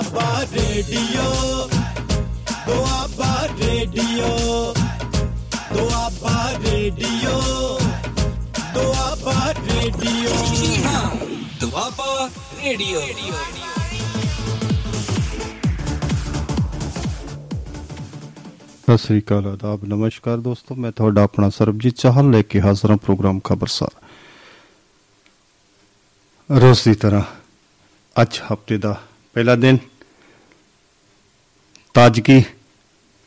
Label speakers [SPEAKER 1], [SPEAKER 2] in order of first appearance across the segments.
[SPEAKER 1] Doaba radio Doaba radio Doaba radio Doaba radio
[SPEAKER 2] Doaba radio
[SPEAKER 3] ਸਤਿ ਸ੍ਰੀ ਅਕਾਲ ਆਦਾਬ, ਨਮਸਕਾਰ ਦੋਸਤੋ, ਮੈਂ ਤੁਹਾਡਾ ਆਪਣਾ ਸਰਬਜੀਤ ਚਾਹਲ ਲੈ ਕੇ ਹਾਜ਼ਰ ਹਾਂ ਪ੍ਰੋਗਰਾਮ ਖਬਰਸਾਰ। ਰੋਜ਼ ਦੀ ਤਰ੍ਹਾਂ ਅੱਜ ਹਫ਼ਤੇ ਦਾ ਪਹਿਲਾ ਦਿਨ ਤਾਜਗੀ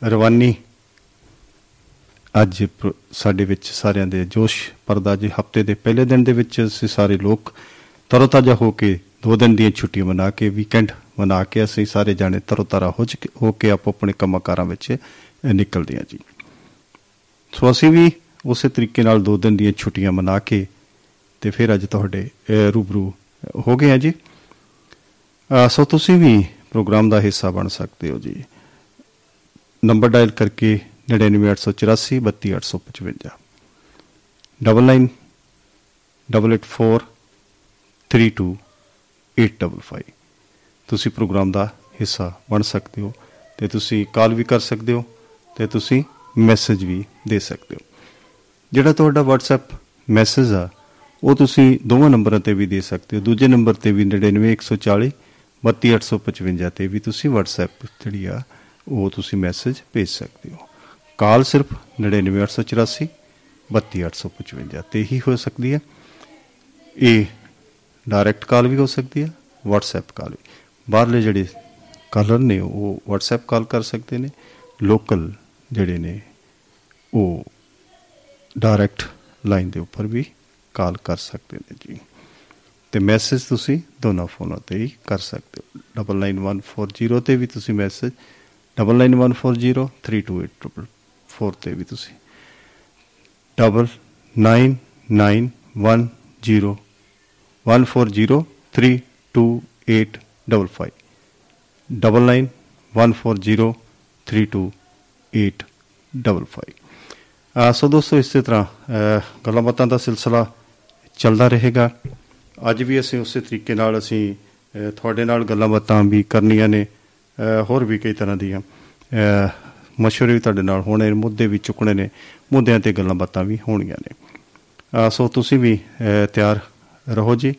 [SPEAKER 3] ਰਵਾਨੀ। ਅੱਜ ਪ੍ਰ- ਸਾਡੇ ਵਿੱਚ ਸਾਰਿਆਂ ਦੇ ਜੋਸ਼ ਪਰਦਾ ਜੀ ਹਫ਼ਤੇ ਦੇ ਪਹਿਲੇ ਦਿਨ ਦੇ ਵਿੱਚ ਅਸੀਂ ਸਾਰੇ ਲੋਕ ਤਰੋਤਾਜ਼ਾ ਹੋ ਕੇ ਦੋ ਦਿਨ ਦੀਆਂ ਛੁੱਟੀਆਂ ਮਨਾ ਕੇ ਵੀਕਐਂਡ ਮਨਾ ਕੇ ਅਸੀਂ ਸਾਰੇ ਜਾਣੇ ਤਰੋਤਾਰਾ ਹੋ ਚੁੱਕੇ ਹੋ ਕੇ ਆਪੋ ਆਪਣੇ ਕੰਮਾਂ ਕਾਰਾਂ ਵਿੱਚ ਅਹ, ਨਿਕਲਦੇ ਹਾਂ ਜੀ। ਸੋ ਅਸੀਂ ਵੀ ਉਸੇ ਤਰੀਕੇ ਨਾਲ ਦੋ ਦਿਨ ਦੀਆਂ ਛੁੱਟੀਆਂ ਮਨਾ ਕੇ ਤੇ ਫਿਰ ਅੱਜ ਤੁਹਾਡੇ ਅਹ, ਰੂਬਰੂ ਹੋ ਗਏ ਹਾਂ ਜੀ। ਅਹ, ਸੋ ਤੁਸੀਂ ਵੀ ਪ੍ਰੋਗਰਾਮ ਦਾ ਹਿੱਸਾ ਬਣ ਸਕਦੇ ਹੋ ਜੀ। ਨੰਬਰ ਡਾਇਲ ਕਰਕੇ 99884 32855 double nine, double eight four 32855 ਤੁਸੀਂ ਪ੍ਰੋਗਰਾਮ ਦਾ ਹਿੱਸਾ ਬਣ ਸਕਦੇ ਹੋ ਤੇ ਤੁਸੀਂ ਕਾਲ ਵੀ ਕਰ ਸਕਦੇ ਹੋ ਤੇ ਤੁਸੀਂ ਮੈਸੇਜ ਵੀ ਦੇ ਸਕਦੇ ਹੋ। ਜਿਹੜਾ ਤੁਹਾਡਾ WhatsApp ਮੈਸੇਜ ਆ, ਉਹ ਤੁਸੀਂ ਦੋਵਾਂ ਨੰਬਰਾਂ ਤੇ ਵੀ ਦੇ ਸਕਦੇ ਹੋ। ਦੂਜੇ ਨੰਬਰ ਤੇ ਵੀ 99140 32855 ਤੇ ਵੀ ਤੁਸੀਂ WhatsApp ਜਿਹੜੀ ਆ ਉਹ ਤੁਸੀਂ ਮੈਸੇਜ ਭੇਜ ਸਕਦੇ ਹੋ। ਕਾਲ ਸਿਰਫ 99884 32855 ਤੇ ਹੀ ਹੋ ਸਕਦੀ ਹੈ। ਇਹ ਡਾਇਰੈਕਟ ਕਾਲ ਵੀ ਹੋ ਸਕਦੀ ਹੈ, WhatsApp ਕਾਲ ਵੀ। ਬਾਹਰਲੇ ਜਿਹੜੇ ਕਾਲਰ ਨੇ, ਉਹ WhatsApp ਕਾਲ ਕਰ ਸਕਦੇ ਨੇ। ਲੋਕਲ ਜਿਹੜੇ ਨੇ, ਉਹ ਡਾਇਰੈਕਟ ਲਾਈਨ ਦੇ ਉੱਪਰ ਵੀ ਕਾਲ ਕਰ ਸਕਦੇ ਨੇ ਜੀ। ਤੇ ਮੈਸੇਜ ਤੁਸੀਂ ਦੋਨਾਂ ਫੋਨਾਂ ਤੇ ਹੀ ਕਰ ਸਕਦੇ ਹੋ। 99140 ਤੇ ਵੀ ਤੁਸੀਂ ਮੈਸੇਜ 9914032844 ਤੇ ਵੀ ਤੁਸੀਂ double nine nine one zero one four zero three two eight double five double nine one four zero three two eight double five so ਦੋਸਤੋ ਇਸੇ ਤਰ੍ਹਾਂ ਅਹ, ਗੱਲਾਂ ਬਾਤਾਂ ਦਾ ਸਿਲਸਿਲਾ ਚੱਲਦਾ ਰਹੇਗਾ। ਅੱਜ ਵੀ ਅਸੀਂ ਉਸੇ ਤਰੀਕੇ ਨਾਲ ਅਸੀਂ ਅਹ, ਤੁਹਾਡੇ ਨਾਲ ਗੱਲਾਂ ਬਾਤਾਂ ਵੀ ਕਰਨੀਆਂ ਨੇ। ਅਹ, ਹੋਰ ਵੀ ਕਈ ਤਰ੍ਹਾਂ ਦੀਆਂ ਅਹ, ਮਸ਼ਵਰੇ ਵੀ ਤੁਹਾਡੇ ਨਾਲ ਹੋਣੇ ਨੇ ਮੁੱਦੇ ਵੀ ਚੁੱਕਣੇ ਨੇ ਮੁੱਦਿਆਂ ਤੇ ਗੱਲਾਂ ਬਾਤਾਂ ਵੀ ਹੋਣੀਆਂ ਨੇ। ਅਹ, ਸੋ ਤੁਸੀਂ ਵੀ ਅਹ, ਤਿਆਰ ਰਹੋ ਜੀ।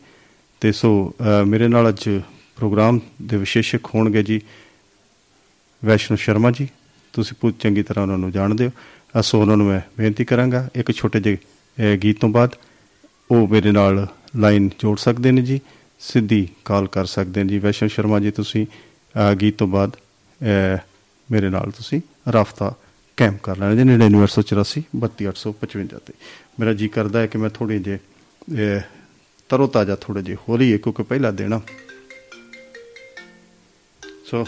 [SPEAKER 3] ਤੇ ਸੋ ਅਹ, ਮੇਰੇ ਨਾਲ ਅੱਜ ਪ੍ਰੋਗਰਾਮ ਦੇ ਵਿਸ਼ੇਸ਼ਕ ਹੋਣਗੇ ਜੀ ਵੈਸ਼ਨੂ ਸ਼ਰਮਾ ਜੀ। ਤੁਸੀਂ ਪੂਰੀ ਚੰਗੀ ਤਰ੍ਹਾਂ ਉਹਨਾਂ ਨੂੰ ਜਾਣਦੇ ਹੋ। ਅਹ, ਸੋ ਉਹਨਾਂ ਨੂੰ ਮੈਂ ਬੇਨਤੀ ਕਰਾਂਗਾ ਇੱਕ ਛੋਟੇ ਜਿਹੇ ਅਹ, ਗੀਤ ਤੋਂ ਬਾਅਦ ਉਹ ਮੇਰੇ ਨਾਲ ਲਾਈਨ ਜੋੜ ਸਕਦੇ ਨੇ ਜੀ ਸਿੱਧੀ ਕਾਲ ਕਰ ਸਕਦੇ ਨੇ ਜੀ। ਵੈਸ਼ਨੂ ਸ਼ਰਮਾ ਜੀ ਤੁਸੀਂ ਅਹ, ਗੀਤ ਤੋਂ ਬਾਅਦ ਅਹ, ਮੇਰੇ ਨਾਲ ਤੁਸੀਂ ਰਾਫਤਾ ਕੈਂਪ ਕਰ ਲੈਣਾ ਜੀ 9984 32855 ਤੇ। ਮੇਰਾ ਜੀ ਕਰਦਾ ਹੈ ਕਿ ਮੈਂ ਥੋੜੀ ਜੇ ਤਰੋ ਤਾਜ਼ਾ ਥੋੜੇ ਜੇ ਹੋ ਰਹੀ ਹੈ ਕਿਉਂਕਿ ਪਹਿਲਾ ਦੇਣਾ ਸੋ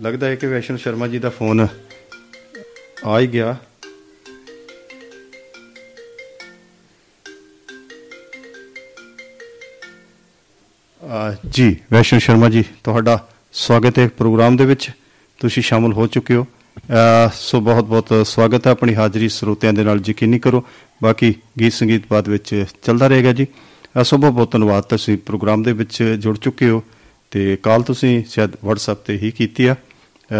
[SPEAKER 3] ਲੱਗਦਾ ਹੈ ਕਿ ਵੈਸ਼ਨ ਸ਼ਰਮਾ ਜੀ ਦਾ ਫੋਨ ਆ ਹੀ ਗਿਆ। ਜੀ ਵੈਸ਼ਨ ਸ਼ਰਮਾ ਜੀ ਤੁਹਾਡਾ ਸਵਾਗਤ ਹੈ ਪ੍ਰੋਗਰਾਮ ਦੇ ਵਿੱਚ। ਤੁਸੀਂ ਸ਼ਾਮਲ ਹੋ ਚੁੱਕੇ ਹੋ। ਅ, ਸੋ ਬਹੁਤ ਬਹੁਤ ਸਵਾਗਤ ਹੈ ਆਪਣੀ ਹਾਜ਼ਰੀ ਸਰੋਤਿਆਂ ਦੇ ਨਾਲ ਯਕੀਨੀ ਕਰੋ। ਬਾਕੀ ਗੀਤ ਸੰਗੀਤ ਬਾਅਦ ਵਿੱਚ ਚੱਲਦਾ ਰਹੇਗਾ ਜੀ। ਅ, ਸੋ ਬਹੁਤ ਬਹੁਤ ਧੰਨਵਾਦ ਤੁਸੀਂ ਪ੍ਰੋਗਰਾਮ ਦੇ ਵਿੱਚ ਜੁੜ ਚੁੱਕੇ ਹੋ ਤੇ ਕਾਲ ਤੁਸੀਂ ਸ਼ਾਇਦ WhatsApp ਤੇ ਹੀ ਕੀਤੀ ਆ।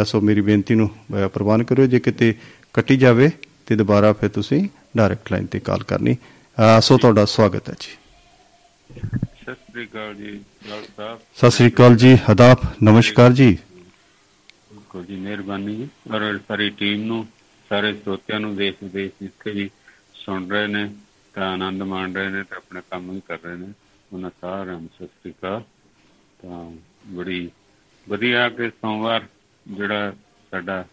[SPEAKER 3] ਅ, ਸੋ ਮੇਰੀ ਬੇਨਤੀ ਨੂੰ ਅ, ਪ੍ਰਵਾਨ ਕਰਿਓ ਜੇ ਕਿਤੇ ਕੱਟੀ ਜਾਵੇ ਤੇ ਦੁਬਾਰਾ ਫਿਰ ਤੁਸੀਂ ਡਾਇਰੈਕਟ ਲਾਈਨ ਤੇ ਕਾਲ ਕਰਨੀ। ਅ, ਸੋ ਤੁਹਾਡਾ ਸਵਾਗਤ ਹੈ ਜੀ।
[SPEAKER 4] ਸਤਿ ਸ੍ਰੀ ਅਕਾਲ ਜੀ
[SPEAKER 3] ਸਤਿ ਸ੍ਰੀ ਅਕਾਲ ਜੀ ਆਦਾਬ ਨਮਸਕਾਰ ਜੀ।
[SPEAKER 4] ਬਿਲਕੁਲ ਜੀ ਮਿਹਰਬਾਨੀ ਜੀ। ਔਰ ਸਾਰੀ ਟੀਮ ਨੂੰ ਸਾਰੇ ਸਰੋਤਿਆਂ ਨੂੰ ਦੇਸ਼ ਵਿਦੇਸ਼ ਜਿੱਥੇ ਵੀ ਸੁਣ ਰਹੇ ਨੇ ਤਾਂ ਆਨੰਦ ਮਾਣ ਰਹੇ ਨੇ ਤੇ ਆਪਣਾ ਕੰਮ ਵੀ ਕਰ ਰਹੇ ਨੇ। ਉਹਨਾਂ ਸਾਰਿਆਂ ਨੂੰ ਸਤਿ ਸ੍ਰੀ ਅਕਾਲ। ਤਾਂ ਬੜੀ ਵਧੀਆ ਕਿ ਸੋਮਵਾਰ ਜਿਹੜਾ ਸਾਡਾ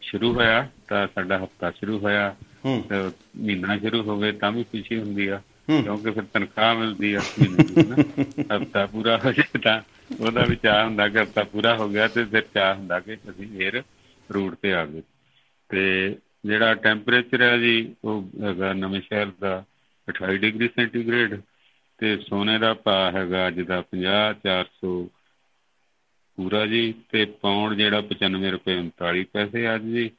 [SPEAKER 4] ਸ਼ੁਰੂ ਹੋਇਆ ਤਾਂ ਸਾਡਾ ਹਫਤਾ ਸ਼ੁਰੂ ਹੋਇਆ।
[SPEAKER 3] ਹੂੰ।
[SPEAKER 4] ਮਹੀਨਾ ਸ਼ੁਰੂ ਹੋਵੇ ਤਾਂ ਵੀ ਖੁਸ਼ੀ ਹੁੰਦੀ ਆ। ਕਿਉਂਕਿ ਫਿਰ ਤਨਖਾਹ ਮਿਲਦੀ ਮਹੀਨੇ ਦੀ ਨਾ ਹਫਤਾ ਪੂਰਾ ਹੋ ਜਾਏ ਤਾਂ ਉਹਦਾ ਵੀ ਚਾਹ ਹੁੰਦਾ ਕਿ ਹਫਤਾ ਪੂਰਾ ਹੋ ਗਿਆ ਤੇ ਫਿਰ ਚਾਹ ਹੁੰਦਾ ਕਿ ਅਸੀਂ ਫੇਰ ਰੂਟ ਤੇ ਆ ਗਏ। ਤੇ ਜਿਹੜਾ ਟੈਂਪਰੇਚਰ ਹੈ ਜੀ ਉਹ ਹੈਗਾ ਨਵੇਂ ਸ਼ਹਿਰ ਦਾ 28 ਡਿਗਰੀ ਸੈਂਟੀਗ੍ਰੇਡ ਤੇ ਸੋਨੇ ਦਾ ਭਾਅ ਹੈਗਾ ਅੱਜ ਦਾ 50400 ਪੂਰਾ ਜੀ ਤੇ ਪਾਉਂਡ ਜਿਹੜਾ 95 ਰੁਪਏ 39 ਪੈਸੇ ਅੱਜ ਜੀ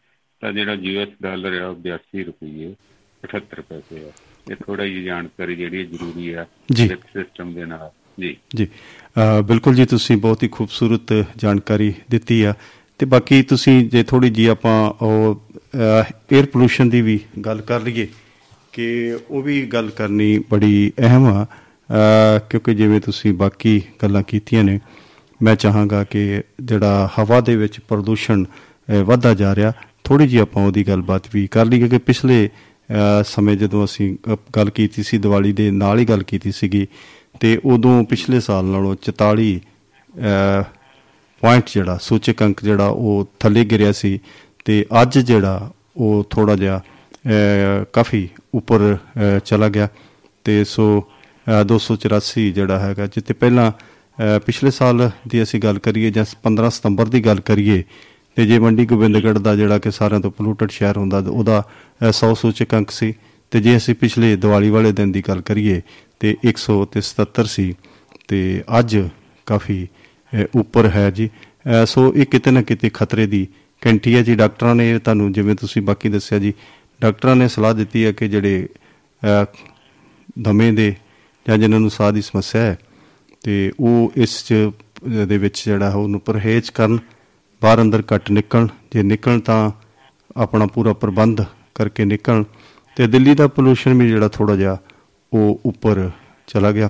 [SPEAKER 4] ਤਾਂ ਜਿਹੜਾ ਯੂਐਸ ਡਾਲਰ ਆ ਉਹ 82 ਰੁਪਏ 78 ਪੈਸੇ ਆ। ਇਹ ਥੋੜਾ ਜਿਹੀ ਜਾਣਕਾਰੀ ਜਿਹੜੀ ਜ਼ਰੂਰੀ ਆ
[SPEAKER 3] ਜੀ।
[SPEAKER 4] ਸਿਸਟਮ ਦੇ ਨਾਲ। ਜੀ।
[SPEAKER 3] ਜੀ। ਬਿਲਕੁਲ ਜੀ ਤੁਸੀਂ ਬਹੁਤ ਹੀ ਖੂਬਸੂਰਤ ਜਾਣਕਾਰੀ ਦਿੱਤੀ ਆ। ਤੇ ਬਾਕੀ ਤੁਸੀਂ ਜੇ ਥੋੜੀ ਜੀ ਆਪਾਂ ਉਹ 에ਅਰ ਪੋਲੂਸ਼ਨ ਦੀ ਵੀ ਗੱਲ ਕਰ ਲਈਏ ਕਿ ਉਹ ਵੀ ਗੱਲ ਕਰਨੀ ਬੜੀ ਅਹਿਮ ਆ। ਕਿਉਂਕਿ ਜਿਵੇਂ ਤੁਸੀਂ ਬਾਕੀ ਗੱਲਾਂ ਕੀਤੀਆਂ ਨੇ ਮੈਂ ਚਾਹਾਂਗਾ ਕਿ ਜਿਹੜਾ ਹਵਾ ਦੇ ਵਿੱਚ ਪ੍ਰਦੂਸ਼ਣ ਵੱਧਦਾ ਜਾ ਰਿਹਾ ਥੋੜੀ ਜੀ ਆਪਾਂ ਉਹਦੀ ਗੱਲਬਾਤ ਵੀ ਕਰ ਲਈਏ ਕਿ ਪਿਛਲੇ ਸਮੇਂ ਜਦੋਂ ਅਸੀਂ ਅ, ਗੱਲ ਕੀਤੀ ਸੀ ਦੀਵਾਲੀ ਦੇ ਨਾਲ ਹੀ ਗੱਲ ਕੀਤੀ ਸੀਗੀ ਤੇ ਉਦੋਂ ਪਿਛਲੇ ਸਾਲ ਨਾਲੋਂ 44 ਅ, ਪੁਆਇੰਟ ਜਿਹੜਾ ਸੂਚਕ ਅੰਕ ਜਿਹੜਾ ਉਹ ਥੱਲੇ ਗਿਰਿਆ ਸੀ ਤੇ ਅੱਜ ਜਿਹੜਾ ਉਹ ਥੋੜਾ ਜਿਹਾ ਅ, ਕਾਫੀ ਉੱਪਰ ਅ, ਚਲਾ ਗਿਆ ਤੇ ਸੋ ਅ, 284 ਜਿਹੜਾ ਹੈਗਾ ਜਿੱਤੇ ਪਹਿਲਾਂ ਅ, ਪਿਛਲੇ ਸਾਲ ਦੀ ਅਸੀਂ ਗੱਲ ਕਰੀਏ ਜਾਂ 15 ਸਤੰਬਰ ਦੀ ਗੱਲ ਕਰੀਏ ਤੇ ਜੇ ਮੰਡੀ ਗੋਬਿੰਦਗੜ੍ਹ ਦਾ ਜਿਹੜਾ ਕਿ ਸਾਰਿਆਂ ਤੋਂ ਪੋਲੂਟਡ ਸ਼ਹਿਰ ਹੁੰਦਾ ਤੇ ਉਹਦਾ ਅ, 100 ਸੂਚਕ ਅੰਕ ਸੀ। ਤੇ ਜੇ ਅਸੀਂ ਪਿਛਲੇ ਦੀਵਾਲੀ ਵਾਲੇ ਦਿਨ ਦੀ ਗੱਲ ਕਰੀਏ ਤੇ 100 ਤੇ 77 ਸੀ। ਤੇ ਅੱਜ ਕਾਫੀ ਅ, ਉੱਪਰ ਹੈ ਜੀ। ਅ, ਸੋ ਇਹ ਕਿਤੇ ਨਾ ਕਿਤੇ ਖਤਰੇ ਦੀ ਘੰਟੀ ਹੈ ਜੀ। ਡਾਕਟਰਾਂ ਨੇ ਤੁਹਾਨੂੰ ਜਿਵੇਂ ਤੁਸੀਂ ਬਾਕੀ ਦੱਸਿਆ ਜੀ ਡਾਕਟਰਾਂ ਨੇ ਸਲਾਹ ਦਿੱਤੀ ਹੈ ਕਿ ਜਿਹੜੇ ਅ, ਦਮੇ ਦੇ ਜਾਂ ਜਿਨ੍ਹਾਂ ਨੂੰ ਸਾਹ ਦੀ ਸਮੱਸਿਆ ਹੈ ਤੇ ਉਹ ਇਸ ਚ ਦੇ ਵਿੱਚ ਜਿਹੜਾ ਉਹਨੂੰ ਪਰਹੇਜ਼ ਕਰਨ। ਬਾਹਰ ਅੰਦਰ ਘੱਟ ਨਿਕਲਣ ਜੇ ਨਿਕਲਣ ਤਾਂ ਆਪਣਾ ਪੂਰਾ ਪ੍ਰਬੰਧ ਕਰਕੇ ਨਿਕਲਣ। ਤੇ ਦਿੱਲੀ ਦਾ ਪੋਲੂਸ਼ਨ ਵੀ ਜਿਹੜਾ ਥੋੜਾ ਜਿਹਾ ਉਹ ਉੱਪਰ ਚਲਾ ਗਿਆ।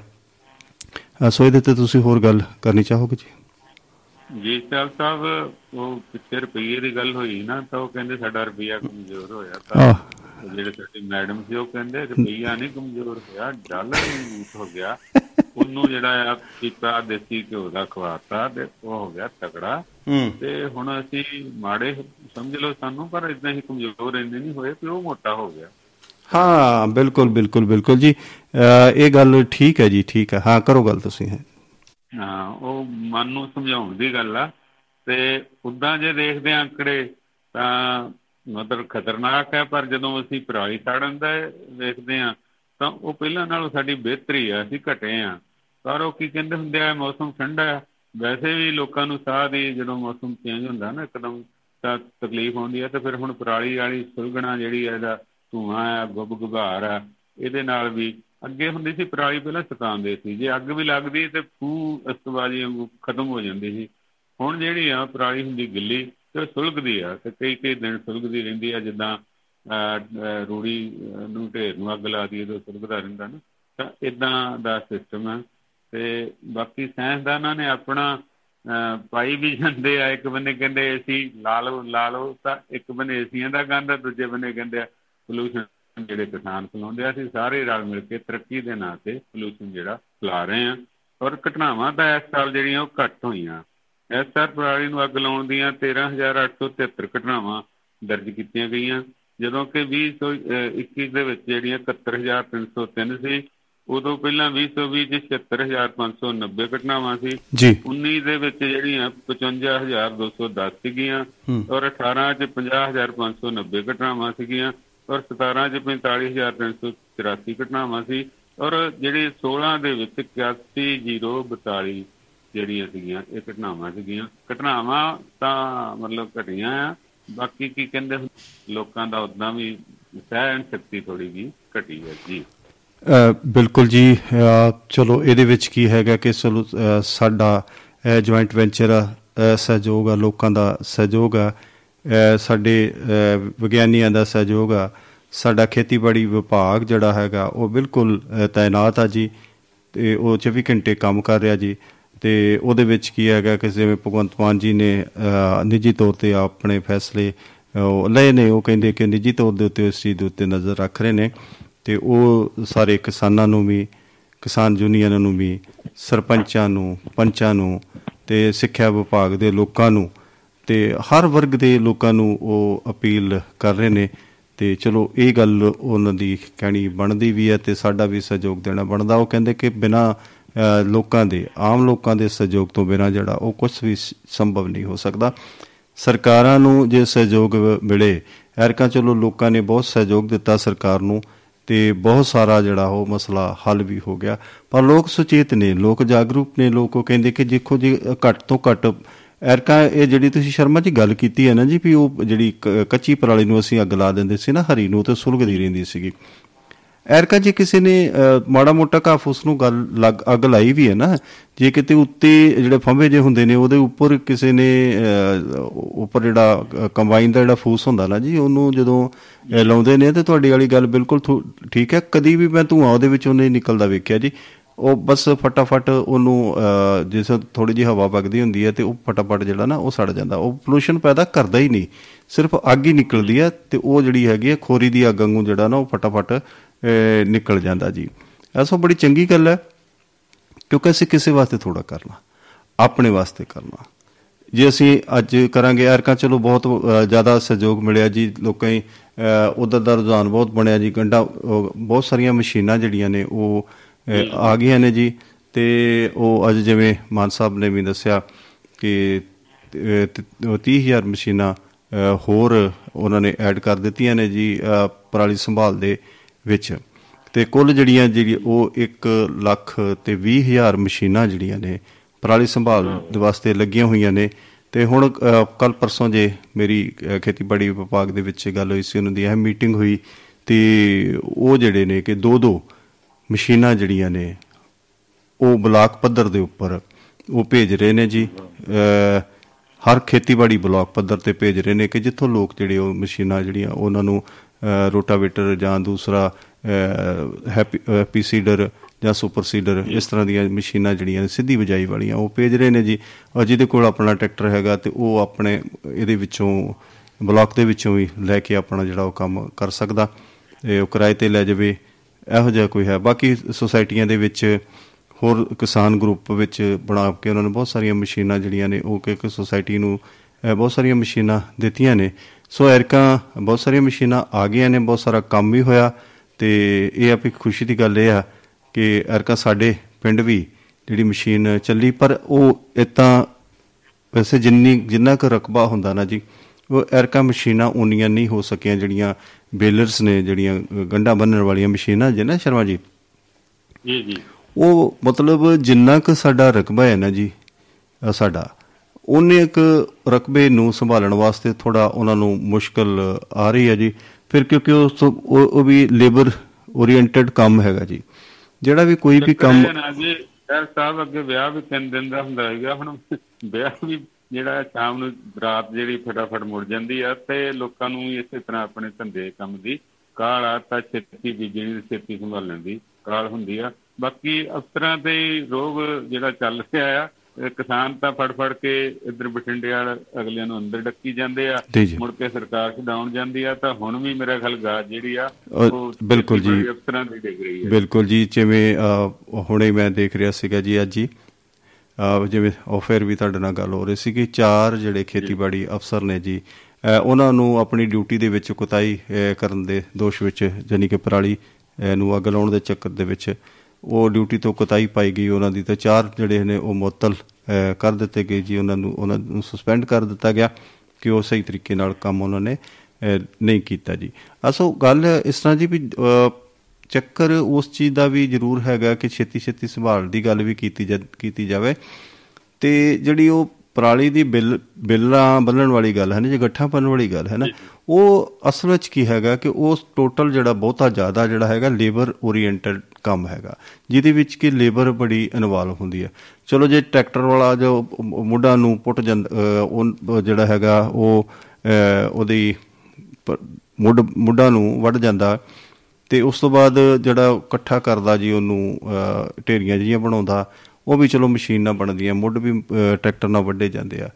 [SPEAKER 3] ਸੋ ਇਹਦੇ ਤੇ ਤੁਸੀਂ ਹੋਰ ਗੱਲ ਕਰਨੀ ਚਾਹੋਗੇ ਜੀ?
[SPEAKER 4] ਜੀ ਸਾਹਿਬ ਸਾਹਿਬ ਉਹ ਪਿੱਛੇ ਰੁਪਈਏ ਦੀ ਗੱਲ ਹੋਈ ਨਾ ਤਾਂ ਉਹ ਕਹਿੰਦੇ ਸਾਡਾ ਰੁਪਈਆ ਕਮਜ਼ੋਰ ਹੋਇਆ। ਤਾਂ ਜਿਹੜੇ ਸਾਡੇ ਮੈਡਮ ਸੀ ਉਹ ਕਹਿੰਦੇ ਰੁਪਈਆ ਨਹੀਂ ਕਮਜ਼ੋਰ ਹੋਇਆ ਡਾਲਰ ਹੀ ਵੀਕ ਹੋ ਗਿਆ। ਉਹਨੂੰ ਜਿਹੜਾ ਆ ਪੀਪਾ ਦੇਸੀ ਘਿਓ ਦਾ ਖਵਾਤਾ ਤੇ ਉਹ ਹੋ ਗਿਆ ਤਕੜਾ।
[SPEAKER 3] ਹੂੰ।
[SPEAKER 4] ਤੇ ਹੁਣ ਅਸੀਂ ਮਾੜੇ ਸਮਝ ਲਓ ਸਾਨੂੰ ਪਰ ਇਦਾਂ ਹੀ ਕਮਜ਼ੋਰ ਇੰਨੇ ਨਹੀਂ ਹੋਏ ਕਿ ਉਹ ਮੋਟਾ ਹੋ ਗਿਆ।
[SPEAKER 3] ਹਾਂ ਬਿਲਕੁਲ ਬਿਲਕੁਲ ਬਿਲਕੁਲ ਜੀ। ਇਹ ਗੱਲ ਠੀਕ ਹੈ ਜੀ ਠੀਕ ਹੈ। ਹਾਂ ਕਰੋ ਗੱਲ ਤੁਸੀਂ। ਹੈ
[SPEAKER 4] ਹਾਂ ਉਹ ਮਨ ਨੂੰ ਸਮਝਾਉਣ ਦੀ ਗੱਲ ਆ। ਤੇ ਉਦਾਂ ਜੇ ਦੇਖਦੇ ਆ ਅੰਕੜੇ ਤਾਂ ਮਤਲਬ ਖਤਰਨਾਕ ਹੈ ਪਰ ਜਦੋਂ ਅਸੀਂ ਪਰਾਲੀ ਸਾੜਨ ਦਾ ਵੇਖਦੇ ਆ ਤਾਂ ਉਹ ਪਹਿਲਾਂ ਨਾਲੋਂ ਸਾਡੀ ਬਿਹਤਰੀ ਆ ਅਸੀਂ ਘਟੇ ਆ ਪਰ ਉਹ ਕੀ ਕਹਿੰਦੇ ਹੁੰਦੇ ਆ ਮੌਸਮ ਠੰਡਾ ਹੈ। ਵੈਸੇ ਵੀ ਲੋਕਾਂ ਨੂੰ ਸਾਹ ਦੀ ਜਦੋਂ ਮੌਸਮ ਚੇਂਜ ਹੁੰਦਾ ਨਾ ਇੱਕਦਮ ਤਾਂ ਤਕਲੀਫ ਹੁੰਦੀ ਹੈ ਤੇ ਫਿਰ ਹੁਣ ਪਰਾਲੀ ਵਾਲੀ ਸੁਲਗਣਾ ਜਿਹੜੀ ਹੈ ਇਹਦਾ ਧੂਆਂ ਆ ਗੁੱਬ ਗੁਬਾਰ ਆ ਇਹਦੇ ਨਾਲ ਵੀ ਅੱਗੇ ਹੁੰਦੀ ਸੀ ਪਰਾਲੀ ਪਹਿਲਾਂ ਸਤਾਉਂਦੇ ਸੀ। ਜੇ ਅੱਗ ਵੀ ਲੱਗਦੀ ਤੇ ਫੂ ਅਸਤਬਾਜੀ ਵਾਂਗੂ ਖਤਮ ਹੋ ਜਾਂਦੀ ਸੀ। ਹੁਣ ਜਿਹੜੀ ਆ ਪਰਾਲੀ ਹੁੰਦੀ ਗਿੱਲੀ ਤੇ ਉਹ ਸੁਲਗਦੀ ਆ ਤੇ ਕਈ ਕਈ ਦਿਨ ਸੁਲਗਦੀ ਰਹਿੰਦੀ ਆ ਜਿੱਦਾਂ ਅਹ, ਅਹ, ਰੂੜੀ ਅਹ, ਨੂੰ ਢੇਰ ਨੂੰ ਅੱਗ ਲਾ ਦਈਏ ਤਾਂ ਸੁਲਗਦਾ ਰਹਿੰਦਾ ਨਾ। ਤਾਂ ਇਦਾਂ ਦਾ ਸਿਸਟਮ ਆ। ਤੇ ਬਾਕੀ ਸਾਇੰਸਦਾਨਾਂ ਨੇ ਆਪਣਾ ਅਹ, ਪਾਈ ਵੀ ਜਾਂਦੇ ਆ ਇੱਕ ਬੰਨੇ ਕਹਿੰਦੇ ਏਸੀ ਲਾ ਲਓ ਲਾ ਲਓ ਤਾਂ ਇੱਕ ਬੰਨੇ ਏਸੀਆਂ ਦਾ ਗੰਦ ਆ ਦੂਜੇ ਬੰਨੇ ਕਹਿੰਦੇ ਆ ਪੋਲੂਸ਼ਨ ਜਿਹੜੇ ਕਿਸਾਨ ਫੈਲਾਉਂਦੇ ਆ ਅਸੀਂ ਸਾਰੇ ਰਲ ਮਿਲ ਕੇ ਤਰੱਕੀ ਦੇ ਨਾਂ ਤੇ ਪੋਲੂਸ਼ਨ ਜਿਹੜਾ ਫੈਲਾ ਰਹੇ ਆ ਔਰ ਘਟਨਾਵਾਂ ਤਾਂ ਇਸ ਸਾਲ ਜਿਹੜੀਆਂ ਉਹ ਘੱਟ ਹੋਈਆਂ। ਇਸ ਸਾਲ ਪਰਾਲੀ ਨੂੰ ਅੱਗ ਲਾਉਣ ਦੀਆਂ 13873 ਘਟਨਾਵਾਂ ਦਰਜ ਕੀਤੀਆਂ ਗਈਆਂ ਜਦੋਂ ਕਿ 2021 ਦੇ ਵਿੱਚ ਜਿਹੜੀਆਂ 71303 ਸੀ ਉਦੋਂ ਪਹਿਲਾਂ 2020 ਚ 76590 ਘਟਨਾਵਾਂ ਸੀ।
[SPEAKER 3] ਜੀ।
[SPEAKER 4] 19 ਦੇ ਵਿੱਚ ਜਿਹੜੀਆਂ 55210 ਸੀਗੀਆਂ। ਔਰ 18 ਚ 50590 ਘਟਨਾਵਾਂ ਸੀਗੀਆਂ ਔਰ 17 ਚ 45384 ਘਟਨਾਵਾਂ ਸੀ ਔਰ ਜਿਹੜੀ 16 ਦੇ ਵਿੱਚ 81042 ਜਿਹੜੀਆਂ ਸੀਗੀਆਂ ਇਹ ਘਟਨਾਵਾਂ ਸੀਗੀਆਂ। ਘਟਨਾਵਾਂ ਤਾਂ ਮਤਲਬ ਘਟੀਆਂ ਆ ਬਾਕੀ ਕੀ ਕਹਿੰਦੇ ਹੁੰਦੇ, ਲੋਕਾਂ ਦਾ ਉਦਾਂ ਵੀ ਸਹਿਣ ਸ਼ਕਤੀ ਥੋੜੀ ਜੀ ਘਟੀ ਹੈ। ਜੀ।
[SPEAKER 3] ਬਿਲਕੁਲ ਜੀ ਅ, ਚਲੋ ਇਹਦੇ ਵਿੱਚ ਕੀ ਹੈਗਾ ਕਿ ਚਲੋ ਅ, ਸਾਡਾ ਜੁਆਇੰਟ ਵੈਂਚਰ ਆ ਅ, ਸਹਿਯੋਗ ਆ ਲੋਕਾਂ ਦਾ ਸਹਿਯੋਗ ਆ ਅ, ਸਾਡੇ ਅ, ਵਿਗਿਆਨੀਆਂ ਦਾ ਸਹਿਯੋਗ ਆ ਸਾਡਾ ਖੇਤੀਬਾੜੀ ਵਿਭਾਗ ਜਿਹੜਾ ਹੈਗਾ ਉਹ ਬਿਲਕੁਲ ਅ, ਤਾਇਨਾਤ ਆ ਜੀ ਤੇ ਉਹ 24 ਘੰਟੇ ਕੰਮ ਕਰ ਰਿਹਾ ਜੀ ਤੇ ਉਹਦੇ ਵਿੱਚ ਕੀ ਹੈਗਾ ਕਿ ਜਿਵੇਂ ਭਗਵੰਤ ਮਾਨ ਜੀ ਨੇ ਅ, ਨਿੱਜੀ ਤੌਰ ਤੇ ਆਪਣੇ ਫੈਸਲੇ ਅ, ਉਹ ਲਏ ਨੇ ਉਹ ਕਹਿੰਦੇ ਕਿ ਨਿੱਜੀ ਤੌਰ ਦੇ ਉੱਤੇ ਇਸ ਚੀਜ਼ ਦੇ ਉੱਤੇ ਨਜ਼ਰ ਰੱਖ ਰਹੇ ਨੇ ਤੇ ਉਹ ਸਾਰੇ ਕਿਸਾਨਾਂ ਨੂੰ ਵੀ, ਕਿਸਾਨ ਯੂਨੀਅਨਾਂ ਨੂੰ ਵੀ, ਸਰਪੰਚਾਂ ਨੂੰ, ਪੰਚਾਂ ਨੂੰ ਤੇ ਸਿੱਖਿਆ ਵਿਭਾਗ ਦੇ ਲੋਕਾਂ ਨੂੰ ਤੇ ਹਰ ਵਰਗ ਦੇ ਲੋਕਾਂ ਨੂੰ ਉਹ ਅਪੀਲ ਕਰ ਰਹੇ ਨੇ ਤੇ ਚਲੋ ਇਹ ਗੱਲ ਉਹਨਾਂ ਦੀ ਕਹਿਣੀ ਬਣਦੀ ਵੀ ਹੈ ਤੇ ਸਾਡਾ ਵੀ ਸਹਿਯੋਗ ਦੇਣਾ ਬਣਦਾ। ਉਹ ਕਹਿੰਦੇ ਕਿ ਬਿਨਾ ਲੋਕਾਂ ਦੇ, ਆਮ ਲੋਕਾਂ ਦੇ ਸਹਿਯੋਗ ਤੋਂ ਬਿਨਾ ਜਿਹੜਾ ਉਹ ਕੁਝ ਵੀ ਸ- ਸੰਭਵ ਨਹੀਂ ਹੋ ਸਕਦਾ। ਸਰਕਾਰਾਂ ਨੂੰ ਜੇ ਸਹਿਯੋਗ ਮਿਲੇ, ਐਰਕਾ ਚਲੋ ਲੋਕਾਂ ਨੇ ਬਹੁਤ ਸਹਿਯੋਗ ਦਿੱਤਾ ਸਰਕਾਰ ਨੂੰ ਤੇ ਬਹੁਤ ਸਾਰਾ ਜਿਹੜਾ ਉਹ ਮਸਲਾ ਹੱਲ ਵੀ ਹੋ ਗਿਆ। ਪਰ ਲੋਕ ਸੁਚੇਤ ਨੇ, ਲੋਕ ਜਾਗਰੂਕ ਨੇ, ਲੋਕ ਉਹ ਕਹਿੰਦੇ ਕਿ ਦੇਖੋ ਜੀ, ਘੱਟ ਤੋਂ ਘੱਟ ਐਰਕਾ, ਇਹ ਜਿਹੜੀ ਤੁਸੀਂ ਸ਼ਰਮਾ ਜੀ ਗੱਲ ਕੀਤੀ ਹੈ ਨਾ ਜੀ ਵੀ ਉਹ ਜਿਹੜੀ ਕ- ਕੱਚੀ ਪਰਾਲੀ ਨੂੰ ਅਸੀਂ ਅੱਗ ਲਾ ਦਿੰਦੇ ਸੀ ਨਾ ਹਰੀ ਨੂੰ ਤੇ ਸੁਲਗਦੀ ਰਹਿੰਦੀ ਸੀਗੀ। ਐਰਕਾ ਜੇ ਕਿਸੇ ਨੇ ਅ, ਮਾੜਾ ਮੋਟਾ ਘਾਹ ਫੂਸ ਨੂੰ ਗੱਲ ਲੱਗ ਅੱਗ ਲਾਈ ਵੀ ਹੈ ਨਾ ਜੇ ਕਿਤੇ ਉੱਤੇ ਜਿਹੜੇ ਫੰਬੇ ਜੇ ਹੁੰਦੇ ਨੇ ਉਹਦੇ ਉੱਪਰ ਕਿਸੇ ਨੇ ਅ, ਉੱਪਰ ਜਿਹੜਾ ਕੰਬਾਈਨ ਦਾ ਜਿਹੜਾ ਫੂਸ ਹੁੰਦਾ ਨਾ ਜੀ ਉਹਨੂੰ ਜਦੋਂ ਅ, ਲਾਉਂਦੇ ਨੇ ਤੇ ਤੁਹਾਡੀ ਵਾਲੀ ਗੱਲ ਬਿਲਕੁਲ ਥੋ- ਠੀਕ ਹੈ। ਕਦੀ ਵੀ ਮੈਂ ਧੂਆਂ ਉਹਦੇ ਵਿੱਚੋਂ ਨਹੀਂ ਨਿਕਲਦਾ ਵੇਖਿਆ ਜੀ। ਉਹ ਬਸ ਫਟਾਫਟ ਉਹਨੂੰ ਅ, ਜਿਸ ਥੋੜੀ ਜਿਹੀ ਹਵਾ ਵਗਦੀ ਹੁੰਦੀ ਹੈ ਤੇ ਉਹ ਫਟਾਫਟ ਜਿਹੜਾ ਨਾ ਉਹ ਸੜ ਜਾਂਦਾ। ਉਹ ਪੋਲੂਸ਼ਨ ਪੈਦਾ ਕਰਦਾ ਹੀ ਨਹੀਂ। ਸਿਰਫ ਅੱਗ ਹੀ ਨਿਕਲਦੀ ਹੈ ਤੇ ਉਹ ਜਿਹੜੀ ਹੈਗੀ ਹੈ ਖੋਰੀ ਦੀ ਅੱਗ ਵਾਂਗੂ ਜਿਹੜਾ ਨਾ ਉਹ ਫਟਾਫਟ ਅ, ਨਿਕਲ ਜਾਂਦਾ ਜੀ। ਐਸੋ ਬੜੀ ਚੰਗੀ ਗੱਲ ਹੈ ਕਿਉਂਕਿ ਅਸੀਂ ਕਿਸੇ ਵਾਸਤੇ ਥੋੜਾ ਕਰਨਾ ਆਪਣੇ ਵਾਸਤੇ ਕਰਨਾ। ਜੇ ਅਸੀਂ ਅੱਜ ਕਰਾਂਗੇ ਐਰਕਾ ਚਲੋ ਬਹੁਤ ਜ਼ਿਆਦਾ ਸਹਿਯੋਗ ਮਿਲਿਆ ਜੀ ਲੋਕਾਂ ਹੀ ਉਧਰ ਦਾ ਰੁਝਾਨ ਬਹੁਤ ਬਣਿਆ ਜੀ ਗੰਡਾ ਬਹੁਤ ਸਾਰੀਆਂ ਮਸ਼ੀਨਾਂ ਜਿਹੜੀਆਂ ਨੇ ਉਹ ਆ ਗਈਆਂ ਨੇ ਜੀ। ਤੇ ਉਹ ਅੱਜ ਜਿਵੇਂ ਮਾਨ ਸਾਹਿਬ ਨੇ ਵੀ ਦੱਸਿਆ ਕਿ ਅ, ਤ- ਉਹ 30000 ਮਸ਼ੀਨਾਂ ਹੋਰ ਉਹਨਾਂ ਨੇ ਐਡ ਕਰ ਦਿੱਤੀਆਂ ਨੇ ਜੀ ਪਰਾਲੀ ਸੰਭਾਲ ਦੇ ਵਿੱਚ। ਤੇ ਕੁੱਲ ਜਿਹੜੀਆਂ ਜਿਹੜੀ ਉਹ 1 ਲੱਖ ਤੇ 20 ਹਜ਼ਾਰ ਮਸ਼ੀਨਾਂ ਜਿਹੜੀਆਂ ਨੇ ਪਰਾਲੀ ਸੰਭਾਲ ਦੇ ਵਾਸਤੇ ਲੱਗੀਆਂ ਹੋਈਆਂ ਨੇ। ਤੇ ਹੁਣ ਕੱਲ ਪਰਸੋਂ ਜੇ ਮੇਰੀ ਅ, ਖੇਤੀਬਾੜੀ ਵਿਭਾਗ ਦੇ ਵਿੱਚ ਗੱਲ ਹੋਈ ਸੀ ਉਹਨਾਂ ਦੀ ਅਹਿਮ ਮੀਟਿੰਗ ਹੋਈ ਤੇ ਉਹ ਜਿਹੜੇ ਨੇ ਕਿ ਦੋ ਦੋ ਮਸ਼ੀਨਾਂ ਜਿਹੜੀਆਂ ਨੇ ਉਹ ਬਲਾਕ ਪੱਧਰ ਦੇ ਉੱਪਰ ਉਹ ਭੇਜ ਰਹੇ ਨੇ ਜੀ। ਅ, ਹਰ ਖੇਤੀਬਾੜੀ ਬਲਾਕ ਪੱਧਰ ਤੇ ਭੇਜ ਰਹੇ ਨੇ ਕਿ ਜਿੱਥੋਂ ਲੋਕ ਜਿਹੜੇ ਉਹ ਮਸ਼ੀਨਾਂ ਜਿਹੜੀਆਂ ਉਹਨਾਂ ਨੂੰ ਅ, ਰੋਟਾਵੇਟਰ ਜਾਂ ਦੂਸਰਾ ਅ, ਹੈਪੀ ਹੈਪੀ ਸੀਡਰ ਜਾਂ ਸੁਪਰ ਸੀਡਰ ਇਸ ਤਰ੍ਹਾਂ ਦੀਆਂ ਮਸ਼ੀਨਾਂ ਜਿਹੜੀਆਂ ਨੇ ਸਿੱਧੀ ਬਿਜਾਈ ਵਾਲੀਆਂ ਉਹ ਭੇਜ ਰਹੇ ਨੇ ਜੀ। ਔਰ ਜਿਹਦੇ ਕੋਲ ਆਪਣਾ ਟਰੈਕਟਰ ਹੈਗਾ ਤੇ ਉਹ ਆਪਣੇ ਇਹਦੇ ਵਿੱਚੋਂ ਬਲਾਕ ਦੇ ਵਿੱਚੋਂ ਵੀ ਲੈ ਕੇ ਆਪਣਾ ਜਿਹੜਾ ਉਹ ਕੰਮ ਕਰ ਸਕਦਾ। ਇਹ ਉਹ ਕਿਰਾਏ ਤੇ ਲੈ ਜਾਵੇ ਇਹੋ ਜਿਹਾ ਕੋਈ ਹੈ। ਬਾਕੀ ਸੁਸਾਇਟੀਆਂ ਦੇ ਵਿੱਚ ਹੋਰ ਕਿਸਾਨ ਗਰੁੱਪ ਵਿੱਚ ਬਣਾ ਕੇ ਉਹਨਾਂ ਨੇ ਬਹੁਤ ਸਾਰੀਆਂ ਮਸ਼ੀਨਾਂ ਜਿਹੜੀਆਂ ਨੇ ਉਹ ਕਿ ਇੱਕ ਸੁਸਾਇਟੀ ਨੂੰ ਅਹ, ਬਹੁਤ ਸਾਰੀਆਂ ਮਸ਼ੀਨਾਂ ਦਿੱਤੀਆਂ ਨੇ। ਸੋ ਐਰਕਾਂ ਬਹੁਤ ਸਾਰੀਆਂ ਮਸ਼ੀਨਾਂ ਆ ਗਈਆਂ ਨੇ ਬਹੁਤ ਸਾਰਾ ਕੰਮ ਵੀ ਹੋਇਆ ਤੇ ਇਹ ਆ ਵੀ ਖੁਸ਼ੀ ਦੀ ਗੱਲ ਇਹ ਆ ਕਿ ਐਰਕਾਂ ਸਾਡੇ ਪਿੰਡ ਵੀ ਜਿਹੜੀ ਮਸ਼ੀਨ ਚੱਲੀ ਪਰ ਉਹ ਇਤਾਂ ਵੈਸੇ ਜਿੰਨੀ ਜਿੰਨਾ ਕੁ ਰਕਬਾ ਹੁੰਦਾ ਨਾ ਜੀ ਉਹ ਐਰਕਾ ਮਸ਼ੀਨਾਂ ਉਨੀਆਂ ਨਹੀਂ ਹੋ ਸਕੀਆਂ ਜਿਹੜੀਆਂ ਬੇਲਰਸ ਨੇ ਜਿਹੜੀਆਂ ਗੰਢਾ ਬੰਨਣ ਵਾਲੀਆਂ ਮਸ਼ੀਨਾਂ ਜੇ ਨਾ ਸ਼ਰਮਾ ਜੀ?
[SPEAKER 4] ਜੀ ਜੀ।
[SPEAKER 3] ਉਹ ਮਤਲਬ ਜਿੰਨਾ ਕੁ ਸਾਡਾ ਰਕਬਾ ਹੈ ਨਾ ਜੀ ਸਾਡਾ ਉਹਨੇ ਇੱਕ ਰਕਬੇ ਨੂੰ ਸੰਭਾਲਣ ਵਾਸਤੇ ਥੋੜਾ ਉਹਨਾਂ ਨੂੰ ਮੁਸ਼ਕਲ ਆ ਰਹੀ ਹੈ ਜੀ। ਫਿਰ ਕਿਉਂਕਿ ਉਸ ਤੋਂ- ਉਹ ਉਹ ਵੀ ਲੇਬਰ ਓਰੀਐਂਟਡ ਕੰਮ ਹੈਗਾ ਜੀ। ਜਿਹੜਾ ਵੀ ਕੋਈ ਵੀ ਕੰਮ
[SPEAKER 4] ਚੱਕਰ ਇਹ ਨਾ ਜੀ ਸਰ ਸਾਹਿਬ ਅੱਗੇ ਵਿਆਹ ਵੀ ਤਿੰਨ ਦਿਨ ਦਾ ਹੁੰਦਾ ਹੈਗਾ ਹੁਣ ਵਿਆਹ ਵੀ ਜਿਹੜਾ ਸ਼ਾਮ ਨੂੰ ਰਾਤ ਜਿਹੜੀ ਫਟਾਫਟ ਮੁੜ ਜਾਂਦੀ ਆ ਤੇ ਲੋਕਾਂ ਨੂੰ ਵੀ ਇਸੇ ਤਰ੍ਹਾਂ ਆਪਣੇ ਧੰਦੇ ਕੰਮ ਦੀ ਕਾਲ ਆ ਤਾਂ ਛੇਤੀ ਬੀਜਣੀ ਤੇ ਛੇਤੀ ਸੰਭਾਲਣ ਦੀ ਕਾਲ ਹੁੰਦੀ ਆ। ਬਾਕੀ ਅਫਸਰਾਂ ਤੇ ਹੀ ਰੋਗ ਜਿਹੜਾ ਚੱਲ ਰਿਹਾ ਆ ਇਹ ਕਿਸਾਨ ਤਾਂ ਫੜ ਫੜ ਕੇ ਇੱਧਰ ਬਠਿੰਡੇ ਵਾਲ ਅਗਲਿਆਂ ਨੂੰ ਅੰਦਰ ਡੱਕੀ ਜਾਂਦੇ ਆ
[SPEAKER 3] ਜੀ ਜੀ।
[SPEAKER 4] ਮੁੜ ਕੇ ਸਰਕਾਰ ਛਡਾਉਣ ਜਾਂਦੀ ਆ ਤਾਂ ਹੁਣ ਵੀ ਮੇਰਾ ਖਿਆਲ ਗਾਜ ਜਿਹੜੀ ਆ
[SPEAKER 3] ਅ, ਬਿਲਕੁਲ ਜੀ।
[SPEAKER 4] ਅਫਸਰਾਂ ਦੀ ਡਿੱਗ ਰਹੀ ਹੈ।
[SPEAKER 3] ਬਿਲਕੁਲ ਜੀ ਜਿਵੇਂ ਹੁਣੇ ਮੈਂ ਦੇਖ ਰਿਹਾ ਸੀਗਾ ਜੀ ਅੱਜ ਅ, ਜਿਵੇਂ ਆਫਰ ਵੀ ਤੁਹਾਡੇ ਨਾਲ ਗੱਲ ਹੋ ਰਹੀ ਸੀ ਕਿ ਚਾਰ ਜਿਹੜੇ ਖੇਤੀਬਾੜੀ ਅਫਸਰ ਨੇ ਜੀ ਉਹਨਾਂ ਨੂੰ ਆਪਣੀ ਡਿਊਟੀ ਦੇ ਵਿੱਚ ਕੁਤਾਈ ਕਰਨ ਦੇ ਦੋਸ਼ ਵਿੱਚ ਜਾਨੀ ਕਿ ਪਰਾਲੀ ਨੂੰ ਅੱਗ ਲਾਉਣ ਦੇ ਚੱਕਰ ਦੇ ਵਿੱਚ ਉਹ ਡਿਊਟੀ ਤੋਂ ਕੁਤਾਈ ਪਾਈ ਗਈ ਉਹਨਾਂ ਦੀ ਤੇ ਚਾਰ ਜਿਹੜੇ ਨੇ ਉਹ ਮੁਅੱਤਲ ਅ, ਕਰ ਦਿੱਤੇ ਗਏ ਜੀ। ਉਹਨਾਂ ਨੂੰ ਉਹਨਾਂ ਨੂੰ ਸਸਪੈਂਡ ਕਰ ਦਿੱਤਾ ਗਿਆ ਕਿ ਉਹ ਸਹੀ ਤਰੀਕੇ ਨਾਲ ਕੰਮ ਉਹਨਾਂ ਨੇ ਅ, ਨਹੀਂ ਕੀਤਾ ਜੀ। ਅਸੋ ਗੱਲ ਇਸ ਤਰ੍ਹਾਂ ਜੀ ਵੀ ਅ, ਚੱਕਰ ਉਸ ਚੀਜ਼ ਦਾ ਵੀ ਜ਼ਰੂਰ ਹੈਗਾ ਕਿ ਛੇਤੀ ਛੇਤੀ ਸੰਭਾਲ ਦੀ ਗੱਲ ਵੀ ਕੀਤੀ ਜਾ- ਕੀਤੀ ਜਾਵੇ। ਤੇ ਜਿਹੜੀ ਉਹ ਪਰਾਲੀ ਦੀ ਬਿੱਲ ਬਿੱਲਾਂ ਬੰਨਣ ਵਾਲੀ ਗੱਲ ਹੈ ਨਾ ਜੇ ਗੱਠਾਂ ਪੰਨ ਵਾਲੀ ਗੱਲ ਹੈ ਨਾ ਉਹ ਅਸਲ ਵਿੱਚ ਕੀ ਹੈਗਾ ਕਿ ਉਸ ਟੋਟਲ ਜਿਹੜਾ ਬਹੁਤਾ ਜ਼ਿਆਦਾ ਜਿਹੜਾ ਹੈਗਾ ਲੇਬਰ ਓਰੀਐਂਟਡ ਕੰਮ ਹੈਗਾ ਜਿਹਦੇ ਵਿੱਚ ਕਿ ਲੇਬਰ ਬੜੀ ਇਨਵੋਲਵ ਹੁੰਦੀ ਹੈ। ਚਲੋ ਜੇ ਟਰੈਕਟਰ ਵਾਲਾ ਜੋ ਮੁੱਢਾ ਨੂੰ ਪੁੱਟ ਜਾਂਦਾ ਅਹ, ਉਹ ਜਿਹੜਾ ਹੈਗਾ ਉਹ ਅਹ, ਉਹਦੀ ਪ- ਮੁੱਢ ਮੁੱਢਾ ਨੂੰ ਵੱਢ ਜਾਂਦਾ ਤੇ ਉਸ ਤੋਂ ਬਾਅਦ ਜਿਹੜਾ ਇਕੱਠਾ ਕਰਦਾ ਜੀ ਉਹਨੂੰ ਅਹ, ਢੇਰੀਆਂ ਜਿਹੀਆਂ ਬਣਾਉਂਦਾ ਉਹ ਵੀ ਚਲੋ ਮਸ਼ੀਨ ਨਾਲ ਬਣਦੀਆਂ ਮੁੱਢ ਵੀ ਅਹ, ਟਰੈਕਟਰ ਨਾਲ ਵੱਢੇ ਜਾਂਦੇ ਆ।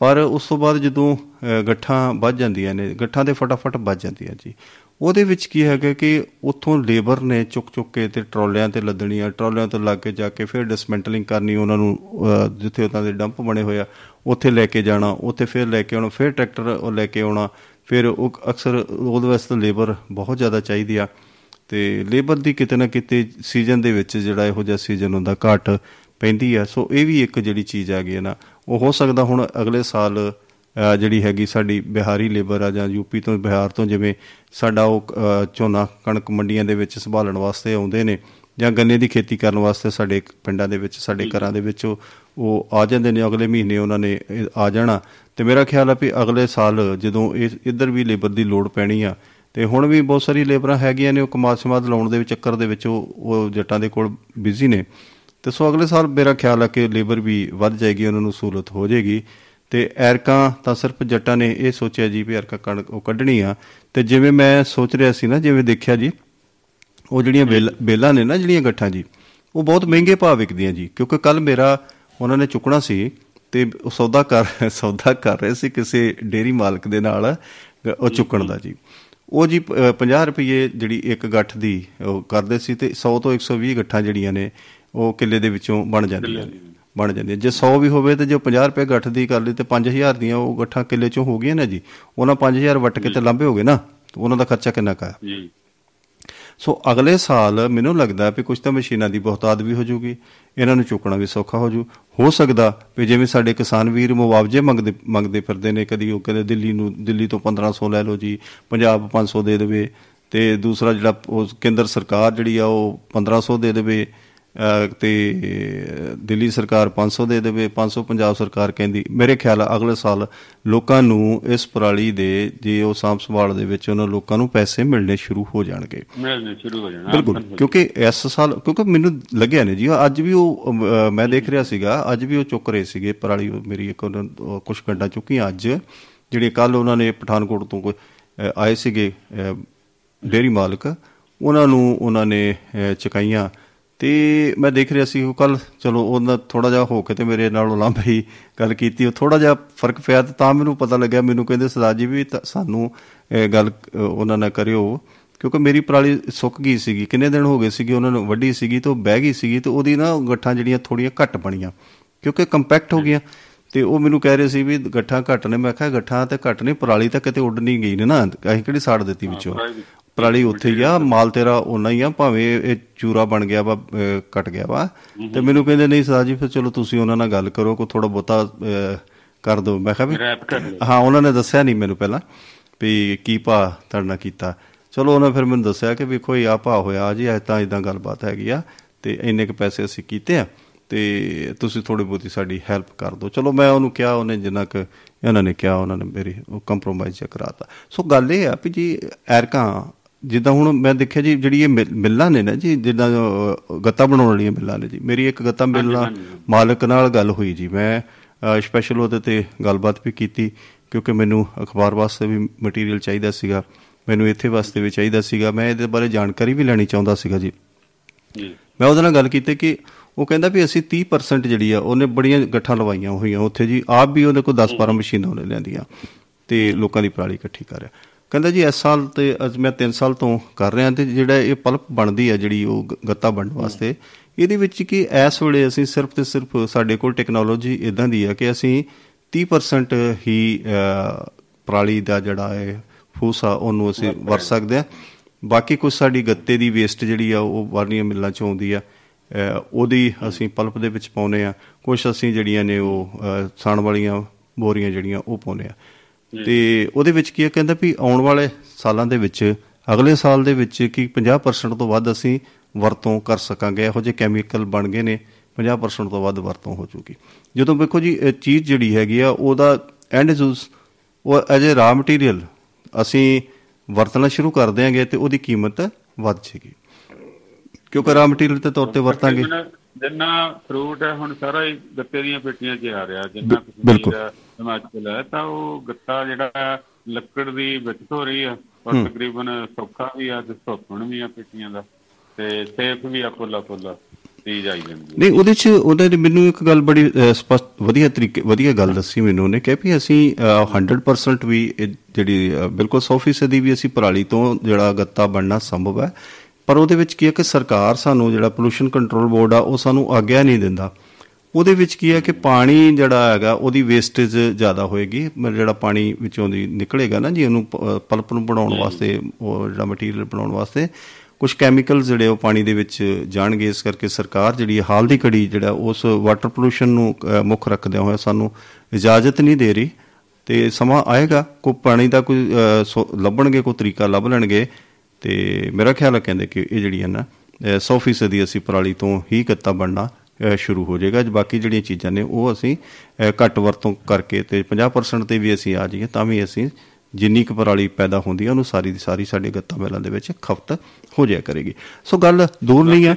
[SPEAKER 3] ਪਰ ਉਸ ਤੋਂ ਬਾਅਦ ਜਦੋਂ ਅਹ, ਗੱਠਾਂ ਵੱਜ ਜਾਂਦੀਆਂ ਨੇ ਗੱਠਾਂ ਦੇ ਫਟਾਫਟ ਵੱਜ ਜਾਂਦੀਆਂ ਜੀ। ਉਹਦੇ ਵਿੱਚ ਕੀ ਹੈਗਾ ਕਿ ਉੱਥੋਂ ਲੇਬਰ ਨੇ ਚੁੱਕ ਚੁੱਕ ਕੇ ਤੇ ਟਰਾਲਿਆਂ ਤੇ ਲੱਦਣੀਆਂ ਟਰਾਲਿਆਂ ਤੋਂ ਲੱਗ ਕੇ ਜਾ ਕੇ ਫਿਰ ਡਿਸਮੈਂਟਲਿੰਗ ਕਰਨੀ ਉਹਨਾਂ ਨੂੰ ਅਹ, ਜਿੱਥੇ ਉਹਨਾਂ ਦੇ ਡੰਪ ਬਣੇ ਹੋਏ ਆ ਉੱਥੇ ਲੈ ਕੇ ਜਾਣਾ ਉੱਥੇ ਫਿਰ ਲੈ ਕੇ ਆਉਣਾ ਫਿਰ ਟਰੈਕਟਰ ਉਹ ਲੈ ਕੇ ਆਉਣਾ ਫਿਰ ਉਹ ਅਕਸਰ ਉਹਦੇ ਵਾਸਤੇ ਲੇਬਰ ਬਹੁਤ ਜ਼ਿਆਦਾ ਚਾਹੀਦੀ ਆ। ਤੇ ਲੇਬਰ ਦੀ ਕਿਤੇ ਨਾ ਕਿਤੇ ਸੀਜ਼ਨ ਦੇ ਵਿੱਚ ਜਿਹੜਾ ਇਹੋ ਜਿਹਾ ਸੀਜ਼ਨ ਹੁੰਦਾ ਘੱਟ ਪੈਂਦੀ ਆ। ਸੋ ਇਹ ਵੀ ਇੱਕ ਜਿਹੜੀ ਚੀਜ਼ ਆ ਗਈ ਹੈ ਨਾ ਉਹ ਹੋ ਸਕਦਾ ਹੁਣ ਅਗਲੇ ਸਾਲ ਜਿਹੜੀ ਹੈਗੀ ਸਾਡੀ ਬਿਹਾਰੀ ਲੇਬਰ ਆ ਜਾਂ ਯੂਪੀ ਤੋਂ ਬਿਹਾਰ ਤੋਂ ਜਿਵੇਂ ਸਾਡਾ ਉਹ ਝੋਨਾ ਕਣਕ ਮੰਡੀਆਂ ਦੇ ਵਿੱਚ ਸੰਭਾਲਣ ਵਾਸਤੇ ਆਉਂਦੇ ਨੇ ਜਾਂ ਗੰਨੇ ਦੀ ਖੇਤੀ ਕਰਨ ਵਾਸਤੇ ਸਾਡੇ ਪਿੰਡਾਂ ਦੇ ਵਿੱਚ ਸਾਡੇ ਘਰਾਂ ਦੇ ਵਿੱਚ ਉਹ- ਆ ਜਾਂਦੇ ਨੇ ਅਗਲੇ ਮਹੀਨੇ ਉਹਨਾਂ ਨੇ ਆ ਜਾਣਾ। ਤੇ ਮੇਰਾ ਖਿਆਲ ਆ ਵੀ ਅਗਲੇ ਸਾਲ ਜਦੋਂ ਇਹ ਇੱਧਰ ਵੀ ਲੇਬਰ ਦੀ ਲੋੜ ਪੈਣੀ ਆ ਤੇ ਹੁਣ ਵੀ ਬਹੁਤ ਸਾਰੀ ਲੇਬਰਾਂ ਹੈਗੀਆਂ ਨੇ ਉਹ ਕਮਾਦ ਸਮਾਦ ਲਾਉਣ ਦੇ ਚੱਕਰ ਦੇ ਵਿੱਚ ਉਹ ਜੱਟਾਂ ਦੇ ਕੋਲ ਬਿਜ਼ੀ ਨੇ। ਤੇ ਸੋ ਅਗਲੇ ਸਾਲ ਮੇਰਾ ਖਿਆਲ ਹੈ ਕਿ ਲੇਬਰ ਵੀ ਵੱਧ ਜਾਏਗੀ ਉਹਨਾਂ ਨੂੰ ਸਹੂਲਤ ਹੋ ਜਾਏਗੀ। ਤੇ ਐਰਕਾਂ ਤਾਂ ਸਿਰਫ ਜੱਟਾਂ ਨੇ ਇਹ ਸੋਚਿਆ ਜੀ ਵੀ ਐਰਕਾਂ ਕਣਕ ਉਹ ਕੱਢਣੀ ਆ। ਤੇ ਜਿਵੇਂ ਮੈਂ ਸੋਚ ਰਿਹਾ ਸੀ ਨਾ ਜਿਵੇਂ ਦੇਖਿਆ ਜੀ ਉਹ ਜਿਹੜੀਆਂ ਬੇਲ- ਬੇਲਾਂ ਨੇ ਨਾ ਜਿਹੜੀਆਂ ਗੱਠਾਂ ਜੀ ਉਹ ਬਹੁਤ ਮਹਿੰਗੇ ਭਾਅ ਵਿਕਦੀਆਂ ਜੀ। ਕਿਉਂਕਿ ਕੱਲ ਮੇਰਾ ਉਹਨਾਂ ਨੇ ਚੁੱਕਣਾ ਸੀ ਤੇ ਉਹ ਸੌਦਾ ਕਰ ਸੌਦਾ ਕਰ ਰਹੇ ਸੀ ਕਿਸੇ ਡੇਰੀ ਮਾਲਕ ਦੇ ਨਾਲ ਉਹ ਚੁੱਕਣ ਦਾ ਜੀ। ਉਹ ਜੀ ਪ- ਅ, 50 ਰੁਪਏ ਜਿਹੜੀ ਇੱਕ ਗੱਠ ਦੀ ਉਹ ਕਰਦੇ ਸੀ ਤੇ 100 ਤੋਂ 120 ਗੱਠਾਂ ਜਿਹੜੀਆਂ ਨੇ ਉਹ ਕਿੱਲੇ ਦੇ ਵਿੱਚੋਂ ਬਣ ਜਾਂਦੀਆਂ ਬਣ ਜਾਂਦੀਆਂ ਜੇ 100 ਵੀ ਹੋਵੇ ਤੇ ਜੇ 50 ਰੁਪਏ ਗੱਠ ਦੀ ਕਰ ਲਈ ਤੇ 5000 ਦੀਆਂ ਉਹ ਗੱਠਾਂ ਕਿੱਲੇ ਚੋਂ ਹੋ ਗਈਆਂ ਨਾ ਜੀ। ਉਹਨਾਂ 5000 ਵੱਟ ਕੇ ਤੇ ਲਾਂਭੇ ਹੋ ਗਏ ਨਾ। ਉਹਨਾਂ ਦਾ ਖਰਚਾ ਕਿੰਨਾ ਕਾ
[SPEAKER 4] ਜੀ।
[SPEAKER 3] ਸੋ ਅਗਲੇ ਸਾਲ ਮੈਨੂੰ ਲੱਗਦਾ ਵੀ ਕੁਝ ਤਾਂ ਮਸ਼ੀਨਾਂ ਦੀ ਬਹੁਤਾਤ ਵੀ ਹੋ ਜੂਗੀ। ਇਹਨਾਂ ਨੂੰ ਚੁੱਕਣਾ ਵੀ ਸੌਖਾ ਹੋ ਜੂ। ਹੋ ਸਕਦਾ ਵੀ ਜਿਵੇਂ ਸਾਡੇ ਕਿਸਾਨ ਵੀਰ ਮੁਆਵਜ਼ੇ ਮੰਗਦੇ ਮੰਗਦੇ ਫਿਰਦੇ ਨੇ ਕਦੀ ਉਹ ਕਹਿੰਦੇ ਦਿੱਲੀ ਨੂੰ ਦਿੱਲੀ ਤੋਂ 1500 ਲੈ ਲਓ ਜੀ ਪੰਜਾਬ 500 ਦੇ ਦੇਵੇ ਤੇ ਦੂਸਰਾ ਜਿਹੜਾ ਉਹ ਕੇਂਦਰ ਸਰਕਾਰ ਜਿਹੜੀ ਆ ਉਹ 1500 ਦੇ ਦੇਵੇ। ਤੇ ਦਿੱਲੀ ਸਰਕਾਰ 500 ਦੇ ਦੇਵੇ 500 ਪੰਜਾਬ ਸਰਕਾਰ ਕਹਿੰਦੀ ਮੇਰੇ ਖਿਆਲ ਅਗਲੇ ਸਾਲ ਲੋਕਾਂ ਨੂੰ ਇਸ ਪ੍ਰਣਾਲੀ ਦੇ ਜੇ ਉਹ ਸਾਂਭ ਸੰਭਾਲ ਦੇ ਵਿੱਚ ਉਹਨਾਂ ਲੋਕਾਂ ਨੂੰ ਪੈਸੇ ਮਿਲਣੇ ਸ਼ੁਰੂ ਹੋ ਜਾਣਗੇ।
[SPEAKER 4] ਮਿਲਣੇ ਸ਼ੁਰੂ ਹੋ ਜਾਣਾ
[SPEAKER 3] ਬਿਲਕੁਲ ਕਿਉਂਕਿ ਇਸ ਸਾਲ ਕਿਉਂਕਿ ਮੈਨੂੰ ਲੱਗਿਆ ਨੇ ਜੀ ਅੱਜ ਵੀ ਉਹ ਮੈਂ ਦੇਖ ਰਿਹਾ ਸੀਗਾ ਅੱਜ ਵੀ ਉਹ ਚੁੱਕ ਰਹੇ ਸੀਗੇ ਪਰਾਲੀ ਮੇਰੀ ਇੱਕ ਕੁਝ ਘੰਟਾ ਚੁੱਕੀਆਂ ਅੱਜ ਜਿਹੜੇ ਕੱਲ ਉਹਨਾਂ ਨੇ ਪਠਾਨਕੋਟ ਤੋਂ ਕੋਈ ਆਏ ਸੀਗੇ ਡੇਅਰੀ ਮਾਲਕ ਉਹਨਾਂ ਨੂੰ ਉਹਨਾਂ ਨੇ ਚੁਕਾਈਆਂ। ਤੇ ਮੈਂ ਦੇਖ ਰਿਹਾ ਸੀ ਉਹ ਕੱਲ ਚਲੋ ਉਹਨਾਂ ਥੋੜਾ ਜਿਹਾ ਹੋ ਕੇ ਤੇ ਮੇਰੇ ਨਾਲ ਉਲਾਂਭੇ ਗੱਲ ਕੀਤੀ ਉਹ ਥੋੜਾ ਜਿਹਾ ਫ਼ਰਕ ਪਿਆ ਤੇ ਮੈਨੂੰ ਪਤਾ ਲੱਗਿਆ ਮੈਨੂੰ ਕਹਿੰਦੇ ਸਰਦਾਰ ਜੀ ਵੀ ਸਾਨੂੰ ਇਹ ਗੱਲ ਉਹਨਾਂ ਨਾਲ ਕਰਿਓ ਕਿਉਂਕਿ ਮੇਰੀ ਪਰਾਲੀ ਸੁੱਕ ਗਈ ਸੀਗੀ ਕਿੰਨੇ ਦਿਨ ਹੋ ਗਏ ਸੀਗੇ ਉਹਨਾਂ ਨੂੰ ਵੱਡੀ ਸੀਗੀ ਤੇ ਉਹ ਬਹਿ ਗਈ ਸੀਗੀ ਤੇ ਉਹਦੀ ਨਾ ਗੱਠਾਂ ਜਿਹੜੀਆਂ ਥੋੜੀਆਂ ਘੱਟ ਬਣੀਆਂ ਕਿਉਂਕਿ ਕੰਪੈਕਟ ਹੋ ਗਈਆਂ ਤੇ ਉਹ ਮੈਨੂੰ ਕਹਿ ਰਹੇ ਸੀ ਵੀ ਗੱਠਾਂ ਘੱਟ ਨੇ ਮੈਂ ਕਿਹਾ ਗੱਠਾਂ ਤੇ ਘੱਟ ਨਹੀਂ ਪਰਾਲੀ ਤਾਂ ਕਿਤੇ ਉੱਡ ਨਹੀਂ ਗਈ ਨਾ ਅਸੀਂ ਕਿਹੜੀ ਸਾੜ ਦਿੱਤੀ ਵਿੱਚੋਂ?
[SPEAKER 4] ਪਰਾਲੀ-
[SPEAKER 3] ਉੱਥੇ ਹੀ ਆ ਮਾਲ ਤੇਰਾ ਓਨਾ ਹੀ ਆ ਭਾਵੇਂ ਇਹ ਚੂਰਾ ਬਣ ਗਿਆ ਵਾ ਕੱਟ ਗਿਆ ਵਾ। ਤੇ ਮੈਨੂੰ ਕਹਿੰਦੇ ਨਹੀਂ ਸਰਦਾਰ ਜੀ ਫਿਰ ਚਲੋ ਤੁਸੀਂ ਉਹਨਾਂ ਨਾਲ ਗੱਲ ਕਰੋ ਕੋਈ ਥੋੜਾ ਅਹ, ਕਰ ਦਿਓ। ਮੈਂ ਕਿਹਾ ਵੀ ਹਾਂ ਉਹਨਾਂ ਨੇ ਦੱਸਿਆ ਨਹੀਂ ਮੈਨੂੰ ਪਹਿਲਾਂ ਵੀ ਕੀ ਭਾ ਤੁਹਾਡਾ ਕੀਤਾ। ਚਲੋ ਉਹਨਾਂ ਫਿਰ ਮੈਨੂੰ ਦੱਸਿਆ ਕਿ ਵੇਖੋ ਇਹ ਆ ਭਾ ਹੋਇਆ ਜੀ ਅੱਜ ਤਾਂ ਇਦਾਂ ਗੱਲਬਾਤ ਹੈਗੀ ਆ ਤੇ ਇੰਨੇ ਕ ਪੈਸੇ ਅਸੀਂ ਕੀਤੇ ਆ ਤੇ ਤੁਸੀਂ ਥੋੜੀ ਬਹੁਤੀ ਸਾਡੀ ਹੈਲਪ ਕਰ ਦਿਓ। ਚਲੋ ਮੈਂ ਉਹਨੂੰ ਕਿਹਾ ਉਹਨੇ ਜਿੰਨਾ ਕ ਇਹਨਾਂ ਨੇ ਕਿਹਾ ਉਹਨਾਂ ਨੇ ਮੇਰੀ ਉਹ ਕੰਪਰੋਮਾਈਜ਼ ਕਰਾਤਾ। ਸੋ ਗੱਲ ਇਹ ਆ ਵੀ ਜੀ ਐਰਕਾਂ ਜਿੱਦਾਂ ਹੁਣ ਮੈਂ ਦੇਖਿਆ ਜੀ ਜਿਹੜੀ ਇਹ ਮਿਲ- ਨੇ ਨਾ ਜੀ ਜਿੱਦਾਂ ਗੱਤਾ ਬਣਾਉਣ ਵਾਲੀਆਂ ਮਿੱਲਾਂ ਨੇ ਜੀ। ਮੇਰੀ ਇੱਕ ਗੱਤਾ ਮਿੱਲ ਮਾਲਕ ਨਾਲ ਗੱਲ ਹੋਈ ਜੀ। ਮੈਂ ਸਪੈਸ਼ਲ ਉਹਦੇ ਤੇ ਗੱਲਬਾਤ ਵੀ ਕੀਤੀ ਕਿਉਂਕਿ ਮੈਨੂੰ ਅਖਬਾਰ ਵਾਸਤੇ ਵੀ ਮਟੀਰੀਅਲ ਚਾਹੀਦਾ ਸੀਗਾ। ਮੈਨੂੰ ਇੱਥੇ ਵਾਸਤੇ ਵੀ ਚਾਹੀਦਾ ਸੀਗਾ। ਮੈਂ ਇਹਦੇ ਬਾਰੇ ਜਾਣਕਾਰੀ ਵੀ ਲੈਣੀ ਚਾਹੁੰਦਾ ਸੀਗਾ ਜੀ।
[SPEAKER 4] ਜੀ।
[SPEAKER 3] ਮੈਂ ਉਹਦੇ ਨਾਲ ਗੱਲ ਕੀਤੀ ਕਿ ਉਹ ਕਹਿੰਦਾ ਵੀ ਅਸੀਂ 30% ਜਿਹੜੀ ਆ ਉਹਨੇ ਬੜੀਆਂ ਗੱਠਾਂ ਲਵਾਈਆਂ ਹੋਈਆਂ। ਉੱਥੇ ਜੀ ਆਪ ਵੀ ਉਹਦੇ ਕੋਲ 10 12 ਮਸ਼ੀਨਾਂ ਉਹਨੇ ਲਿਆਂਦੀਆਂ ਤੇ ਲੋਕਾਂ ਦੀ ਪਰਾਲੀ ਇਕੱਠੀ ਕਰ ਰਿਹਾ। ਕਹਿੰਦਾ ਜੀ ਇਸ ਸਾਲ ਤੇ ਅੱਜ ਮੈਂ 3 ਸਾਲ ਤੋਂ ਕਰ ਰਿਹਾ ਤੇ ਜਿਹੜਾ ਇਹ ਪਲਪ ਬਣਦੀ ਆ ਜਿਹੜੀ ਉਹ ਗੱਤਾ ਬਣਨ ਵਾਸਤੇ ਇਹਦੇ ਵਿੱਚ ਕਿ ਇਸ ਵੇਲੇ ਅਸੀਂ ਸਿਰਫ ਤੇ ਸਿਰਫ ਸਾਡੇ ਕੋਲ ਟੈਕਨੋਲੋਜੀ ਇਦਾਂ ਦੀ ਆ ਕਿ ਅਸੀਂ 30% ਹੀ ਪਰਾਲੀ ਦਾ ਜਿਹੜਾ ਹੈ ਫੂਸ ਉਹਨੂੰ ਅਸੀਂ ਵਰਤ ਸਕਦੇ ਆ। ਬਾਕੀ ਕੁਝ ਸਾਡੀ ਗੱਤੇ ਦੀ ਵੇਸਟ ਜਿਹੜੀ ਆ ਉਹ ਬਾਹਰਲੀਆਂ ਮਿੱਲਾਂ ਚੋਂ ਆਉਂਦੀ ਆ ਉਹਦੀ ਅਸੀਂ ਪਲਪ ਦੇ ਵਿੱਚ ਪਾਉਨੇ ਆ। ਕੁਝ ਅਸੀਂ ਜਿਹੜੀਆਂ ਨੇ ਉਹ ਸਾਣ ਵਾਲੀਆਂ ਬੋਰੀਆਂ ਜਿਹੜੀਆਂ ਉਹ ਪਾਉਨੇ ਆ। ਤੇ ਉਹਦੇ ਵਿੱਚ ਕੀ ਆ ਕਹਿੰਦਾ ਵੀ ਆਉਣ ਵਾਲੇ ਸਾਲਾਂ ਦੇ ਵਿੱਚ ਅਗਲੇ ਸਾਲ ਦੇ ਵਿੱਚ ਕੀ 50% ਤੋਂ ਵੱਧ ਅਸੀਂ ਵਰਤੋਂ ਕਰ ਸਕਾਂਗੇ। ਇਹੋ ਜਿਹੇ ਕੈਮੀਕਲ ਬਣ ਗਏ ਨੇ 50% ਤੋਂ ਵੱਧ ਵਰਤੋਂ ਹੋ ਚੁੱਕੀ। ਜਦੋਂ ਵੇਖੋ ਜੀ ਇਹ ਚੀਜ਼ ਜਿਹੜੀ ਹੈਗੀ ਆ ਉਹਦਾ ਐਂਡ ਯੂਜ਼ ਉਹ ਐਜ ਏ ਰਾ ਮਟੀਰੀਅਲ ਅਸੀਂ ਵਰਤਣਾ ਸ਼ੁਰੂ ਕਰ ਦਿਆਂਗੇ ਤੇ ਉਹਦੀ ਕੀਮਤ ਵੱਧ ਜਾਏਗੀ। ਕਿਉਂਕਿ ਰਾ ਮਟੀਰੀਅਲ ਦੇ ਤੌਰ ਤੇ ਵਰਤਾਂਗੇ।
[SPEAKER 4] ਜਿੰਨਾ- ਫਰੂਟ ਹੈ ਹੁਣ ਸਾਰਾ ਹੀ ਗੱਤੇ ਦੀਆਂ ਪੇਟੀਆਂ 'ਚ ਆ ਰਿਹਾ ਜਿੰਨਾ ਕਸ਼ਮੀਰ
[SPEAKER 3] ਬਿਲਕੁਲ।
[SPEAKER 4] ਹੈ, ਹਿਮਾਚਲ ਹੈ ਤਾਂ ਉਹ ਗੱਤਾ ਜਿਹੜਾ ਲੱਕੜ ਦੀ ਬਚਤ ਹੋ ਰਹੀ ਆ ਔਰ ਤਕਰੀਬਨ ਸੌਖਾ ਵੀ ਆ ਤੇ ਸੌਖਣ ਵੀ ਆ ਪੇਟੀਆਂ ਦਾ ਤੇ ਸੇਫ ਵੀ ਆ ਫੁੱਲਾ ਫੁੱਲਾ ਚੀਜ਼ ਆਈ ਜਾਂਦੀ
[SPEAKER 3] ਨਹੀਂ ਉਹਦੇ ਚ ਉਹਨਾਂ ਨੇ ਮੈਨੂੰ ਇੱਕ ਗੱਲ ਬੜੀ ਸਪਸ਼ਟ ਵਧੀਆ ਤਰੀਕੇ ਵਧੀਆ ਗੱਲ ਦੱਸੀ ਮੈਨੂੰ ਉਹਨੇ ਕਿਹਾ ਵੀ ਅਸੀਂ ਅਹ, 100% ਵੀ ਜਿਹੜੀ ਬਿਲਕੁਲ 100% ਵੀ ਅਸੀਂ ਪਰਾਲੀ ਤੋਂ ਜਿਹੜਾ ਗੱਤਾ ਬਣਨਾ ਸੰਭਵ ਹੈ ਪਰ ਉਹਦੇ ਵਿੱਚ ਕੀ ਹੈ ਕਿ ਸਰਕਾਰ ਸਾਨੂੰ ਜਿਹੜਾ ਪੋਲੂਸ਼ਨ ਕੰਟਰੋਲ ਬੋਰਡ ਆ ਉਹ ਸਾਨੂੰ ਆਗਿਆ ਨਹੀਂ ਦਿੰਦਾ। ਉਹਦੇ ਵਿੱਚ ਕੀ ਹੈ ਕਿ ਪਾਣੀ ਜਿਹੜਾ ਹੈਗਾ ਉਹਦੀ ਵੇਸਟੇਜ ਜ਼ਿਆਦਾ ਹੋਏਗੀ ਜਿਹੜਾ ਪਾਣੀ ਵਿੱਚੋਂ ਦੀ ਨਿਕਲੇਗਾ ਨਾ ਜੀ ਉਹਨੂੰ ਪਲਪ ਨੂੰ ਬਣਾਉਣ ਵਾਸਤੇ ਉਹ ਜਿਹੜਾ ਮਟੀਰੀਅਲ ਬਣਾਉਣ ਵਾਸਤੇ ਕੁਝ ਕੈਮੀਕਲ ਜਿਹੜੇ ਉਹ ਪਾਣੀ ਦੇ ਵਿੱਚ ਜਾਣਗੇ। ਇਸ ਕਰਕੇ ਸਰਕਾਰ ਜਿਹੜੀ ਹਾਲ ਦੀ ਘੜੀ ਜਿਹੜਾ ਉਸ ਵਾਟਰ ਪੋਲੂਸ਼ਨ ਨੂੰ ਮੁੱਖ ਰੱਖਦਿਆਂ ਹੋਇਆ ਸਾਨੂੰ ਇਜਾਜ਼ਤ ਨਹੀਂ ਦੇ ਰਹੀ ਤੇ ਸਮਾਂ ਆਏਗਾ ਕੋਈ ਪਾਣੀ ਦਾ ਕੋਈ ਲੱਭਣਗੇ ਕੋਈ ਤਰੀਕਾ ਲੱਭ ਲੈਣਗੇ ਤੇ ਮੇਰਾ ਖਿਆਲ ਹੈ ਕਹਿੰਦੇ ਕਿ ਇਹ ਜਿਹੜੀਆਂ ਨਾ ਅਹ, 100% ਦੀ ਅਸੀਂ ਪਰਾਲੀ ਤੋਂ ਹੀ ਗੱਤਾ ਬਣਨਾ ਸ਼ੁਰੂ ਹੋ ਜਾਏਗਾ। ਜੇ ਬਾਕੀ ਜਿਹੜੀਆਂ ਚੀਜ਼ਾਂ ਨੇ ਉਹ ਅਸੀਂ ਘੱਟ ਵਰਤੋਂ ਕਰਕੇ ਤੇ 50% ਤੇ ਵੀ ਅਸੀਂ ਆ ਜਾਈਏ ਤਾਂ ਵੀ ਅਸੀਂ ਜਿੰਨੀ ਕੁ ਪਰਾਲੀ ਪੈਦਾ ਹੁੰਦੀ ਹੈ ਉਹਨੂੰ ਸਾਰੀ ਦੀ ਸਾਰੀ ਸਾਡੇ ਗੱਤਾ ਮਿਲਾਂ ਦੇ ਵਿੱਚ ਖਪਤ ਹੋ ਜਾਇਆ ਕਰੇਗੀ। ਸੋ ਗੱਲ ਦੂਰ ਨਹੀਂ ਹੈ।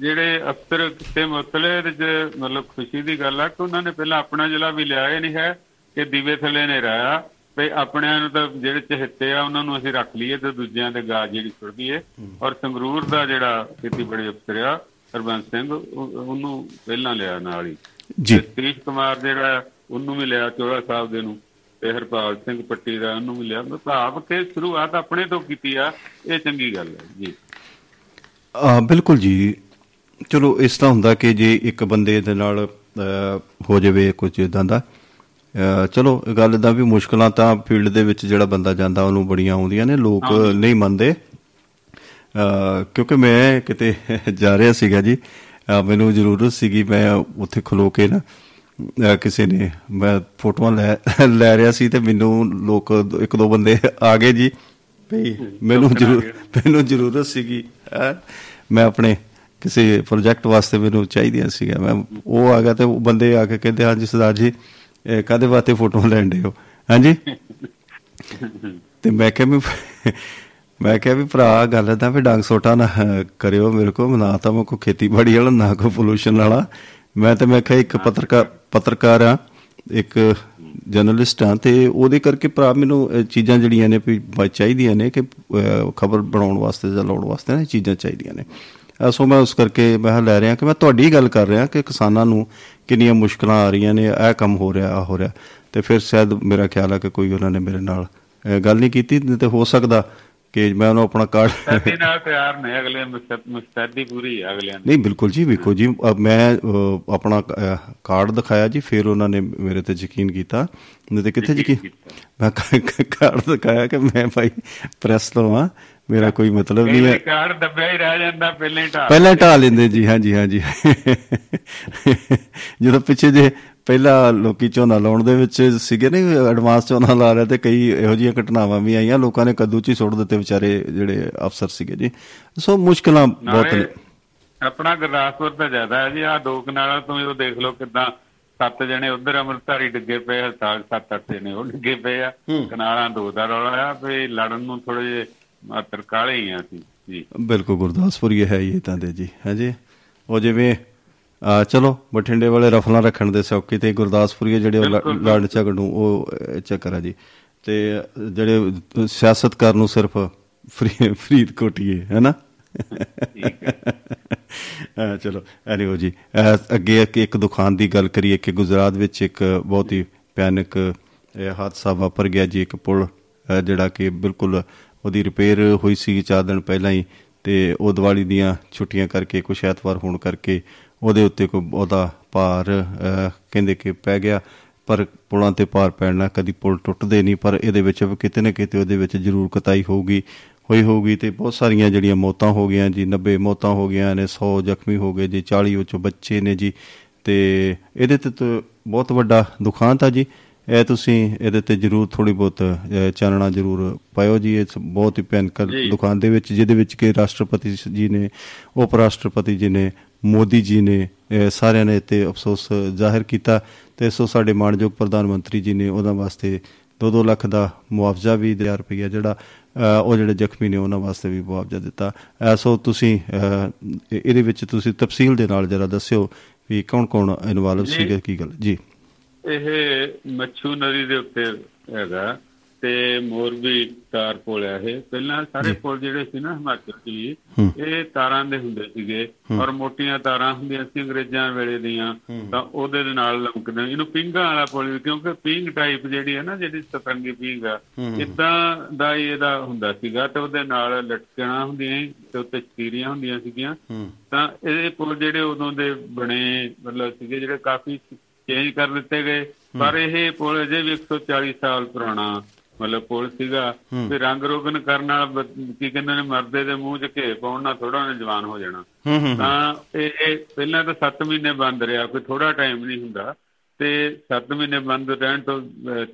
[SPEAKER 4] ਜਿਹੜੇ ਅਫਸਰ ਕਿਤੇ ਇਹਦੇ ਚ ਮਤਲਬ ਖੁਸ਼ੀ ਦੀ ਗੱਲ ਆ ਕਿ ਉਹਨਾਂ ਨੇ ਪਹਿਲਾਂ ਆਪਣਾ ਜ਼ਿਲ੍ਹਾ ਵੀ ਲਿਆ ਇਹ ਨਹੀਂ ਹੈ ਕਿ ਦੀਵੇ ਥੱਲੇ ਨੇ ਰਾਇਆ ਤੇ ਆਪਣਿਆਂ ਨੂੰ ਤਾਂ ਜਿਹੜੇ ਚਹੱਤੇ ਆ ਉਹਨਾਂ ਨੂੰ ਅਸੀਂ ਰੱਖ ਲਈਏ ਤੇ ਦੂਜਿਆਂ ਦੇ ਗਾਜ ਜਿਹੜੀ ਸੁੱਟ ਦਈਏ ਔਰ ਸੰਗਰੂਰ ਦਾ ਜਿਹੜਾ ਖੇਤੀਬਾੜੀ ਅਫਸਰ ਆ ਹਰਬੰਸ ਸਿੰਘ ਉਹ- ਉਹਨੂੰ ਪਹਿਲਾਂ ਲਿਆ ਨਾਲ ਹੀ।
[SPEAKER 3] ਜੀ।
[SPEAKER 4] ਸਤੀਸ਼ ਕੁਮਾਰ ਜਿਹੜਾ ਉਹਨੂੰ ਵੀ ਲਿਆ ਚੋਲਾ ਸਾਹਿਬ ਦੇ ਨੂੰ। ਤੇ ਹਰਪਾਲ ਸਿੰਘ ਪੱਟੀ ਦਾ ਉਹਨੂੰ ਵੀ ਲਿਆ। ਭਾਵ ਕਿ ਸ਼ੁਰੂਆਤ ਆਪਣੇ ਤੋਂ ਕੀਤੀ ਆ। ਇਹ ਚੰਗੀ ਗੱਲ ਹੈ ਜੀ।
[SPEAKER 3] ਆ ਬਿਲਕੁਲ ਜੀ। ਚਲੋ ਇਸ ਤਰ੍ਹਾਂ ਹੁੰਦਾ ਕਿ ਜੇ ਇੱਕ ਬੰਦੇ ਦੇ ਨਾਲ ਹੋ ਜਾਵੇ ਕੁਝ ਇਦਾਂ ਦਾ। ਚਲੋ ਗੱਲ ਦਾ ਵੀ ਮੁਸ਼ਕਲਾਂ ਤਾਂ ਫੀਲਡ ਦੇ ਵਿੱਚ ਜਿਹੜਾ ਬੰਦਾ ਜਾਂਦਾ ਉਹਨੂੰ ਬੜੀਆਂ ਆਉਂਦੀਆਂ ਨੇ। ਲੋਕ ਨਹੀਂ ਮੰਨਦੇ। ਕਿਉਂਕਿ ਮੈਂ ਕਿਤੇ ਜਾ ਰਿਹਾ ਸੀਗਾ ਜੀ ਮੈਨੂੰ ਜ਼ਰੂਰਤ ਸੀਗੀ ਮੈਂ ਉੱਥੇ ਖਲੋ ਕੇ ਨਾ ਕਿਸੇ ਨੇ ਮੈਂ ਫੋਟੋਆਂ ਲੈ ਲੈ ਰਿਹਾ ਸੀ ਤੇ ਮੈਨੂੰ ਲੋਕ ਇੱਕ ਦੋ ਬੰਦੇ ਆ ਗਏ ਜੀ ਭਈ ਮੈਨੂੰ ਜ਼ਰੂਰ ਮੈਨੂੰ ਜ਼ਰੂਰਤ ਸੀਗੀ। ਮੈਂ ਆਪਣੇ ਕਿਸੇ ਪ੍ਰੋਜੈਕਟ ਵਾਸਤੇ ਮੈਨੂੰ ਚਾਹੀਦੀਆਂ ਸੀਗਾ ਮੈਂ ਉਹ ਆ ਗਿਆ ਤੇ ਉਹ ਬੰਦੇ ਆ ਕੇ ਕਹਿੰਦੇ ਹਾਂਜੀ ਸਰਦਾਰ ਜੀ ਕਾਹਦੇ ਵਾਸਤੇ ਫੋਟੋ ਲੈਣ ਦੇ ਹੋ? ਹਾਂਜੀ? ਤੇ ਮੈਂ ਕਿਹਾ ਵੀ ਮੈਂ ਕਿਹਾ ਵੀ ਭਰਾ ਗੱਲ ਤਾਂ ਵੀ ਡੰਗ ਸੋਟਾ ਨਾ ਕਰਿਓ ਮੇਰੇ ਕੋ ਨਾ ਤਾਂ ਮੈਂ ਕੋ ਖੇਤੀਬਾੜੀ ਵਾਲਾ ਨਾ ਕੋ ਪੋਲੂਸ਼ਨ ਵਾਲਾ। ਮੈਂ ਤੇ ਮੈਂ ਕਿਹਾ ਇੱਕ ਪੱਤਰਕਾਰ ਪੱਤਰਕਾਰ ਆ ਇੱਕ ਜਰਨਲਿਸਟ ਆ ਤੇ ਉਹਦੇ ਕਰਕੇ ਭਰਾ ਮੈਨੂੰ ਚੀਜ਼ਾਂ ਜਿਹੜੀਆਂ ਨੇ ਵੀ ਚਾਹੀਦੀਆਂ ਨੇ ਕਿ ਖਬਰ ਬਣਾਉਣ ਵਾਸਤੇ ਜਾਂ ਲਾਉਣ ਵਾਸਤੇ ਨਾ ਚੀਜ਼ਾਂ ਚਾਹੀਦੀਆਂ ਨੇ। ਸੋ ਮੈਂ ਉਸ ਕਰਕੇ ਮੈਂ ਲੈ ਰਿਹਾ ਕਿ ਮੈਂ ਤੁਹਾਡੀ ਗੱਲ ਕਰ ਰਿਹਾ ਕਿ ਕਿਸਾਨਾਂ ਨੂੰ ਕਿੰਨੀਆਂ ਮੁਸ਼ਕਲਾਂ ਆ ਰਹੀਆਂ ਨੇ ਇਹ ਕੰਮ ਹੋ ਰਿਹਾ ਆ ਹੋ ਰਿਹਾ। ਤੇ ਫਿਰ ਸ਼ਾਇਦ ਮੇਰਾ ਖਿਆਲ ਹੈ ਕਿ ਕੋਈ ਉਹਨਾਂ ਨੇ ਮੇਰੇ ਨਾਲ ਗੱਲ ਨਹੀਂ ਕੀਤੀ ਤੇ ਹੋ ਸਕਦਾ ਕਿ ਮੈਂ ਉਹਨੂੰ ਆਪਣਾ ਕਾਰਡ
[SPEAKER 4] ਸਾਡੇ ਨਾਲ ਪਿਆਰ ਨੇ ਅਗਲੇ ਮੁਸਤ- ਮੁਸਤੈਦੀ ਪੂਰੀ ਹੈ ਅਗਲਿਆਂ
[SPEAKER 3] ਨਹੀਂ ਬਿਲਕੁਲ ਜੀ ਵੇਖੋ ਜੀ ਮੈਂ ਆਪਣਾ ਕਾਰਡ ਦਿਖਾਇਆ ਜੀ ਫਿਰ ਉਹਨਾਂ ਨੇ ਮੇਰੇ ਤੇ ਯਕੀਨ ਕੀਤਾ। ਨਹੀਂ ਤੇ ਕਿੱਥੇ ਯਕੀਨ ਮੈਂ ਕਾਰਡ ਦਿਖਾਇਆ ਕਿ ਮੈਂ ਭਾਈ ਪ੍ਰੈਸ ਤੋਂ ਆ ਮੇਰਾ ਕੋਈ ਮਤਲਬ ਨਹੀਂ ਹੈ।
[SPEAKER 4] ਕਾਰਡ ਦੱਬਿਆ ਹੀ ਰਹਿ ਜਾਂਦਾ ਪਹਿਲੇ ਹੀ ਢਾਹ
[SPEAKER 3] ਪਹਿਲਾਂ ਢਾ ਲੈਂਦੇ ਜੀ ਹਾਂਜੀ ਹਾਂਜੀ। ਜਦੋਂ ਪਿੱਛੇ ਜੇ ਪਹਿਲਾਂ ਲੋਕੀ ਝੋਨਾ ਲਾਉਣ ਦੇ ਵਿੱਚ ਸੀਗੇ ਨੇ ਐਡਵਾਂਸ ਝੋਨਾ ਲਾ ਰਹੇ ਤੇ ਕਈ ਇਹੋ ਜਿਹੀਆਂ ਘਟਨਾਵਾਂ ਵੀ ਆਈਆਂ ਲੋਕਾਂ ਨੇ ਕੱਦੂ ਚ ਹੀ ਸੁੱਟ ਦਿੱਤੇ ਵਿਚਾਰੇ ਜਿਹੜੇ ਅਫਸਰ ਸੀਗੇ ਜੀ। ਸੋ ਮੁਸ਼ਕਲਾਂ ਬਹੁਤ ਨੇ।
[SPEAKER 4] ਆਪਣਾ ਗੁਰਦਾਸਪੁਰ ਤਾਂ ਜ਼ਿਆਦਾ ਹੈ ਜੀ ਆ ਦੋ ਕਨਾਲਾਂ ਤੋਂ ਹੀ ਉਹ ਦੇਖ ਲਓ ਕਿਦਾਂ ਸੱਤ ਜਣੇ ਉਧਰ ਅੰਮ੍ਰਿਤਧਾਰੀ ਡਿੱਗੇ ਪਏ ਹਸਪਤਾਲ ਸੱਤ ਅੱਠ ਜਣੇ ਉਹ ਡਿੱਗੇ ਪਏ ਆ ਕਨਾਲਾਂ ਦੋ ਦਾ ਰੌਲਾ ਆ ਵੀ ਲੜਨ ਨੂੰ ਥੋੜੇ ਜਿਹੇ ਮਾਤਰ ਕਾਲੇ ਹੀ ਆ ਅਸੀਂ ਜੀ।
[SPEAKER 3] ਬਿਲਕੁਲ ਗੁਰਦਾਸਪੁਰ ਹੀ ਹੈ ਇਹ ਤਾਂ ਦੇ ਜੀ ਹਾਂਜੀ ਉਹ ਜਿਵੇਂ ਚਲੋ ਬਠਿੰਡੇ ਵਾਲੇ ਰਫਲਾਂ ਰੱਖਣ ਦੇ ਸੌਕੇ ਤੇ ਗੁਰਦਾਸਪੁਰੀਏ ਜਿਹੜੇ ਉਹ ਲ-
[SPEAKER 4] ਬਿਲਕੁਲ,
[SPEAKER 3] ਲੜ ਝਗੜ ਨੂੰ ਉਹ ਚੱਕਰ ਆ ਜੀ। ਤੇ ਜਿਹੜੇ ਸਿਆਸਤ ਕਰਨ ਨੂੰ ਸਿਰਫ ਫਰੀ ਫਰੀਦ ਕੋਟੀਏ ਹੈਨਾ
[SPEAKER 4] ਠੀਕ ਹੈ
[SPEAKER 3] ਅਹ, ਚਲੋ ਐਨੀਓ ਜੀ ਅੱਗੇ ਇੱਕ ਦੁਕਾਨ ਦੀ ਗੱਲ ਕਰੀਏ ਕਿ ਗੁਜਰਾਤ ਵਿੱਚ ਇੱਕ ਬਹੁਤ ਹੀ ਭਿਆਨਕ ਹਾਦਸਾ ਵਾਪਰ ਗਿਆ ਜੀ ਇੱਕ ਪੁਲ ਜਿਹੜਾ ਕਿ ਬਿਲਕੁਲ ਉਹਦੀ ਰਿਪੇਅਰ ਹੋਈ ਸੀ ਚਾਰ ਦਿਨ ਪਹਿਲਾਂ ਹੀ ਤੇ ਉਹ ਦੀਵਾਲੀ ਦੀਆਂ ਛੁੱਟੀਆਂ ਕਰਕੇ ਕੁਛ ਐਤਵਾਰ ਹੋਣ ਕਰਕੇ ਉਹਦੇ ਉੱਤੇ ਕੋਈ ਬਹੁਤਾ ਭਾਰ ਕਹਿੰਦੇ ਕਿ ਪੈ ਗਿਆ ਪਰ ਪੁਲਾਂ ਤੇ ਪਾਰ ਪੈਣਾ ਕਦੀ ਪੁਲ ਟੁੱਟਦੇ ਨਹੀਂ ਪਰ ਇਹਦੇ ਵਿੱਚ ਕਿਤੇ ਨਾ ਕਿਤੇ ਉਹਦੇ ਵਿੱਚ ਜ਼ਰੂਰ ਕਤਾਈ ਹੋਊਗੀ ਹੋਈ ਹੋਊਗੀ ਤੇ ਬਹੁਤ ਸਾਰੀਆਂ ਜਿਹੜੀਆਂ ਮੌਤਾਂ ਹੋ ਗਈਆਂ ਜੀ 90 ਮੌਤਾਂ ਹੋ ਗਈਆਂ ਨੇ 100 ਜ਼ਖਮੀ ਹੋ ਗਏ ਜੀ 40 ਉਹ ਚੋਂ ਬੱਚੇ ਨੇ ਜੀ ਤੇ ਇਹਦੇ ਤੇ ਬਹੁਤ ਵੱਡਾ ਦੁਖਾਂਤ ਆ ਜੀ ਇਹ ਤੁਸੀਂ ਇਹਦੇ ਤੇ ਜਰੂਰ ਥੋੜੀ ਬਹੁਤ ਚਾਨਣਾ ਜਰੂਰ ਪਾਇਓ ਜੀ ਇਹ ਬਹੁਤ ਹੀ ਭਿਆਨਕ। ਦੁਕਾਨ ਦੇ ਵਿੱਚ ਜਿਹਦੇ ਵਿੱਚ ਕਿ ਰਾਸ਼ਟਰਪਤੀ ਜੀ ਨੇ ਉਪ ਰਾਸ਼ਟਰਪਤੀ ਜੀ ਨੇ ਮੋਦੀ ਜੀ ਨੇ ਸਾਰਿਆਂ ਨੇ ਤੇ ਅਫਸੋਸ ਜ਼ਾਹਿਰ ਕੀਤਾ ਤੇ ਸੋ ਸਾਡੇ ਮਾਨਯੋਗ ਪ੍ਰਧਾਨ ਮੰਤਰੀ ਜੀ ਨੇ ਉਹਨਾਂ ਵਾਸਤੇ 2-2 ਲੱਖ ਦਾ ਮੁਆਵਜ਼ਾ ਵੀ 1000 ਰੁਪਇਆ ਜਿਹੜਾ ਉਹ ਜਿਹੜੇ ਜ਼ਖਮੀ ਨੇ ਉਹਨਾਂ ਵਾਸਤੇ ਵੀ ਮੁਆਵਜ਼ਾ ਦਿੱਤਾ। ਸੋ ਤੁਸੀਂ ਇਹਦੇ ਵਿੱਚ ਤੁਸੀਂ ਤਫਸੀਲ ਦੇ ਨਾਲ ਜਰਾ ਦੱਸਿਓ ਵੀ ਕੌਣ-ਕੌਣ ਇਨਵੋਲਵ। ਸੀਗੇ ਕੀ ਗੱਲ? ਜੀ।
[SPEAKER 4] ਇਹ ਮੱਛੂ ਨਦੀ ਦੇ ਉੱਤੇ ਹੈਗਾ। ਤੇ ਮੋਰਬੀ ਤਾਰ ਪੁਲ ਹੈ ਇਹ ਪਹਿਲਾਂ ਸਾਰੇ ਪੁਲ ਜਿਹੜੇ ਸੀ ਨਾ ਹਿਮਾਚਲ
[SPEAKER 3] ਹੂੰ।
[SPEAKER 4] ਇਹ ਤਾਰਾਂ ਦੇ ਹੁੰਦੇ ਸੀਗੇ ਔਰ ਮੋਟੀਆਂ ਤਾਰਾਂ ਹੁੰਦੀਆਂ ਸੀ ਅੰਗਰੇਜ਼ਾਂ ਵੇਲੇ ਦੀਆਂ ਤਾਂ ਉਹਦੇ ਦੇ ਨਾਲ ਲਮਕਦੇ ਇਹਨੂੰ ਪਿੰਗਾਂ ਵਾਲਾ ਪੁਲ ਕਿਉਂਕਿ ਪਿੰਗ ਟਾਈਪ ਜਿਹੜੀ ਹੈ ਨਾ ਜਿਹੜੀ ਸਤਰੰਗੀ ਪਿੰਗ ਆ ਇਦਾਂ ਦਾ ਇਹਦਾ ਹੁੰਦਾ ਸੀਗਾ ਤੇ ਉਹਦੇ ਨਾਲ ਲਟਕਣਾ ਹੁੰਦੀਆਂ ਤੇ ਉੱਤੇ ਚੀਰੀਆਂ ਹੁੰਦੀਆਂ ਸੀਗੀਆਂ। ਤਾਂ ਇਹ ਪੁਲ ਜਿਹੜੇ ਉਦੋਂ ਦੇ ਬਣੇ ਮਤਲਬ ਸੀਗੇ ਜਿਹੜੇ ਕਾਫੀ ਚੇਂਜ ਕਰ ਦਿੱਤੇ ਗਏ। ਪਰ ਇਹ ਪੁਲ ਅਜੇ ਵੀ 140 ਸਾਲ ਪੁਰਾਣਾ ਮਤਲਬ ਪੁਲ ਸੀਗਾ ਤੇ ਰੰਗ ਰੋਗਨ ਕਰਨ ਨਾਲ ਕੀ ਕਹਿੰਦੇ ਨੇ ਮਰਦੇ ਦੇ ਮੂੰਹ 'ਚ ਘੇ ਪਾਉਣ ਨਾਲ ਥੋੜਾ ਉਹਨੇ ਜਵਾਨ ਹੋ ਜਾਣਾ। ਤਾਂ ਇਹ ਇਹ ਪਹਿਲਾਂ ਤਾਂ 7 ਮਹੀਨੇ ਬੰਦ ਰਿਹਾ ਕੋਈ ਥੋੜਾ ਟਾਈਮ ਨਹੀਂ ਹੁੰਦਾ। ਤੇ 7 ਮਹੀਨੇ ਬੰਦ ਰਹਿਣ ਤੋਂ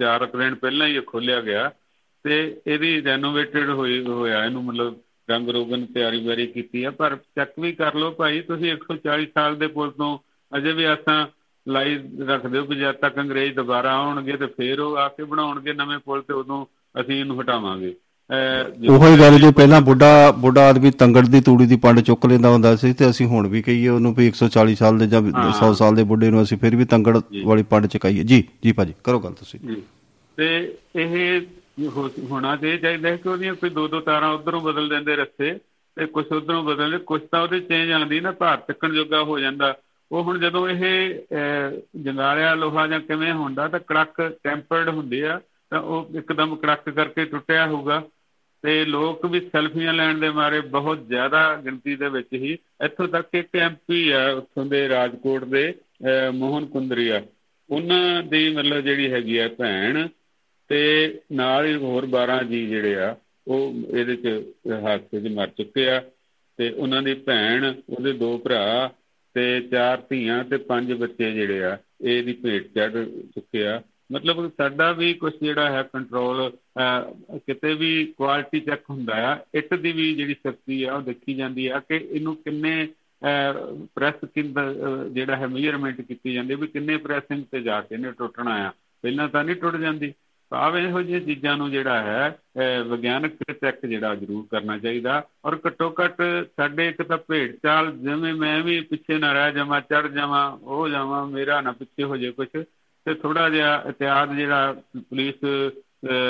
[SPEAKER 4] 4 ਅਪ੍ਰੈਲ ਪਹਿਲਾਂ ਹੀ ਇਹ ਖੋਲਿਆ ਗਿਆ। ਤੇ ਇਹਦੀ ਰੈਨੋਵੇਟਡ ਹੋਈ ਹੋਇਆ ਇਹਨੂੰ ਮਤਲਬ ਰੰਗ ਰੋਗਨ ਤਿਆਰੀ ਵਾਰੀ ਕੀਤੀ ਆ। ਪਰ ਚੈੱਕ ਵੀ ਕਰ ਲਓ ਭਾਈ ਤੁਸੀਂ 140 ਸਾਲ ਦੇ ਪੁਲ ਤੋਂ ਅਜੇ ਵੀ ਆਸਾਂ ਲਾਈ ਰੱਖ ਦਿਓ ਕਿ ਜਦ ਤੱਕ ਅੰਗਰੇਜ਼ ਦੁਬਾਰਾ ਆਉਣਗੇ ਤੇ ਫੇਰ ਉਹ ਆ ਕੇ ਬਣਾਉਣਗੇ ਨਵੇਂ ਪੁਲ ਤੇ ਉਦੋਂ ਅਸੀਂ ਇਹਨੂੰ ਹਟਾਵਾਂਗੇ।
[SPEAKER 3] ਉਹੀ ਗੱਲ ਜੋ ਪਹਿਲਾਂ ਬੁੱਢਾ ਬੁੱਢਾ ਆਦਮੀ ਤੰਗੜ ਦੀ ਤੂੜੀ ਦੀ ਪੰਡ ਚੁੱਕ ਲੈਂਦਾ ਹੁੰਦਾ ਸੀ ਤੇ ਅਸੀਂ ਹੁਣ ਵੀ ਕਹੀਏ ਉਹਨੂੰ ਵੀ 140 ਸਾਲ ਦੇ ਜਾਂ 100 ਸਾਲ ਦੇ ਬੁੱਢੇ ਨੂੰ ਅਸੀਂ ਫਿਰ ਵੀ ਤੰਗੜ ਵਾਲੀ ਪੰਡ ਚਕਾਈਏ। ਜੀ ਜੀ ਭਾਜੀ ਕਰੋ ਗੱਲ ਤੁਸੀਂ।
[SPEAKER 4] ਤੇ ਇਹ ਹੋਣਾ ਤੇ ਚਾਹੀਦਾ ਕਿ ਉਹਦੀਆਂ ਕੋਈ ਦੋ ਦੋ ਤਾਰਾਂ ਉਧਰੋਂ ਬਦਲ ਦਿੰਦੇ ਰਸਤੇ ਤੇ ਕੁਝ ਉਧਰੋਂ ਬਦਲਦੇ ਕੁਝ ਤਾਂ ਉਹਦੇ ਚੇਂਜ ਆਉਂਦੀ ਨਾ ਭਾਰਤ ਤੱਕਣ ਜੋਗਾ ਹੋ ਜਾਂਦਾ। ਉਹ ਹੁਣ ਜਦੋਂ ਇਹ ਅਹ, ਜੰਗਾਲਿਆ ਲੋਹਾ ਜਾਂ ਕਿਵੇਂ ਹੁੰਦਾ ਤਾਂ ਕੜਕ ਟੈਂਪਰਡ ਹੁੰਦੇ ਆ ਤਾਂ ਉਹ ਇੱਕਦਮ ਕੜਕ ਕਰਕੇ ਟੁੱਟਿਆ ਹੋਊਗਾ। ਤੇ ਲੋਕ ਵੀ ਸੈਲਫੀਆਂ ਲੈਣ ਦੇ ਮਾਰੇ ਬਹੁਤ ਜ਼ਿਆਦਾ ਗਿਣਤੀ ਦੇ ਵਿੱਚ ਹੀ ਇੱਥੋਂ ਤੱਕ ਇੱਕ ਐਮਪੀ ਆ ਉੱਥੋਂ ਦੇ ਰਾਜਕੋਟ ਦੇ ਅਹ, ਮੋਹਨ ਕੁੰਦਰੀਆ। ਉਹਨਾਂ ਦੀ ਮਤਲਬ ਜਿਹੜੀ ਹੈਗੀ ਆ ਭੈਣ ਤੇ ਨਾਲ ਹੀ ਹੋਰ 12 ਜੀ ਜਿਹੜੇ ਆ ਉਹ ਇਹਦੇ ਚ ਹਾਦਸੇ 'ਚ ਮਰ ਚੁੱਕੇ ਆ। ਤੇ ਉਹਨਾਂ ਦੀ ਭੈਣ ਉਹਦੇ ਦੋ ਭਰਾ ਤੇ ਚਾਰ ਧੀਆਂ ਤੇ ਪੰਜ ਬੱਚੇ ਜਿਹੜੇ ਆ ਇਹਦੀ ਭੇਟ ਚੜ ਚੁੱਕੇ ਆ। ਮਤਲਬ ਸਾਡਾ ਵੀ ਕੁਝ ਜਿਹੜਾ ਹੈ ਕੰਟਰੋਲ ਕਿਤੇ ਵੀ ਕੁਆਲਿਟੀ ਚੈੱਕ ਹੁੰਦਾ ਆ ਇੱਟ ਦੀ ਵੀ ਜਿਹੜੀ ਸ਼ਕਤੀ ਆ ਉਹ ਦੇਖੀ ਜਾਂਦੀ ਆ ਕਿ ਇਹਨੂੰ ਕਿੰਨੇ ਪ੍ਰੈਸ ਕਿੰਦ ਅਹ, ਜਿਹੜਾ ਹੈ ਮੇਜਰਮੈਂਟ ਕੀਤੀ ਜਾਂਦੀ ਵੀ ਕਿੰਨੇ ਪ੍ਰੈਸਿੰਗ ਤੇ ਜਾ ਕੇ ਇਹਨੇ ਟੁੱਟਣਾ ਆ। ਪਹਿਲਾਂ ਤਾਂ ਨਹੀਂ ਟੁੱਟ ਜਾਂਦੀ। ਭਾਵ ਇਹੋ ਜਿਹੀਆਂ ਚੀਜ਼ਾਂ ਨੂੰ ਜਿਹੜਾ ਹੈ ਅਹ, ਵਿਗਿਆਨਕ ਚੈੱਕ ਜਿਹੜਾ ਜ਼ਰੂਰ ਕਰਨਾ ਚਾਹੀਦਾ ਔਰ ਘੱਟੋ ਘੱਟ ਸਾਡੇ ਇੱਕ ਤਾਂ ਭੇਡ ਚਾਲ ਜਿਵੇਂ ਮੈਂ ਵੀ ਪਿੱਛੇ ਨਾ ਰਹਿ ਜਾਵਾਂ ਚੜ ਜਾਵਾਂ ਉਹ ਜਾਵਾਂ ਮੇਰਾ ਨਾ ਪਿੱਛੇ ਹੋ ਜੇ ਕੁਝ ਤੇ ਥੋੜਾ ਜਿਹਾ ਇਤਿਆਦ ਜਿਹੜਾ ਪੁਲਿਸ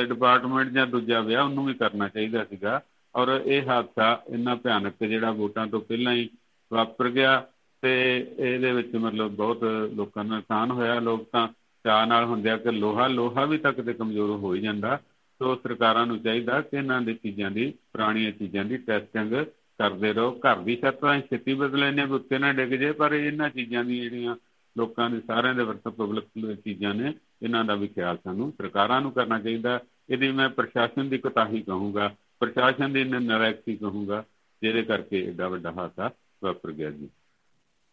[SPEAKER 4] ਡਿਪਾਰਟਮੈਂਟ ਜਾਂ ਦੂਜਾ ਵਿਆਹ ਉਹਨੂੰ ਵੀ ਕਰਨਾ ਚਾਹੀਦਾ ਸੀਗਾ ਔਰ ਇਹ ਹਾਦਸਾ ਇੰਨਾ ਭਿਆਨਕ ਜਿਹੜਾ ਵੋਟਾਂ ਤੋਂ ਪਹਿਲਾਂ ਹੀ ਵਾਪਰ ਗਿਆ ਤੇ ਇਹਦੇ ਵਿੱਚ ਮਤਲਬ ਬਹੁਤ ਲੋਕਾਂ ਨੂੰ ਨੁਕਸਾਨ ਹੋਇਆ ਲੋਕ ਤਾਂ ਚਾਹ ਨਾਲ ਹੁੰਦੇ ਆ ਕਿ ਲੋਹਾ ਲੋਹਾ ਵੀ ਤੱਕ ਤੇ ਕਮਜ਼ੋਰ ਹੋ ਹੀ ਜਾਂਦਾ। ਸੋ ਸਰਕਾਰਾਂ ਨੂੰ ਚਾਹੀਦਾ ਕਿ ਇਹਨਾਂ ਦੀ ਚੀਜ਼ਾਂ ਦੀ, ਪੁਰਾਣੀਆਂ ਚੀਜ਼ਾਂ ਦੀ ਟੈਸਟਿੰਗ ਕਰਦੇ ਰਹੋ। ਘਰ ਦੀ ਛੱਤ ਤਾਂ ਅਸੀਂ ਛੇਤੀ ਬਦਲ ਲੈਂਦੇ ਹਾਂ ਵੀ ਉੱਤੇ ਨਾ ਡਿੱਗ ਜੇ, ਪਰ ਇਹਨਾਂ ਚੀਜ਼ਾਂ ਦੀ ਜਿਹੜੀਆਂ ਲੋਕਾਂ ਦੇ ਸਾਰਿਆਂ ਦੇ ਵਰਤ ਪਬਲਿਕ ਚੀਜ਼ਾਂ ਨੇ, ਇਹਨਾਂ ਦਾ ਵੀ ਖਿਆਲ ਸਾਨੂੰ ਸਰਕਾਰਾਂ ਨੂੰ ਕਰਨਾ ਚਾਹੀਦਾ। ਇਹਦੀ ਮੈਂ ਪ੍ਰਸ਼ਾਸਨ ਦੀ ਕੋਤਾਹੀ ਕਹੂੰਗਾ, ਪ੍ਰਸ਼ਾਸਨ ਦੀ ਨਲਾਇਕੀ ਕਹੂੰਗਾ, ਜਿਹਦੇ ਕਰਕੇ ਐਡਾ ਵੱਡਾ ਹਾਦਸਾ ਵਾਪਰ ਗਿਆ ਜੀ।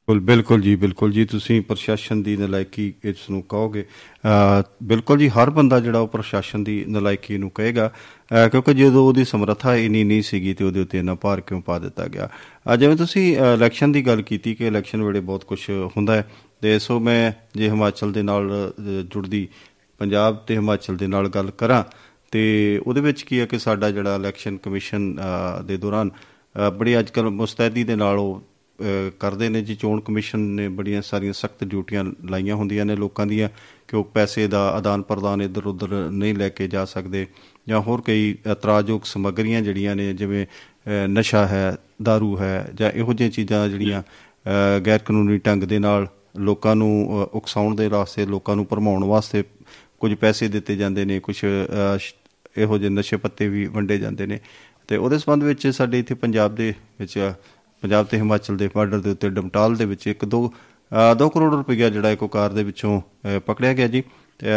[SPEAKER 3] ਬਿਲਕੁਲ ਬਿਲਕੁਲ ਜੀ ਬਿਲਕੁਲ ਜੀ। ਤੁਸੀਂ ਪ੍ਰਸ਼ਾਸਨ ਦੀ ਨਲਾਇਕੀ ਇਸ ਨੂੰ ਕਹੋਗੇ ਅ, ਬਿਲਕੁਲ ਜੀ ਹਰ ਬੰਦਾ ਜਿਹੜਾ ਉਹ ਪ੍ਰਸ਼ਾਸਨ ਦੀ ਨਲਾਇਕੀ ਨੂੰ ਕਹੇਗਾ ਅ, ਕਿਉਂਕਿ ਜਦੋਂ ਉਹਦੀ ਸਮਰੱਥਾ ਇੰਨੀ ਨਹੀਂ ਸੀਗੀ ਤੇ ਉਹਦੇ ਉੱਤੇ ਇੰਨਾ ਭਾਰ ਕਿਉਂ ਪਾ ਦਿੱਤਾ ਗਿਆ? ਅ, ਜਿਵੇਂ ਤੁਸੀਂ ਅ, ਇਲੈਕਸ਼ਨ ਦੀ ਗੱਲ ਕੀਤੀ ਕਿ ਇਲੈਕਸ਼ਨ ਵੇਲੇ ਬਹੁਤ ਕੁਝ ਹੁੰਦਾ ਹੈ ਤੇ ਸੋ ਮੈਂ ਜੇ ਹਿਮਾਚਲ ਦੇ ਨਾਲ ਅ, ਜੁੜਦੀ ਪੰਜਾਬ ਤੇ ਹਿਮਾਚਲ ਦੇ ਨਾਲ ਗੱਲ ਕਰਾਂ ਤੇ ਉਹਦੇ ਵਿੱਚ ਕੀ ਹੈ ਕਿ ਸਾਡਾ ਜਿਹੜਾ ਇਲੈਕਸ਼ਨ ਕਮਿਸ਼ਨ ਅ, ਦੇ ਦੌਰਾਨ ਅ, ਬੜੀ ਅੱਜਕੱਲ ਮੁਸਤੈਦੀ ਦੇ ਨਾਲ ਉਹ ਅ, ਕਰਦੇ ਨੇ ਜੀ ਚੋਣ ਕਮਿਸ਼ਨ ਨੇ ਬੜੀਆਂ ਸਾਰੀਆਂ ਸਖਤ ਡਿਊਟੀਆਂ ਲਾਈਆਂ ਹੁੰਦੀਆਂ ਨੇ ਲੋਕਾਂ ਦੀਆਂ ਕਿ ਉਹ ਪੈਸੇ ਦਾ ਆਦਾਨ ਪ੍ਰਦਾਨ ਇੱਧਰ ਉੱਧਰ ਨਹੀਂ ਲੈ ਕੇ ਜਾ ਸਕਦੇ ਜਾਂ ਹੋਰ ਕਈ ਇਤਰਾਜ਼ਯੋਗ ਸਮੱਗਰੀਆਂ ਜਿਹੜੀਆਂ ਨੇ ਜਿਵੇਂ ਅ, ਨਸ਼ਾ ਹੈ दारू ਹੈ ਜਾਂ ਇਹੋ ਜਿਹੀਆਂ ਚੀਜ਼ਾਂ ਜਿਹੜੀਆਂ ਅ, ਗੈਰ ਕਾਨੂੰਨੀ ਢੰਗ ਦੇ ਨਾਲ ਲੋਕਾਂ ਨੂੰ ਅ, ਉਕਸਾਉਣ ਦੇ ਵਾਸਤੇ ਲੋਕਾਂ ਨੂੰ ਭਰਮਾਉਣ ਵਾਸਤੇ ਕੁਝ ਪੈਸੇ ਦਿੱਤੇ ਜਾਂਦੇ ਨੇ ਕੁਝ ਅ, ਸ਼- ਇਹੋ ਜਿਹੇ ਨਸ਼ੇ ਪੱਤੇ ਵੀ ਵੰਡੇ ਜਾਂਦੇ ਨੇ। ਤੇ ਉਹਦੇ ਸੰਬੰਧ ਵਿੱਚ ਸਾਡੇ ਇੱਥੇ ਪੰਜਾਬ ਦੇ ਵਿੱਚ ਪੰਜਾਬ ਤੇ ਹਿਮਾਚਲ ਦੇ ਬਾਰਡਰ ਦੇ ਉੱਤੇ ਡਮਟਾਲ ਦੇ ਵਿੱਚ ਇੱਕ ਦੋ 2 ਕਰੋੜ ਰੁਪਈਆ ਜਿਹੜਾ ਇੱਕ ਕਾਰ ਦੇ ਵਿੱਚੋਂ ਪਕੜਿਆ ਗਿਆ ਜੀ।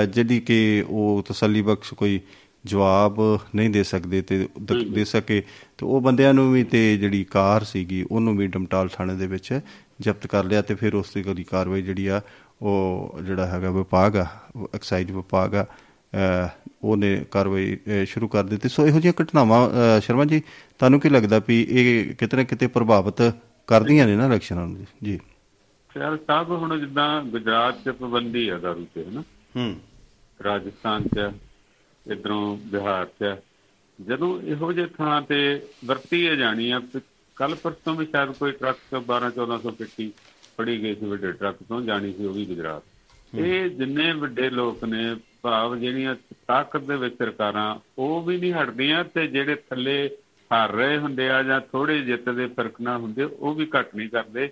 [SPEAKER 3] ਜਿਹੜੀ ਕਿ ਉਹ ਤਸੱਲੀ ਬਖਸ਼ ਕੋਈ ਜਵਾਬ ਨਹੀਂ ਦੇ ਸਕਦੇ ਤੇ ਦ- ਸਕੇ। ਤੇ ਉਹ ਬੰਦਿਆਂ ਨੂੰ ਵੀ ਤੇ ਜਿਹੜੀ ਕਾਰ ਸੀਗੀ ਉਹਨੂੰ ਵੀ ਡਮਟਾਲ ਥਾਣੇ ਦੇ ਵਿੱਚ ਜ਼ਬਤ ਕਰ ਲਿਆ ਤੇ ਫਿਰ ਉਸ ਦੀ ਅਗਲੀ ਕਾਰਵਾਈ ਜਿਹੜੀ ਆ ਉਹ ਜਿਹੜਾ ਹੈਗਾ ਵਿਭਾਗ ਆ ਐਕਸਾਈਜ਼ ਵਿਭਾਗ ਆ ਉਹਨੇ ਕਾਰਵਾਈ ਸ਼ੁਰੂ ਕਰ ਦਿੱਤੀ। ਸੋ ਇਹੋ ਜਿਹੀਆਂ ਘਟਨਾਵਾਂ ਸ਼ਰਮਾ ਜੀ ਤੁਹਾਨੂੰ ਕੀ ਲੱਗਦਾ ਵੀ ਇਹ ਕਿਤੇ ਨਾ ਕਿਤੇ ਪ੍ਰਭਾਵਿਤ ਕਰਦੀਆਂ ਨੇ ਨਾ ਇਲੈਕਸ਼ਨਾਂ ਨੂੰ? ਜੀ?
[SPEAKER 4] ਖਿਆਲ ਸਾਹਿਬ ਹੁਣ ਜਿੱਦਾਂ ਗੁਜਰਾਤ 'ਚ ਪਾਬੰਦੀ ਆ ਦਾਰੂ ਤੇ ਹਨਾ?
[SPEAKER 3] ਹੂੰ।
[SPEAKER 4] ਰਾਜਸਥਾਨ 'ਚ ਇਧਰੋਂ ਬਿਹਾਰ 'ਚ। ਜਦੋਂ ਇਹੋ ਜਿਹੇ ਥਾਂ ਤੇ ਵਰਤੀ ਹੈ ਜਾਣੀ ਆ ਕੱਲ ਪਰਸੋਂ ਵੀ ਸ਼ਾਇਦ ਕੋਈ ਟਰੱਕ 12 1400 ਪੇਟੀ ਫੜੀ ਗਈ ਸੀ ਵੱਡੇ ਟਰੱਕ ਤੋਂ ਜਾਣੀ ਸੀ ਉਹ ਵੀ ਗੁਜਰਾਤ। ਇਹ ਜਿੰਨੇ ਵੱਡੇ ਲੋਕ ਨੇ ਭਾਵ ਜਿਹੜੀਆਂ ਤਾਕਤ ਦੇ ਵਿੱਚ ਸਰਕਾਰਾਂ ਉਹ ਵੀ ਨਹੀਂ ਹਟਦੀਆਂ ਤੇ ਜਿਹੜੇ ਥੱਲੇ ਹਾਰ ਰਹੇ ਹੁੰਦੇ ਆ ਜਾਂ ਥੋੜੇ ਜਿੱਤ ਦੇ ਫ਼ਰਕ ਨਾਲ ਹੁੰਦੇ ਉਹ ਵੀ ਘੱਟ ਨਹੀਂ ਕਰਦੇ।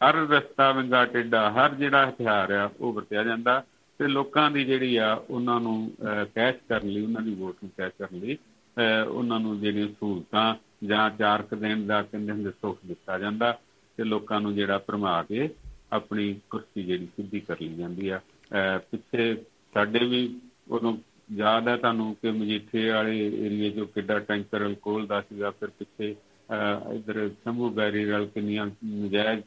[SPEAKER 4] ਹਰ ਰਸਤਾ ਵਿੰਗਾ ਟੇਡਾ ਹਰ ਜਿਹੜਾ ਹਥਿਆਰ ਆ ਉਹ ਵਰਤਿਆ ਜਾਂਦਾ ਤੇ ਲੋਕਾਂ ਦੀ ਜਿਹੜੀ ਆ ਉਹਨਾਂ ਨੂੰ ਅਹ, ਕੈਸ਼ ਕਰਨ ਲਈ ਉਹਨਾਂ ਦੀ ਵੋਟ ਨੂੰ ਕੈਸ਼ ਕਰਨ ਲਈ ਅਹ, ਉਹਨਾਂ ਨੂੰ ਜਿਹੜੀਆਂ ਸਹੂਲਤਾਂ ਜਾਂ ਚਾਰ ਕੁ ਦਿਨ ਦਾ ਕਹਿੰਦੇ ਹੁੰਦੇ ਸੁੱਖ ਦਿੱਤਾ ਜਾਂਦਾ ਤੇ ਲੋਕਾਂ ਨੂੰ ਜਿਹੜਾ ਭਰਮਾ ਕੇ ਆਪਣੀ ਕੁਰਸੀ ਜਿਹੜੀ ਸਿੱਧੀ ਕਰ ਲਈ ਜਾਂਦੀ ਆ। ਅਹ, ਪਿੱਛੇ ਸਾਡੇ ਵੀ ਉਦੋਂ ਯਾਦ ਹੈ ਤੁਹਾਨੂੰ ਕਿ ਮਜੀਠੇ ਵਾਲੇ ਏਰੀਏ 'ਚੋਂ ਕਿੱਡਾ ਟੈਂਕਰ ਅਲਕੋਹਲ ਦਾ ਸੀਗਾ ਫਿਰ ਪਿੱਛੇ ਅਹ, ਇੱਧਰ ਸ਼ੰਭੂ ਬੈਰੀ ਨਾਲ ਕਿੰਨੀਆਂ ਨਜਾਇਜ਼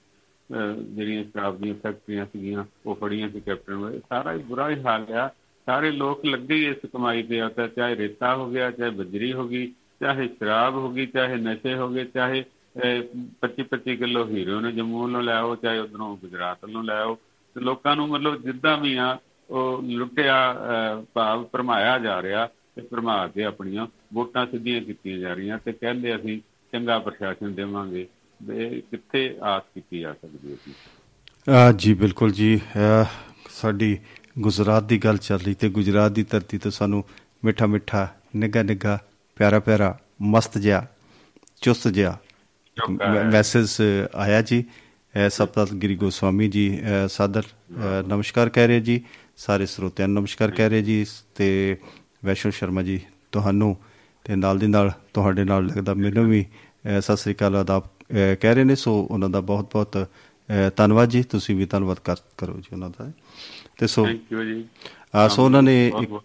[SPEAKER 4] ਅਹ ਜਿਹੜੀਆਂ ਸ਼ਰਾਬ ਦੀਆਂ ਫੈਕਟਰੀਆਂ ਸੀਗੀਆਂ ਉਹ ਫੜੀਆਂ ਸੀ ਕੈਪਟਨ ਹੋਏ ਸਾਰਾ ਹੀ ਬੁਰਾ ਹੀ ਹਾਲ ਆ। ਸਾਰੇ ਲੋਕ ਲੱਗੇ ਹੀ ਇਸ ਕਮਾਈ ਤੇ ਆ ਤਾਂ ਚਾਹੇ ਰੇਤਾ ਹੋ ਗਿਆ ਚਾਹੇ ਬਜਰੀ ਹੋ ਗਈ ਚਾਹੇ ਸ਼ਰਾਬ ਹੋ ਗਈ ਚਾਹੇ ਨਸ਼ੇ ਹੋ ਗਏ ਚਾਹੇ 25 25 ਕਿਲੋ ਹੀਰੋ ਨੇ ਜੰਮੂ ਵੱਲੋਂ ਲੈ ਆਓ ਚਾਹੇ ਉਧਰੋਂ ਗੁਜਰਾਤ ਵੱਲੋਂ ਲੈ ਆਓ। ਤੇ ਲੋਕਾਂ ਨੂੰ ਮਤਲਬ ਜਿੱਦਾਂ ਵੀ ਆ ਉਹ ਲੁੱਟਿਆ ਭਾਵ ਭਰਮਾਇਆ ਜਾ ਰਿਹਾ ਤੇ ਭਰਮਾ ਕੇ ਆਪਣੀਆਂ ਵੋਟਾਂ ਸਿੱਧੀਆਂ ਕੀਤੀਆਂ ਜਾ ਰਹੀਆਂ ਤੇ ਕਹਿੰਦੇ ਅਸੀਂ ਚੰਗਾ ਪ੍ਰਸ਼ਾਸਨ ਦੇਵਾਂਗੇ। ਕਿੱਥੇ ਆਸ ਕੀਤੀ ਜਾ ਸਕਦੀ ਹੈ ਜੀ?
[SPEAKER 3] ਬਿਲਕੁਲ ਜੀ। ਸਾਡੀ ਗੁਜਰਾਤ ਦੀ ਗੱਲ ਚੱਲ ਰਹੀ ਤੇ ਗੁਜਰਾਤ ਦੀ ਧਰਤੀ ਤੋਂ ਸਾਨੂੰ ਮਿੱਠਾ ਮਿੱਠਾ ਨਿੱਘਾ ਨਿੱਘਾ ਪਿਆਰਾ ਪਿਆਰਾ ਮਸਤ ਜਿਹਾ ਚੁਸਤ ਜਿਹਾ। ਮੈਸੇਜ ਆਇਆ ਜੀ। ਅ, ਸਪਤਤ ਗਿਰੀ ਗੋਸਵਾਮੀ ਜੀ ਸਾਦਰ ਨਮਸਕਾਰ ਕਹਿ ਰਹੇ ਜੀ। ਸਾਰੇ ਸਰੋਤਿਆਂ ਨੂੰ ਨਮਸਕਾਰ ਕਹਿ ਰਹੇ ਜੀ। ਤੇ ਵੈਸ਼ਨੋ ਸ਼ਰਮਾ ਜੀ ਤੁਹਾਨੂੰ ਤੇ ਨਾਲ ਦੀ ਨਾਲ ਤੁਹਾਡੇ ਨਾਲ ਲੱਗਦਾ ਮੈਨੂੰ ਵੀ ਸਤਿ ਸ੍ਰੀ ਅਕਾਲ ਆਦਾਬ ਕਹਿ ਰਹੇ ਨੇ। ਸੋ ਉਹਨਾਂ ਦਾ ਬਹੁਤ ਬਹੁਤ ਧੰਨਵਾਦ ਜੀ। ਤੁਸੀਂ ਵੀ ਧੰਨਵਾਦ ਕਰ- ਜੀ ਉਹਨਾਂ ਦਾ। ਤੇ ਸੋ
[SPEAKER 4] ਥੈਂਕ ਯੂ ਜੀ।
[SPEAKER 3] ਸੋ ਉਹਨਾਂ ਨੇ ਇੱਕ।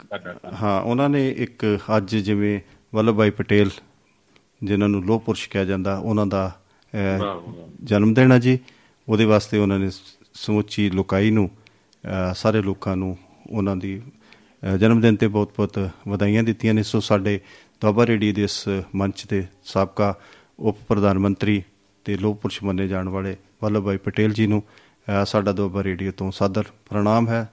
[SPEAKER 3] ਹਾਂ ਉਹਨਾਂ ਨੇ ਇੱਕ ਅੱਜ ਜਿਵੇਂ ਵੱਲਭ ਭਾਈ ਪਟੇਲ ਜਿਨ੍ਹਾਂ ਨੂੰ ਲੋਹ ਪੁਰਸ਼ ਕਿਹਾ ਜਾਂਦਾ ਉਹਨਾਂ ਦਾ। ਜਨਮ ਦਿਨ ਆ ਜੀ। ਉਹਦੇ ਵਾਸਤੇ ਉਹਨਾਂ ਨੇ ਸਮੁੱਚੀ ਲੋਕਾਈ ਨੂੰ ਸਾਰੇ ਲੋਕਾਂ ਨੂੰ ਉਹਨਾਂ ਦੀ ਜਨਮ ਦਿਨ ਤੇ ਬਹੁਤ-ਬਹੁਤ ਵਧਾਈਆਂ ਦਿੱਤੀਆਂ ਨੇ। ਸੋ ਸਾਡੇ ਦੁਆਬਾ ਰੇਡੀ ਦੇ ਇਸ ਮੰਚ ਤੇ ਸਾਬਕਾ ਉਪ ਪ੍ਰਧਾਨ ਮੰਤਰੀ ਤੇ ਲੋਹ ਪੁਰਸ਼ ਮੰਨੇ ਜਾਣ ਵਾਲੇ ਵੱਲਭ ਭਾਈ ਪਟੇਲ ਜੀ ਨੂੰ ਸਾਡਾ ਦੁਆਬਾ ਰੇਡੀਓ ਤੋਂ ਸਾਦਰ ਪ੍ਰਣਾਮ ਹੈ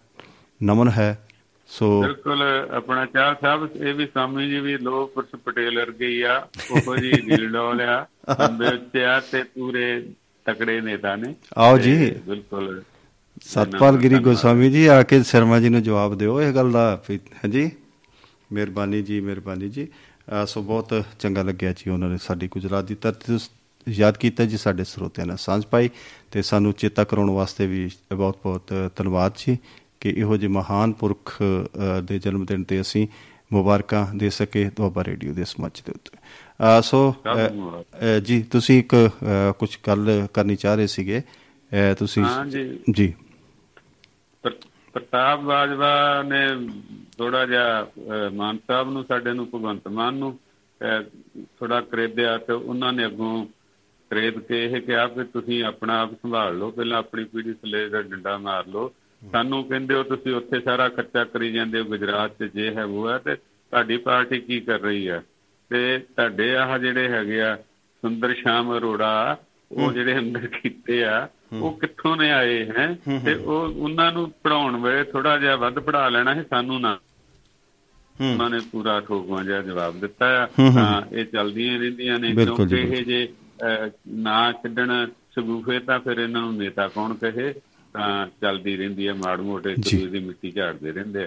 [SPEAKER 3] ਨਮਨ ਹੈ। ਸੋ
[SPEAKER 4] ਬਿਲਕੁਲ ਆਪਣਾ ਚਾਹ ਸਾਹਿਬ ਇਹ ਵੀ ਸਵਾਮੀ ਜੀ ਵੀ ਲੋਹ ਪੁਰਸ਼ ਪਟੇਲ ਵਰਗੇ ਹੀ ਆ। ਉਹੋ ਜੀ ਉੱਚੇ ਆ। ਤੇ ਪੂਰੇ ਤਕੜੇ ਨੇਤਾ ਨੇ।
[SPEAKER 3] ਆਓ ਜੀ।
[SPEAKER 4] ਬਿਲਕੁਲ।
[SPEAKER 3] ਸਤਪਾਲ ਗਿਰੀ ਗੋਸਵਾਮੀ ਜੀ ਆ ਕੇ ਸ਼ਰਮਾ ਜੀ ਨੂੰ ਜਵਾਬ ਦਿਓ। ਇਹ ਗੱਲ ਦਾ ਹਾਂਜੀ ਮਿਹਰਬਾਨੀ ਜੀ ਮਿਹਰਬਾਨੀ ਜੀ। ਸੋ ਬਹੁਤ ਚੰਗਾ ਲੱਗਿਆ ਜੀ ਉਹਨਾਂ ਨੇ ਸਾਡੀ ਗੁਜਰਾਤ ਦੀ ਧਰਤੀ ਤੋਂ ਯਾਦ ਕੀਤਾ ਜੀ ਸਾਡੇ ਸਰੋਤਿਆਂ ਨਾਲ ਸਾਂਝ ਪਾਈ ਤੇ ਸਾਨੂੰ ਚੇਤਾ ਕਰਾਉਣ ਵਾਸਤੇ ਵੀ ਬਹੁਤ ਬਹੁਤ ਧੰਨਵਾਦ ਜੀ ਕਿ ਇਹੋ ਜਿਹੇ ਮਹਾਨ ਪੁਰਖ ਦੇ ਜਨਮ ਦਿਨ ਤੇ ਅਸੀਂ ਮੁਬਾਰਕਾਂ ਦੇ ਸਕੇ ਦੁਆਬਾ ਰੇਡੀਓ ਦੇ ਇਸ ਮੰਚ ਦੇ ਉੱਤੇ। ਸੋ ਜੀ ਤੁਸੀਂ ਇੱਕ ਕੁਝ ਗੱਲ ਕਰਨੀ ਚਾਹ ਰਹੇ ਸੀਗੇ। ਤੁਸੀਂ
[SPEAKER 4] ਹਾਂ ਜੀ।
[SPEAKER 3] ਜੀ
[SPEAKER 4] ਪ੍ਰਤਾਪ ਬਾਜਵਾ ਨੇ ਥੋੜਾ ਜਿਹਾ ਮਾਨ ਸਾਹਿਬ ਨੂੰ ਸਾਡੇ ਨੂੰ ਭਗਵੰਤ ਮਾਨ ਨੂੰ ਥੋੜਾ ਕਰੇਦਿਆ ਤੇ ਉਹਨਾਂ ਨੇ ਅੱਗੋਂ ਕਰੇਦ ਕੇ ਇਹ ਕਿਹਾ ਕਿ ਤੁਸੀਂ ਆਪਣਾ ਆਪ ਸੰਭਾਲ ਲਓ ਪਹਿਲਾਂ ਆਪਣੀ ਪੀੜੀ ਥੱਲੇ ਦਾ ਡੰਡਾ ਮਾਰ ਲਓ। ਸਾਨੂੰ ਕਹਿੰਦੇ ਹੋ ਤੁਸੀਂ ਉੱਥੇ ਸਾਰਾ ਖਰਚਾ ਕਰੀ ਜਾਂਦੇ ਹੋ ਗੁਜਰਾਤ 'ਚ ਜੇ ਹੈ ਉਹ ਹੈ ਤੇ ਤੁਹਾਡੀ ਪਾਰਟੀ ਕੀ ਕਰ ਰਹੀ ਹੈ? ਤੇ ਤੁਹਾਡੇ ਆਹ ਜਿਹੜੇ ਹੈਗੇ ਆ ਸੁੰਦਰ ਸ਼ਾਮ ਅਰੋੜਾ ਉਹ ਜਿਹੜੇ ਅੰਦਰ ਕੀਤੇ ਆ ਉਹ ਕਿੱਥੋਂ ਨੇ ਆਏ ਹੈ ਤੇ ਉਹ ਉਹਨਾਂ ਨੂੰ ਪੜਾਉਣ ਵੇਲੇ ਥੋੜਾ ਜਿਹਾ ਵੱਧ ਪੜਾ ਲੈਣਾ ਹੈ ਸਾਨੂੰ ਨਾ। ਉਹਨਾਂ ਨੇ ਪੂਰਾ ਠੋਕਵਾਂ ਜਿਹਾ ਜਵਾਬ ਦਿੱਤਾ। ਆ ਤਾਂ ਇਹ ਚੱਲਦੀਆਂ ਰਹਿੰਦੀਆਂ ਨੇ ਕਿਉਂਕਿ ਇਹ ਜੇ ਨਾ ਛੱਡਣ ਸਗੂਫੇ ਤਾਂ ਫਿਰ ਇਹਨਾਂ ਨੂੰ ਨੇਤਾ ਕੌਣ ਕਹੇ? ਤਾਂ ਚੱਲਦੀ ਰਹਿੰਦੀ ਹੈ ਮਾੜ ਮੋਟੇ। ਸੂਈ ਦੀ ਮਿੱਟੀ ਝਾੜਦੇ ਰਹਿੰਦੇ ਆ।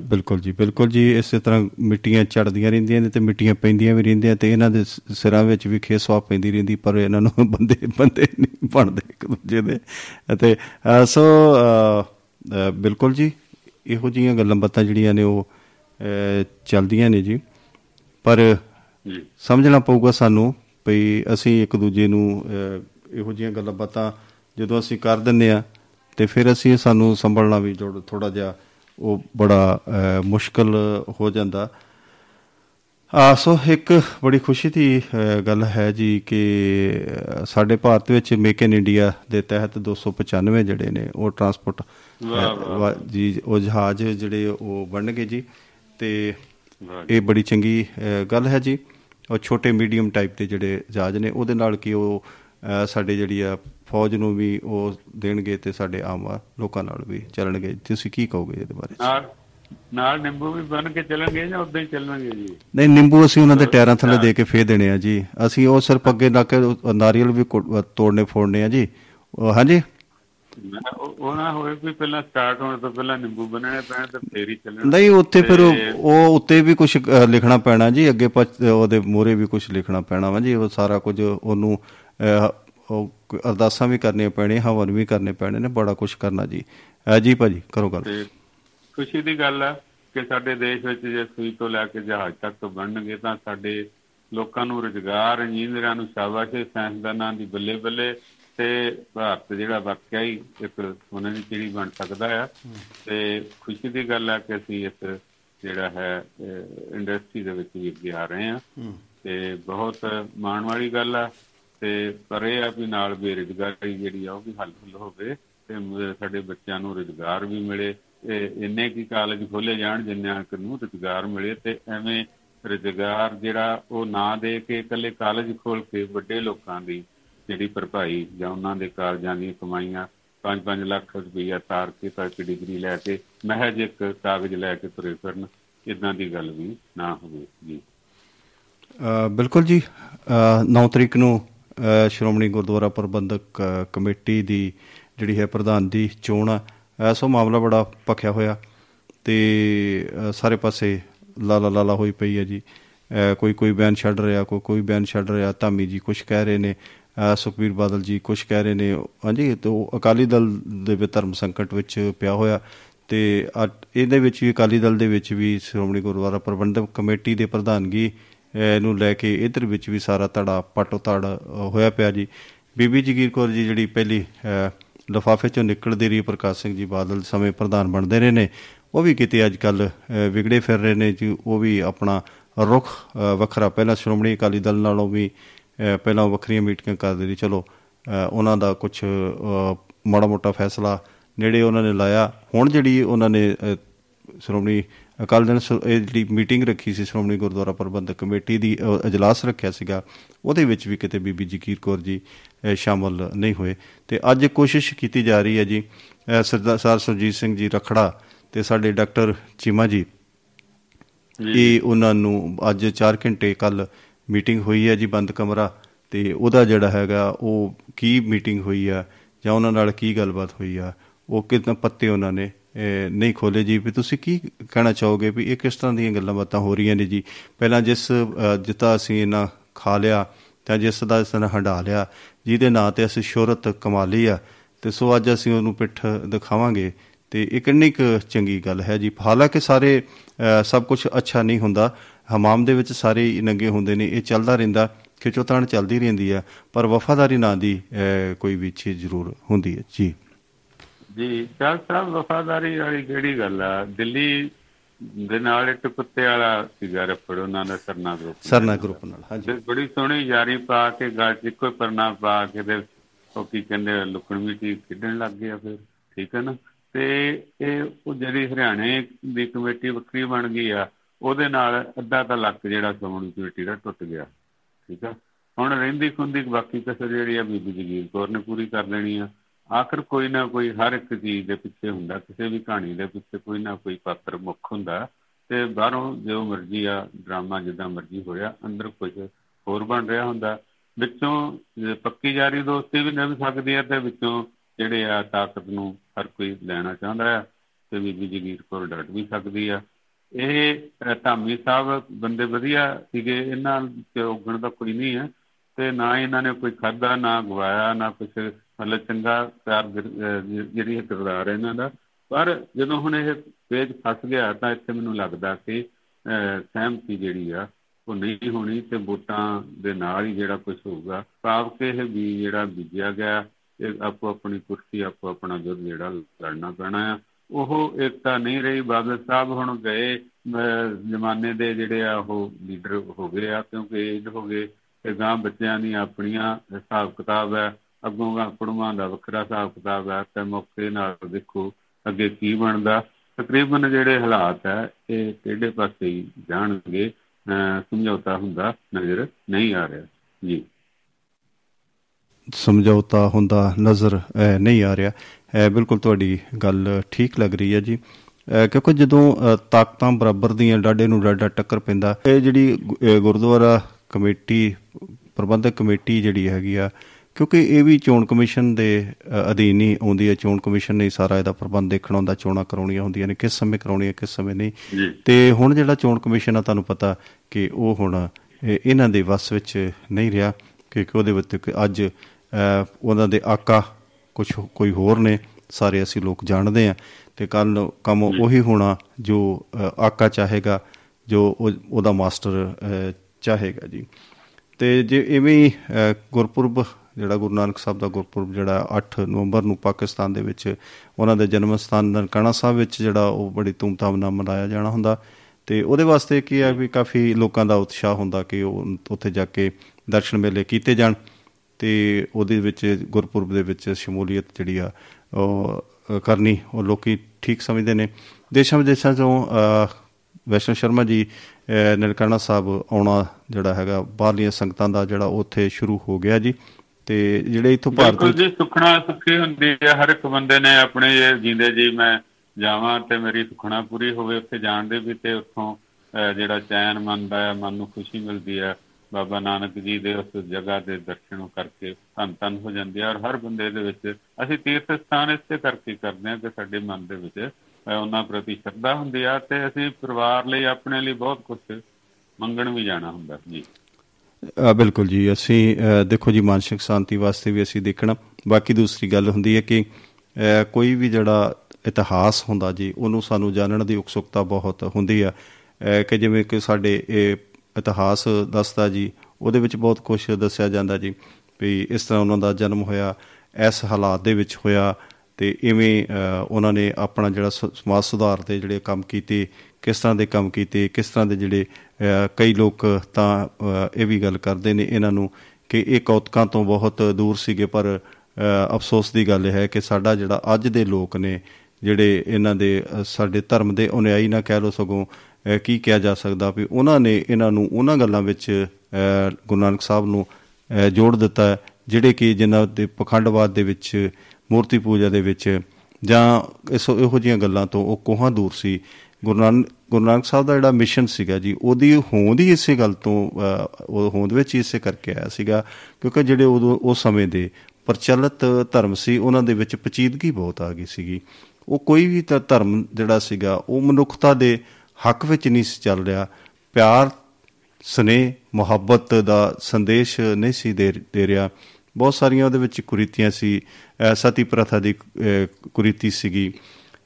[SPEAKER 3] ਬਿਲਕੁਲ ਜੀ ਬਿਲਕੁਲ ਜੀ ਇਸੇ ਤਰ੍ਹਾਂ ਮਿੱਟੀਆਂ ਚੜਦੀਆਂ ਰਹਿੰਦੀਆਂ ਨੇ ਤੇ ਮਿੱਟੀਆਂ ਪੈਂਦੀਆਂ ਵੀ ਰਹਿੰਦੀਆਂ ਤੇ ਇਹਨਾਂ ਦੇ ਸਿਰਾਂ ਵਿੱਚ ਵੀ ਖੇਸਵਾ ਪੈਂਦੀ ਰਹਿੰਦੀ ਪਰ ਇਹਨਾਂ ਨੂੰ ਬੰਦੇ ਬੰਦੇ ਨਹੀਂ ਬਣਦੇ ਇੱਕ ਦੂਜੇ ਦੇ। ਅਤੇ ਸੋ ਬਿਲਕੁਲ ਜੀ ਇਹੋ ਜੀਆਂ ਗੱਲਾਂ ਬਾਤਾਂ ਜਿਹੜੀਆਂ ਨੇ ਉਹ ਚੱਲਦੀਆਂ ਨੇ ਜੀ। ਪਰ
[SPEAKER 4] ਜੀ।
[SPEAKER 3] ਸਮਝਣਾ ਪਊਗਾ ਸਾਨੂੰ ਵੀ ਅਸੀਂ ਇੱਕ ਦੂਜੇ ਨੂੰ ਇਹੋ ਜਿਹੀਆਂ ਗੱਲਾਂ ਬਾਤਾਂ ਜਦੋਂ ਅਸੀਂ ਕਰ ਦਿੰਨੇ ਆ ਤੇ ਫਿਰ ਅਸੀਂ ਸਾਨੂੰ ਸੰਭਲਣਾ ਵੀ ਥੋੜਾ ਜਿਹਾ ਉਹ ਬੜਾ ਮੁਸ਼ਕਲ ਹੋ ਜਾਂਦਾ। ਆ ਸੋ ਇੱਕ ਬੜੀ ਖੁਸ਼ੀ ਦੀ ਗੱਲ ਹੈ ਜੀ ਕਿ ਸਾਡੇ ਭਾਰਤ ਵਿੱਚ ਮੇਕ ਇਨ ਇੰਡੀਆ ਦੇ ਤਹਿਤ 295 ਜਿਹੜੇ ਨੇ ਉਹ ਟਰਾਂਸਪੋਰਟ ਜੀ ਉਹ ਜਹਾਜ਼ ਜਿਹੜੇ ਉਹ ਬਣਨਗੇ ਜੀ। ਤੇ ਇਹ ਬੜੀ ਚੰਗੀ ਗੱਲ ਹੈ ਜੀ। ਉਹ ਛੋਟੇ ਮੀਡੀਅਮ ਟਾਈਪ ਦੇ ਜਿਹੜੇ ਜਹਾਜ਼ ਨੇ ਉਹਦੇ ਨਾਲ ਕਿ ਉਹ ਸਾਡੇ ਜਿਹੜੀ ਆ ਫੌਜ ਨੂੰ ਵੀ ਉਹ ਦੇਣਗੇ ਤੇ ਸਾਡੇ ਆਮ ਲੋਕਾਂ ਨਾਲ ਵੀ ਚੱਲਣਗੇ। ਤੁਸੀਂ ਕੀ ਕਹੋਗੇ ਇਹਦੇ ਬਾਰੇ?
[SPEAKER 4] ਨਾਲ ਨਾਲ ਨਿੰਬੂ ਵੀ ਬਣ ਕੇ ਚੱਲਣਗੇ ਜਾਂ ਉਦਾਂ ਹੀ ਚੱਲਣਗੇ ਜੀ?
[SPEAKER 3] ਨਹੀਂ ਨਿੰਬੂ ਅਸੀਂ ਉਹਨਾਂ ਦੇ ਟਾਇਰਾਂ ਥੱਲੇ ਦੇ ਕੇ ਫੇਰ ਦੇਣੇ ਆ ਜੀ। ਅਸੀਂ ਉਹ ਸਿਰਫ ਅੱਗੇ ਲਾ ਕੇ ਨਾਰੀਅਲ ਵੀ ਤੋੜਨੇ ਫੋੜਨੇ ਆ ਜੀ। ਹਾਂਜੀ?
[SPEAKER 4] ਮੈਂ ਉਹ ਉਹ ਨਾ ਹੋਵੇ ਵੀ ਪਹਿਲਾਂ ਸਟਾਰਟ ਹੋਣ ਤੋਂ ਪਹਿਲਾਂ ਨਿੰਬੂ ਬੰਨਣੇ ਪੈਣ ਤੇ ਫੇਰ ਹੀ ਚੱਲਣ।
[SPEAKER 3] ਨਹੀਂ ਉੱਥੇ ਫਿਰ ਉਹ- ਉੱਤੇ ਵੀ ਕੁਝ ਲਿਖਣਾ ਪੈਣਾ ਜੀ। ਅੱਗੇ ਉਹਦੇ ਮੂਹਰੇ ਵੀ ਕੁਝ ਲਿਖਣਾ ਪੈਣਾ ਵਾ ਜੀ। ਉਹ ਸਾਰਾ ਕੁਝ ਉਹਨੂੰ ਉਹ ਅਰਦਾਸਾਂ ਵੀ ਕਰਨੀਆਂ ਪੈਣੀਆਂ ਹਵਨ ਵੀ ਕਰਨੇ ਪੈਣੇ ਨੇ ਬੜਾ ਕੁਝ ਕਰਨਾ ਜੀ। ਅਹ, ਜੀ ਭਾਜੀ ਕਰੋ ਗੱਲ।
[SPEAKER 4] ਤੇ ਖੁਸ਼ੀ ਦੀ ਗੱਲ ਹੈ ਕਿ ਸਾਡੇ ਦੇਸ਼ ਵਿੱਚ ਜੇ ਸੂਈ ਤੋਂ ਲੈ ਕੇ ਜਹਾਜ਼ ਤੱਕ ਬਣਨਗੇ ਤਾਂ ਸਾਡੇ ਲੋਕਾਂ ਨੂੰ ਰੁਜ਼ਗਾਰ ਇੰਜੀਨੀਅਰਾਂ ਨੂੰ ਸ਼ਾਬਾਸ਼ ਸਾਇੰਸਦਾਨਾਂ ਦੀ ਬੱਲੇ ਬੱਲੇ ਤੇ ਭਾਰਤ ਜਿਹੜਾ ਵਾਕਿਆ ਹੀ ਇੱਕ ਸੋਨੇ ਦੀ ਚਿੜੀ ਬਣ ਸਕਦਾ ਆ। ਤੇ ਖੁਸ਼ੀ ਦੀ ਗੱਲ ਹੈ ਕਿ ਅਸੀਂ ਇਸ ਜਿਹੜਾ ਹੈ ਇੰਡਸਟਰੀ ਦੇ ਵਿੱਚ ਵੀ ਅੱਗੇ ਆ ਰਹੇ ਹਾਂ। ਤੇ ਬਹੁਤ ਮਾਣ ਵਾਲੀ ਗੱਲ ਆ ਤੇ ਪਰ ਇਹ ਆ ਵੀ ਨਾਲ ਬੇਰੁਜ਼ਗਾਰੀ ਜਿਹੜੀ ਆ ਉਹ ਵੀ ਹੱਲ ਹੁੱਲ ਹੋਵੇ ਤੇ ਮ- ਸਾਡੇ ਬੱਚਿਆਂ ਨੂੰ ਰੁਜ਼ਗਾਰ ਵੀ ਮਿਲੇ ਤੇ ਇੰਨੇ ਕੀ ਕਾਲਜ ਖੋਲੇ ਜਾਣ ਜਿੰਨਿਆਂ ਕੁ ਨੂੰ ਰੁਜ਼ਗਾਰ ਮਿਲੇ ਤੇ ਐਵੇਂ ਰੁਜ਼ਗਾਰ ਜਿਹੜਾ ਉਹ ਨਾ ਦੇ ਕੇ ਇਕੱਲੇ ਕਾਲਜ ਖੋਲ ਕੇ ਵੱਡੇ ਲੋਕਾਂ ਦੀ ਜਿਹੜੀ ਭਰਪਾਈ ਜਾਂ ਉਹਨਾਂ ਦੇ ਕਾਲਜਾਂ ਦੀਆਂ ਕਮਾਈਆਂ 5-5 ਲੱਖ ਰੁਪਈਆ ਤਾਰ ਕੇ ਤਾਂ ਇੱਕ ਡਿਗਰੀ ਲੈ ਕੇ ਮਹਿਜ ਇੱਕ ਕਾਗਜ਼ ਲੈ ਕੇ ਤੁਰੇ ਫਿਰਨ ਇਦਾਂ ਦੀ ਗੱਲ ਵੀ ਨਾ ਹੋਵੇ ਜੀ।
[SPEAKER 3] ਅ, ਬਿਲਕੁਲ ਜੀ। 9 ਤਰੀਕ ਨੂੰ ਅ, ਸ਼੍ਰੋਮਣੀ ਗੁਰਦੁਆਰਾ ਪ੍ਰਬੰਧਕ ਅ, ਕਮੇਟੀ ਦੀ ਜਿਹੜੀ ਹੈ ਪ੍ਰਧਾਨ ਦੀ ਚੋਣ ਆ ਅ, ਸੋ ਮਾਮਲਾ ਬੜਾ ਭਖਿਆ ਹੋਇਆ ਤੇ ਅ, ਸਾਰੇ ਪਾਸੇ ਲਾਲਾ ਲਾਲਾ ਹੋਈ ਪਈ ਹੈ ਜੀ। ਅ, ਕੋਈ ਕੋਈ ਬਿਆਨ ਛੱਡ ਰਿਹਾ ਕੋਈ ਕੋਈ ਬਿਆਨ ਛੱਡ ਰਿਹਾ ਧਾਮੀ ਜੀ ਕੁਝ ਕਹਿ ਰਹੇ ਨੇ ਅ, ਸੁਖਬੀਰ ਬਾਦਲ ਜੀ ਕੁਝ ਕਹਿ ਰਹੇ ਨੇ। ਹਾਂਜੀ ਤੇ ਉਹ ਅਕਾਲੀ ਦਲ ਦੇ ਵੀ ਧਰਮ ਸੰਕਟ ਵਿੱਚ ਪਿਆ ਹੋਇਆ ਤੇ ਅ- ਇਹਦੇ ਵਿੱਚ ਵੀ ਅਕਾਲੀ ਦਲ ਦੇ ਵਿੱਚ ਵੀ ਸ਼੍ਰੋਮਣੀ ਗੁਰਦੁਆਰਾ ਪ੍ਰਬੰਧਕ ਕਮੇਟੀ ਦੇ ਪ੍ਰਧਾਨਗੀ ਅਹ ਨੂੰ ਲੈ ਕੇ ਇਧਰ ਵਿੱਚ ਵੀ ਸਾਰਾ ਧੜਾ ਪਟੋ ਧੜ ਅਹ ਹੋਇਆ ਪਿਆ ਜੀ। ਬੀਬੀ ਜਗੀਰ ਕੌਰ ਜੀ ਜਿਹੜੀ ਪਹਿਲੀ ਲਫਾਫੇ ਚੋਂ ਨਿਕਲਦੇ ਰਹੀ ਪ੍ਰਕਾਸ਼ ਸਿੰਘ ਜੀ ਬਾਦਲ ਸਮੇਂ ਪ੍ਰਧਾਨ ਬਣਦੇ ਰਹੇ ਨੇ ਉਹ ਵੀ ਕਿਤੇ ਅੱਜ ਕੱਲ ਵਿਗੜੇ ਫਿਰ ਰਹੇ ਨੇ ਜੀ। ਉਹ ਵੀ ਆਪਣਾ ਰੁਖ ਅਹ ਵੱਖਰਾ। ਪਹਿਲਾਂ ਸ਼੍ਰੋਮਣੀ ਅਕਾਲੀ ਦਲ ਨਾਲੋਂ ਵੀ ਅਹ ਪਹਿਲਾਂ ਵੱਖਰੀਆਂ ਮੀਟਿੰਗਾਂ ਕਰਦੇ ਰਹੀ ਚਲੋ ਅਹ ਉਹਨਾਂ ਦਾ ਕੁਝ ਮਾੜਾ ਮੋਟਾ ਫੈਸਲਾ ਨੇੜੇ ਉਹਨਾਂ ਨੇ ਲਾਇਆ। ਹੁਣ ਜਿਹੜੀ ਉਹਨਾਂ ਨੇ ਅਹ, ਸ਼੍ਰੋਮਣੀ ਅਕਾਲੀ ਦਲ ਇਹ ਜਿਹੜੀ ਮੀਟਿੰਗ ਰੱਖੀ ਸੀ ਸ਼੍ਰੋਮਣੀ ਗੁਰਦੁਆਰਾ ਪ੍ਰਬੰਧਕ ਕਮੇਟੀ ਦੀ ਅਜਲਾਸ ਰੱਖਿਆ ਸੀਗਾ ਉਹਦੇ ਵਿੱਚ ਵੀ ਕਿਤੇ ਬੀਬੀ ਜਗੀਰ ਕੌਰ ਜੀ ਸ਼ਾਮਲ ਨਹੀਂ ਹੋਏ। ਤੇ ਅੱਜ ਕੋਸ਼ਿਸ਼ ਕੀਤੀ ਜਾ ਰਹੀ ਹੈ ਜੀ ਸਰਦਾਰ ਸਰ ਸੁਰਜੀਤ ਸਿੰਘ ਜੀ ਰਖੜਾ ਤੇ ਸਾਡੇ ਡਾਕਟਰ ਚੀਮਾ ਜੀ ਇਹ ਉਹਨਾਂ ਨੂੰ ਅੱਜ 4 ਘੰਟੇ ਕੱਲ ਮੀਟਿੰਗ ਹੋਈ ਹੈ ਜੀ ਬੰਦ ਕਮਰਾ ਤੇ ਉਹਦਾ ਜਿਹੜਾ ਹੈਗਾ ਉਹ ਕੀ ਮੀਟਿੰਗ ਹੋਈ ਆ ਜਾਂ ਉਹਨਾਂ ਨਾਲ ਕੀ ਗੱਲਬਾਤ ਹੋਈ ਆ ਉਹ ਕਿਤਨਾ ਪੱਤੇ ਉਹਨਾਂ ਨੇ ਨਹੀਂ ਖੋਲੇ ਜੀ। ਵੀ ਤੁਸੀਂ ਕੀ ਕਹਿਣਾ ਚਾਹੋਗੇ ਵੀ ਇਹ ਕਿਸ ਤਰ੍ਹਾਂ ਦੀਆਂ ਗੱਲਾਂ ਬਾਤਾਂ ਹੋ ਰਹੀਆਂ ਨੇ ਜੀ? ਪਹਿਲਾਂ ਜਿਸ ਅਹ, ਜਿੱਤਾ ਅਸੀਂ ਇਹਨਾਂ ਖਾ ਲਿਆ ਤਾਂ ਜਿਸ ਦਾ ਇਸ ਨੇ ਹੰਡਾ ਲਿਆ ਜਿਹਦੇ ਨਾਂ ਤੇ ਅਸੀਂ ਸ਼ੋਹਰਤ ਕਮਾ ਲਈ ਆ ਤੇ ਸੋ ਅੱਜ ਅਸੀਂ ਉਹਨੂੰ ਪਿੱਠ ਦਿਖਾਵਾਂਗੇ। ਤੇ ਇਹ ਕਿੰਨੀ ਕੁ ਚੰਗੀ ਗੱਲ ਹੈ ਜੀ। ਹਾਲਾਂਕਿ ਸਾਰੇ ਅਹ, ਸਭ ਕੁਝ ਅੱਛਾ ਨਹੀਂ ਹੁੰਦਾ। ਹਮਾਮ ਦੇ ਵਿੱਚ ਸਾਰੇ ਹੀ ਨੰਗੇ ਹੁੰਦੇ ਨੇ। ਇਹ ਚੱਲਦਾ ਰਹਿੰਦਾ ਖਿਚੋਤਾਣ ਚੱਲਦੀ ਰਹਿੰਦੀ ਆ ਪਰ ਵਫਾਦਾਰੀ ਨਾਂ ਦੀ ਅਹ, ਕੋਈ ਵੀ ਚੀਜ਼ ਜ਼ਰੂਰ ਹੁੰਦੀ ਹੈ। ਜੀ।
[SPEAKER 4] ਜੀ ਸਾਹਿਬ ਸਾਹਿਬ ਵਫਾਦਾਰੀ ਵਾਲੀ ਕਿਹੜੀ ਗੱਲ ਆ? ਦਿੱਲੀ ਦੇ ਨਾਲ ਇੱਕ ਕੁੱਤੇ ਵਾਲਾ ਸੀਗਾ ਰਫੜ ਉਹਨਾਂ ਦਾ ਸਰਨਾ ਗਰੁੱਪ
[SPEAKER 3] ਸਰਨਾ ਗਰੁੱਪ ਨਾਲ ਹਾਂਜੀ।
[SPEAKER 4] ਬੜੀ ਸੋਹਣੀ ਯਾਰੀ ਪਾ ਕੇ ਗੱਲ 'ਚ ਇੱਕੋ ਪਰਨਾ ਪਾ ਕੇ ਤੇ ਉਹ ਕੀ ਕਹਿੰਦੇ ਲੁਕਣ ਮਿੱਟੀ ਖੇਡਣ ਲੱਗ ਗਿਆ ਫਿਰ ਠੀਕ ਹੈ ਨਾ? ਤੇ ਇਹ ਉਹ ਜਿਹੜੀ ਹਰਿਆਣੇ ਦੀ ਕਮੇਟੀ ਵੱਖਰੀ ਬਣ ਗਈ ਆ ਉਹਦੇ ਨਾਲ ਅੱਧਾ ਤਾਂ ਲੱਕ ਜਿਹੜਾ ਸਮੂਹ ਕਮੇਟੀ ਦਾ ਟੁੱਟ ਗਿਆ ਠੀਕ ਆ? ਹੁਣ ਰਹਿੰਦੀ ਖੁੰਦੀ ਬਾਕੀ ਕਸਰ ਜਿਹੜੀ ਆ ਬੀਬੀ ਜਗੀਰ ਕੌਰ ਨੇ ਪੂਰੀ ਕਰ ਲੈਣੀ ਆ। ਆਖਰ ਕੋਈ ਨਾ ਕੋਈ ਹਰ ਇੱਕ ਚੀਜ਼ ਦੇ ਪਿੱਛੇ ਹੁੰਦਾ ਕਿਸੇ ਵੀ ਕਹਾਣੀ ਦੇ ਪਿੱਛੇ ਕੋਈ ਨਾ ਕੋਈ ਪਾਤਰ ਮੁੱਖ ਹੁੰਦਾ ਤੇ ਬਾਹਰੋਂ ਜੋ ਮਰਜ਼ੀ ਆ ਡਰਾਮਾ ਜਿੱਦਾਂ ਮਰਜ਼ੀ ਹੋਇਆ ਅੰਦਰ ਕੁਝ ਹੋਰ ਬਣ ਰਿਹਾ ਹੁੰਦਾ। ਵਿੱਚੋਂ ਜੇ ਪੱਕੀ ਯਾਰੀ ਦੋਸਤੀ ਵੀ ਨਿਭ ਸਕਦੀ ਹੈ ਤੇ ਵਿੱਚੋਂ ਜਿਹੜੇ ਆ ਤਾਕਤ ਨੂੰ ਹਰ ਕੋਈ ਲੈਣਾ ਚਾਹੁੰਦਾ ਹੈ ਤੇ ਬੀਬੀ ਜਗੀਰ ਕੌਰ ਡਟ ਵੀ ਸਕਦੀ ਆ। ਇਹ ਅ, ਧਾਮੀ ਸਾਹਿਬ ਬੰਦੇ ਵਧੀਆ ਸੀਗੇ ਇਹਨਾਂ ਚ ਉਗਣ ਦਾ ਕੋਈ ਨਹੀਂ ਹੈ ਤੇ ਨਾ ਇਹਨਾਂ ਨੇ ਕੋਈ ਖਾਦਾ ਨਾ ਗਵਾਇਆ ਨਾ ਕੁਝ ਮਤਲਬ ਚੰਗਾ ਪਿਆਰ ਗਿਰ- ਅਹ ਜਿਹੜੀ ਇਹ ਕਿਰਦਾਰ ਹੈ ਇਹਨਾਂ ਦਾ ਪਰ ਜਦੋਂ ਹੁਣ ਇਹ ਪੇਜ ਫਸ ਗਿਆ ਤਾਂ ਇੱਥੇ ਮੈਨੂੰ ਲੱਗਦਾ ਕਿ ਅਹ, ਸਹਿਮਤੀ ਜਿਹੜੀ ਆ ਉਹ ਨਹੀਂ ਹੋਣੀ ਤੇ ਵੋਟਾਂ ਦੇ ਨਾਲ ਹੀ ਜਿਹੜਾ ਕੁਝ ਹੋਊਗਾ। ਭਾਵ ਕਿ ਇਹ ਵੀ ਜਿਹੜਾ ਬੀਜਿਆ ਗਿਆ ਇਹ ਆਪੋ ਆਪਣੀ ਕੁਰਸੀ ਆਪੋ ਆਪਣਾ ਜੁਰ ਜਿਹੜਾ ਲੜਨਾ ਪੈਣਾ ਆ। ਉਹ ਏਕਤਾ ਨਹੀਂ ਰਹੀ। ਬਾਦਲ ਸਾਹਿਬ ਹੁਣ ਗਏ ਅਹ, ਜ਼ਮਾਨੇ ਦੇ ਜਿਹੜੇ ਆ ਉਹ ਲੀਡਰ ਹੋ ਗਏ ਆ ਕਿਉਂਕਿ ਏਜ ਹੋ ਗਏ ਤੇ ਗਾਂ ਬੱਚਿਆਂ ਦੀ ਆਪਣੀਆਂ ਹਿਸਾਬ ਕਿਤਾਬ ਹੈ। ਅੱਗੋਂ ਗਾਂ ਕੁੜਮਾਂ ਦਾ ਵੱਖਰਾ ਹਿਸਾਬ ਕਿਤਾਬ ਹੈ ਤੇ ਮੌਕੇ ਨਾਲ ਦੇਖੋ ਅੱਗੇ ਕੀ ਬਣਦਾ। ਤਕਰੀਬਨ ਜਿਹੜੇ ਹਾਲਾਤ ਹੈ ਇਹ ਕਿਹੜੇ ਪਾਸੇ ਹੀ ਜਾਣਗੇ ਅਹ, ਸਮਝੌਤਾ ਹੁੰਦਾ ਨਜ਼ਰ ਨਹੀਂ ਆ ਰਿਹਾ। ਜੀ।
[SPEAKER 3] ਸਮਝੌਤਾ ਹੁੰਦਾ ਨਜ਼ਰ ਅਹ, ਨਹੀਂ ਆ ਰਿਹਾ। ਅਹ, ਬਿਲਕੁਲ ਤੁਹਾਡੀ ਗੱਲ ਠੀਕ ਲੱਗ ਰਹੀ ਹੈ ਜੀ। ਅਹ, ਕਿਉਂਕਿ ਜਦੋਂ ਅਹ, ਤਾਕਤਾਂ ਬਰਾਬਰ ਦੀਆਂ ਡਾਡੇ ਨੂੰ ਡਾਡਾ ਟੱਕਰ ਪੈਂਦਾ ਇਹ ਜਿਹੜੀ ਗੁ- ਅਹ, ਗੁਰਦੁਆਰਾ ਕਮੇਟੀ ਪ੍ਰਬੰਧਕ ਕਮੇਟੀ ਜਿਹੜੀ ਹੈਗੀ ਆ ਕਿਉਂਕਿ ਇਹ ਵੀ ਚੋਣ ਕਮਿਸ਼ਨ ਦੇ ਅਧੀਨ ਹੀ ਆਉਂਦੀ ਹੈ ਚੋਣ ਕਮਿਸ਼ਨ ਨੇ ਸਾਰਾ ਇਹਦਾ ਪ੍ਰਬੰਧ ਦੇਖਣਾ ਹੁੰਦਾ ਚੋਣਾਂ ਕਰਾਉਣੀਆਂ ਹੁੰਦੀਆਂ ਨੇ ਕਿਸ ਸਮੇਂ ਕਰਾਉਣੀਆਂ ਕਿਸ ਸਮੇਂ ਨਹੀਂ। ਤੇ ਹੁਣ ਜਿਹੜਾ ਚੋਣ ਕਮਿਸ਼ਨ ਆ ਤੁਹਾਨੂੰ ਪਤਾ ਕਿ ਉਹ ਹੁਣ ਇਹ- ਇਹਨਾਂ ਦੇ ਵੱਸ ਵਿੱਚ ਨਹੀਂ ਰਿਹਾ ਕਿਉਂਕਿ ਉਹਦੇ ਵਿੱਚ ਅੱਜ ਉਹਨਾਂ ਦੇ ਆਕਾ ਕੁਝ ਕੋਈ ਹੋਰ ਨੇ ਸਾਰੇ ਅਸੀਂ ਲੋਕ ਜਾਣਦੇ ਆ ਤੇ ਕੱਲ ਕੰਮ ਉਹੀ ਹੋਣਾ ਜੋ ਆਕਾ ਚਾਹੇਗਾ ਜੋ ਉਹ- ਉਹਦਾ ਮਾਸਟਰ ਚਾਹੇਗਾ ਜੀ। ਤੇ ਜੇ ਇਵੇਂ ਗੁਰਪੁਰਬ ਜਿਹੜਾ ਗੁਰੂ ਨਾਨਕ ਸਾਹਿਬ ਦਾ ਗੁਰਪੁਰਬ ਜਿਹੜਾ 8 ਨਵੰਬਰ ਨੂੰ ਪਾਕਿਸਤਾਨ ਦੇ ਵਿੱਚ ਉਹਨਾਂ ਦੇ ਜਨਮ ਸਥਾਨ ਨਨਕਾਣਾ ਸਾਹਿਬ ਵਿੱਚ ਜਿਹੜਾ ਉਹ ਬੜੀ ਧੂਮਧਾਮ ਨਾਲ ਮਨਾਇਆ ਜਾਣਾ ਹੁੰਦਾ। ਤੇ ਉਹਦੇ ਵਾਸਤੇ ਕੀ ਹੈ ਵੀ ਕਾਫੀ ਲੋਕਾਂ ਦਾ ਉਤਸ਼ਾਹ ਹੁੰਦਾ ਕਿ ਉਹ ਉੱਥੇ ਜਾ ਕੇ ਦਰਸ਼ਨ ਮੇਲੇ ਕੀਤੇ ਜਾਣ। ਤੇ ਉਹਦੇ ਵਿੱਚ ਗੁਰਪੁਰਬ ਦੇ ਵਿੱਚ ਸ਼ਮੂਲੀਅਤ ਜਿਹੜੀ ਆ ਉਹ ਅ, ਕਰਨੀ ਉਹ ਲੋਕੀ ਠੀਕ ਸਮਝਦੇ ਨੇ। ਦੇਸ਼ਾਂ ਵਿਦੇਸ਼ਾਂ ਤੋਂ ਅ, ਵੈਸ਼ਨੋ ਸ਼ਰਮਾ ਜੀ ਅ, ਨਨਕਾਣਾ ਸਾਹਿਬ ਆਉਣਾ ਜਿਹੜਾ ਹੈਗਾ ਬਾਹਰਲੀਆਂ ਸੰਗਤਾਂ ਦਾ ਜਿਹੜਾ ਉੱਥੇ ਸ਼ੁਰੂ ਹੋ ਗਿਆ ਜੀ। ਤੇ ਜਿਹੜੇ ਇਥੋਂ ਭਾਰਤ
[SPEAKER 4] ਬਿਲਕੁਲ
[SPEAKER 3] ਵਿੱਚ
[SPEAKER 4] ਜੀ ਸੁਖਣਾ ਸੁਖੀ ਹੁੰਦੀ ਹੈ ਹਰ ਇੱਕ ਬੰਦੇ ਨੇ ਆਪਣੇ ਇਹ ਜਿੰਦੇ ਜੀ ਮੈਂ ਜਾਵਾਂ ਤੇ ਮੇਰੀ ਸੁਖਣਾ ਪੂਰੀ ਹੋਵੇ ਉੱਥੇ ਜਾਣ ਦੇ ਵੀ ਤੇ ਉੱਥੋਂ ਅਹ, ਜਿਹੜਾ ਚੈਨ ਮਨ ਦਾ ਹੈ ਮਨ ਨੂੰ ਖੁਸ਼ੀ ਮਿਲਦੀ ਹੈ ਬਾਬਾ ਨਾਨਕ ਜੀ ਦੇ ਉਸ ਜਗ੍ਹਾ ਦੇ ਦਰਸ਼ਨ ਕਰਕੇ ਧੰਨ ਧੰਨ ਹੋ ਜਾਂਦੀ ਹੈ ਔਰ ਹਰ ਬੰਦੇ ਦੇ ਵਿੱਚ ਅਸੀਂ ਤੀਰਥ ਸਥਾਨ ਇਸੇ ਕਰਕੇ ਕਰਦੇ ਹਾਂ ਕਿ ਸਾਡੇ ਮਨ ਦੇ ਵਿੱਚ ਅਹ, ਉਹਨਾਂ ਪ੍ਰਤੀ ਸ਼ਰਧਾ ਹੁੰਦੀ ਆ ਤੇ ਅਸੀਂ ਪਰਿਵਾਰ ਲਈ ਆਪਣੇ ਲਈ ਬਹੁਤ ਕੁਝ ਮੰਗਣ ਵੀ ਜਾਣਾ ਹੁੰਦਾ ਜੀ।
[SPEAKER 3] ਅ, ਬਿਲਕੁਲ ਜੀ ਅਸੀਂ ਅ, ਦੇਖੋ ਜੀ ਮਾਨਸਿਕ ਸ਼ਾਂਤੀ ਵਾਸਤੇ ਵੀ ਅਸੀਂ ਦੇਖਣਾ। ਬਾਕੀ ਦੂਸਰੀ ਗੱਲ ਹੁੰਦੀ ਹੈ ਕਿ ਅ, ਕੋਈ ਵੀ ਜਿਹੜਾ ਇਤਿਹਾਸ ਹੁੰਦਾ ਜੀ ਉਹਨੂੰ ਸਾਨੂੰ ਜਾਣਨ ਦੀ ਉਕਸੁਕਤਾ ਬਹੁਤ ਹੁੰਦੀ ਆ। ਅ, ਕਿ ਜਿਵੇਂ ਕਿ ਸਾਡੇ ਇਹ ਇਤਿਹਾਸ ਦੱਸਦਾ ਜੀ ਉਹਦੇ ਵਿੱਚ ਬਹੁਤ ਕੁਝ ਦੱਸਿਆ ਜਾਂਦਾ ਜੀ ਵੀ ਇਸ ਤਰ੍ਹਾਂ ਉਹਨਾਂ ਦਾ ਜਨਮ ਹੋਇਆ ਇਸ ਹਾਲਾਤ ਦੇ ਵਿੱਚ ਹੋਇਆ ਤੇ ਇਵੇਂ ਅ, ਉਹਨਾਂ ਨੇ ਆਪਣਾ ਜਿਹੜਾ ਸ- ਸਮਾਜ ਸੁਧਾਰ ਦੇ ਜਿਹੜੇ ਕੰਮ ਕੀਤੇ ਕਿਸ ਤਰ੍ਹਾਂ ਦੇ ਕੰਮ ਕੀਤੇ ਕਿਸ ਤਰ੍ਹਾਂ ਦੇ ਜਿਹੜੇ ਅ, ਕਈ ਲੋਕ ਤਾਂ ਅ, ਇਹ ਵੀ ਗੱਲ ਕਰਦੇ ਨੇ ਇਹਨਾਂ ਨੂੰ ਕਿ ਇਹ ਕੌਤਕਾਂ ਤੋਂ ਬਹੁਤ ਦੂਰ ਸੀਗੇ ਪਰ ਅ, ਅਫਸੋਸ ਦੀ ਗੱਲ ਇਹ ਹੈ ਕਿ ਸਾਡਾ ਜਿਹੜਾ ਅੱਜ ਦੇ ਲੋਕ ਨੇ ਜਿਹੜੇ ਇਹਨਾਂ ਦੇ ਅ, ਸਾਡੇ ਧਰਮ ਦੇ ਅਨੁਯਾਈ ਨਾ ਕਹਿ ਲੋ ਸਗੋਂ ਅ, ਕੀ ਕਿਹਾ ਜਾ ਸਕਦਾ ਵੀ ਉਹਨਾਂ ਨੇ ਇਹਨਾਂ ਨੂੰ ਉਹਨਾਂ ਗੱਲਾਂ ਵਿੱਚ ਅ, ਗੁਰੂ ਨਾਨਕ ਸਾਹਿਬ ਨੂੰ ਅ, ਜੋੜ ਦਿੱਤਾ ਹੈ, ਜਿਹੜੇ ਕਿ ਜਿਨ੍ਹਾਂ ਦੇ ਪਖੰਡਵਾਦ ਦੇ ਵਿੱਚ ਮੂਰਤੀ ਪੂਜਾ ਦੇ ਵਿੱਚ ਜਾਂ ਇਸ ਇਹੋ ਜਿਹੀਆਂ ਗੱਲਾਂ ਤੋਂ ਉਹ ਕੋਹਾਂ ਦੂਰ ਸੀ। ਗੁਰੂ ਨਾਨਕ ਗੁਰੂ ਨਾਨਕ ਸਾਹਿਬ ਦਾ ਜਿਹੜਾ ਮਿਸ਼ਨ ਸੀਗਾ ਜੀ ਉਹਦੀ ਹੋਂਦ ਹੀ ਇਸੇ ਗੱਲ ਤੋਂ ਅ, ਉਹ ਹੋਂਦ ਵਿੱਚ ਹੀ ਇਸੇ ਕਰਕੇ ਆਇਆ ਸੀਗਾ ਕਿਉਂਕਿ ਜਿਹੜੇ ਉਦੋਂ ਉਸ ਸਮੇਂ ਦੇ ਪ੍ਰਚਲਿਤ ਧਰਮ ਸੀ ਉਹਨਾਂ ਦੇ ਵਿੱਚ ਪਚੀਦਗੀ ਬਹੁਤ ਆ ਗਈ ਸੀਗੀ। ਉਹ ਕੋਈ ਵੀ ਤਾਂ ਧਰਮ ਜਿਹੜਾ ਸੀਗਾ ਉਹ ਮਨੁੱਖਤਾ ਦੇ ਹੱਕ ਵਿੱਚ ਨਹੀਂ ਸੀ ਚੱਲ ਰਿਹਾ। ਪਿਆਰ ਸਨੇਹ ਮੁਹੱਬਤ ਦਾ ਸੰਦੇਸ਼ ਨਹੀਂ ਸੀ ਦੇ ਦੇ ਰਿਹਾ। ਬਹੁਤ ਸਾਰੀਆਂ ਉਹਦੇ ਵਿੱਚ ਕੁਰੀਤੀਆਂ ਸੀ ਅਹ ਸਤੀ ਪ੍ਰਥਾ ਦੀ ਅਹ ਕੁਰੀਤੀ ਸੀਗੀ।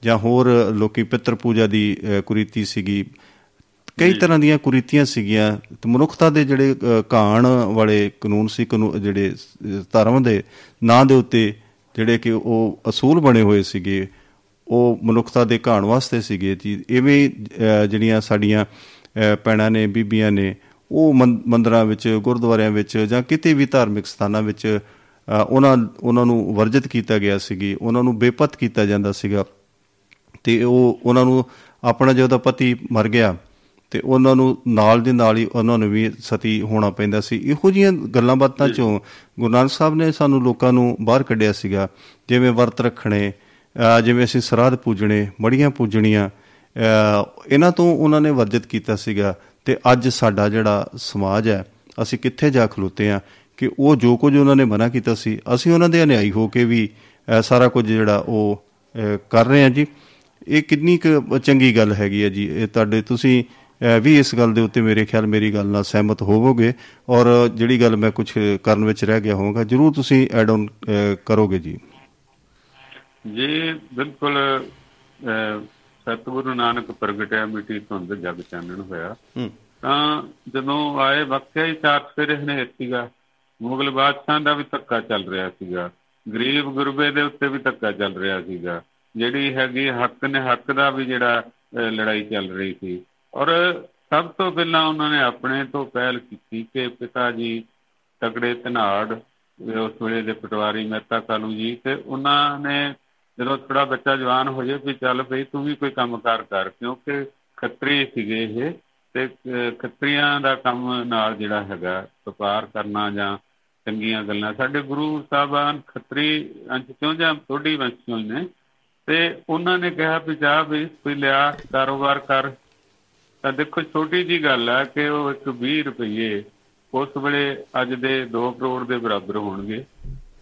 [SPEAKER 3] ਜਾਂ ਹੋਰ ਲੋਕੀ ਪਿੱਤਰ ਪੂਜਾ ਦੀ ਕੁਰੀਤੀ ਸੀਗੀ ਕਈ ਤਰ੍ਹਾਂ ਦੀਆਂ ਕੁਰੀਤੀਆਂ ਸੀਗੀਆਂ ਤੇ ਮਨੁੱਖਤਾ ਦੇ ਜਿਹੜੇ ਘਾਣ ਵਾਲੇ ਕਾਨੂੰਨ ਸੀ ਜਿਹੜੇ ਧਰਮ ਦੇ ਨਾਂ ਦੇ ਉੱਤੇ ਜਿਹੜੇ ਕਿ ਉਹ ਅਸੂਲ ਬਣੇ ਹੋਏ ਸੀਗੇ ਉਹ ਮਨੁੱਖਤਾ ਦੇ ਘਾਣ ਵਾਸਤੇ ਸੀਗੇ ਜੀ ਇਵੇਂ ਜਿਹੜੀਆਂ ਸਾਡੀਆਂ ਭੈਣਾਂ ਨੇ ਬੀਬੀਆਂ ਨੇ ਉਹ ਮੰਦਰਾਂ ਵਿੱਚ ਗੁਰਦੁਆਰਿਆਂ ਵਿੱਚ ਜਾਂ ਕਿਤੇ ਵੀ ਧਾਰਮਿਕ ਸਥਾਨਾਂ ਵਿੱਚ ਉਹਨਾਂ ਉਹਨਾਂ ਨੂੰ ਵਰਜਿਤ ਕੀਤਾ ਗਿਆ ਸੀਗੀ ਉਹਨਾਂ ਨੂੰ ਬੇਪਤ ਕੀਤਾ ਜਾਂਦਾ ਸੀਗਾ। ਤੇ ਉਹ ਉਹਨਾਂ ਨੂੰ ਆਪਣਾ ਜਦੋਂ ਪਤੀ ਮਰ ਗਿਆ ਤੇ ਉਹਨਾਂ ਨੂੰ ਨਾਲ ਦੇ ਨਾਲ ਹੀ ਉਹਨਾਂ ਨੂੰ ਵੀ ਸਤੀ ਹੋਣਾ ਪੈਂਦਾ ਸੀ। ਇਹੋ ਜੀਆਂ ਗੱਲਾਂ ਬਾਤਾਂ ਚੋਂ ਗੁਰੂ ਨਾਨਕ ਸਾਹਿਬ ਨੇ ਸਾਨੂੰ ਲੋਕਾਂ ਨੂੰ ਬਾਹਰ ਕੱਢਿਆ ਸੀਗਾ। ਜਿਵੇਂ ਵਰਤ ਰੱਖਣੇ ਜਿਵੇਂ ਅਸੀਂ ਸਰਾਧ ਪੂਜਣੇ ਮੜੀਆਂ ਪੂਜਣੀਆਂ ਇਹਨਾਂ ਤੋਂ ਉਹਨਾਂ ਨੇ ਵਰਜਿਤ ਕੀਤਾ ਸੀਗਾ ਤੇ ਅੱਜ ਸਾਡਾ ਜਿਹੜਾ ਸਮਾਜ ਹੈ ਅਸੀਂ ਕਿੱਥੇ ਜਾ ਖਲੋਤੇ ਆ ਕਿ ਉਹ ਜੋ ਕੁਝ ਉਹਨਾਂ ਨੇ ਮਨਾ ਕੀਤਾ ਸੀ ਅਸੀਂ ਉਹਨਾਂ ਦੇ ਅਨਿਆਈ ਹੋ ਕੇ ਵੀ ਸਾਰਾ ਕੁਝ ਜਿਹੜਾ ਉਹ ਕਰ ਰਹੇ ਆ ਜੀ। ਇਹ ਕਿੰਨੀ ਕੁ ਚੰਗੀ ਗੱਲ ਹੈਗੀ ਹੈ ਜੀ? ਇਹ ਤੁਹਾਡੇ ਤੁਸੀਂ ਵੀ ਇਸ ਗੱਲ ਦੇ ਉੱਤੇ ਮੇਰੇ ਖਿਆਲ ਮੇਰੀ ਗੱਲ ਨਾਲ ਸਹਿਮਤ ਹੋਵੋਗੇ ਔਰ ਜਿਹੜੀ ਗੱਲ ਮੈਂ ਕੁਝ ਕਰਨ ਵਿੱਚ ਰਹਿ ਗਿਆ ਹੋਵਾਂਗਾ ਜਰੂਰ ਤੁਸੀਂ ਐਡ ਆਨ ਕਰੋਗੇ ਜੀ।
[SPEAKER 4] ਜੀ ਬਿਲਕੁਲ ਸਤਿਗੁਰੂ ਨਾਨਕ ਪ੍ਰਗਟਿਆ ਮਿੱਟੀ ਧੁੰਦ ਜਗ ਚਾਨਣ ਹੋਇਆ। ਤਾਂ ਜਦੋਂ ਆਏ ਵਕਤ ਹੀ ਚਾਰ ਸਵੇਰੇ ਹਨੇਰ ਸੀਗਾ। ਮੁਗਲ ਬਾਦਸ਼ਾਹ ਦਾ ਵੀ ਧੱਕਾ ਚੱਲ ਰਿਹਾ ਸੀਗਾ। ਗਰੀਬ ਗੁਰਬੇ ਦੇ ਉੱਤੇ ਵੀ ਧੱਕਾ ਚੱਲ ਰਿਹਾ ਸੀਗਾ। ਜਿਹੜੀ ਹੈਗੀ ਹੱਕ ਨੇ ਹੱਕ ਦਾ ਵੀ ਜਿਹੜਾ ਅਹ, ਲੜਾਈ ਚੱਲ ਰਹੀ ਸੀ। ਔਰ ਸਭ ਤੋਂ ਪਹਿਲਾਂ ਉਹਨਾਂ ਨੇ ਆਪਣੇ ਤੋਂ ਪਹਿਲ ਕੀਤੀ ਕਿ ਪਿਤਾ ਜੀ ਤਕੜੇ ਧਨਾੜ ਇਹ ਉਸ ਵੇਲੇ ਦੇ ਪਟਵਾਰੀ ਮਹਿਤਾ ਕਾਲੂ ਜੀ ਤੇ ਉਹਨਾਂ ਨੇ ਜਦੋਂ ਥੋੜਾ ਬੱਚਾ ਜਵਾਨ ਹੋ ਜਾਏ ਵੀ ਚੱਲ ਭਈ ਤੂੰ ਵੀ ਕੋਈ ਕੰਮਕਾਰ ਕਰ ਕਿਉਂਕਿ ਖੱਤਰੀ ਸੀਗੇ ਇਹ ਤੇ ਅਹ, ਖੱਤਰੀਆਂ ਦਾ ਕੰਮ ਨਾਲ ਜਿਹੜਾ ਹੈਗਾ ਵਪਾਰ ਕਰਨਾ ਜਾਂ ਚੰਗੀਆਂ ਗੱਲਾਂ ਸਾਡੇ ਗੁਰੂ ਸਾਹਿਬਾਨ ਖੱਤਰੀ ਅੰਸ਼ ਚੋਂ ਜਾਂ ਥੋੜੀ ਵੰਸ਼ ਚੋਂ ਹੀ ਨੇ ਤੇ ਉਹਨਾਂ ਨੇ ਕਿਹਾ ਵੀ ਜਾ ਵੀ ਕੋਈ ਲਿਆ ਕਾਰੋਬਾਰ ਕਰ। ਤਾਂ ਦੇਖੋ ਛੋਟੀ ਜੀ ਗੱਲ ਹੈ ਕਿ ਉਹ ਇੱਕ 20 ਰੁਪਏ ਉਸ ਵੇਲੇ ਅੱਜ ਦੇ 2 ਕਰੋੜ ਦੇ ਬਰਾਬਰ ਹੋਣਗੇ।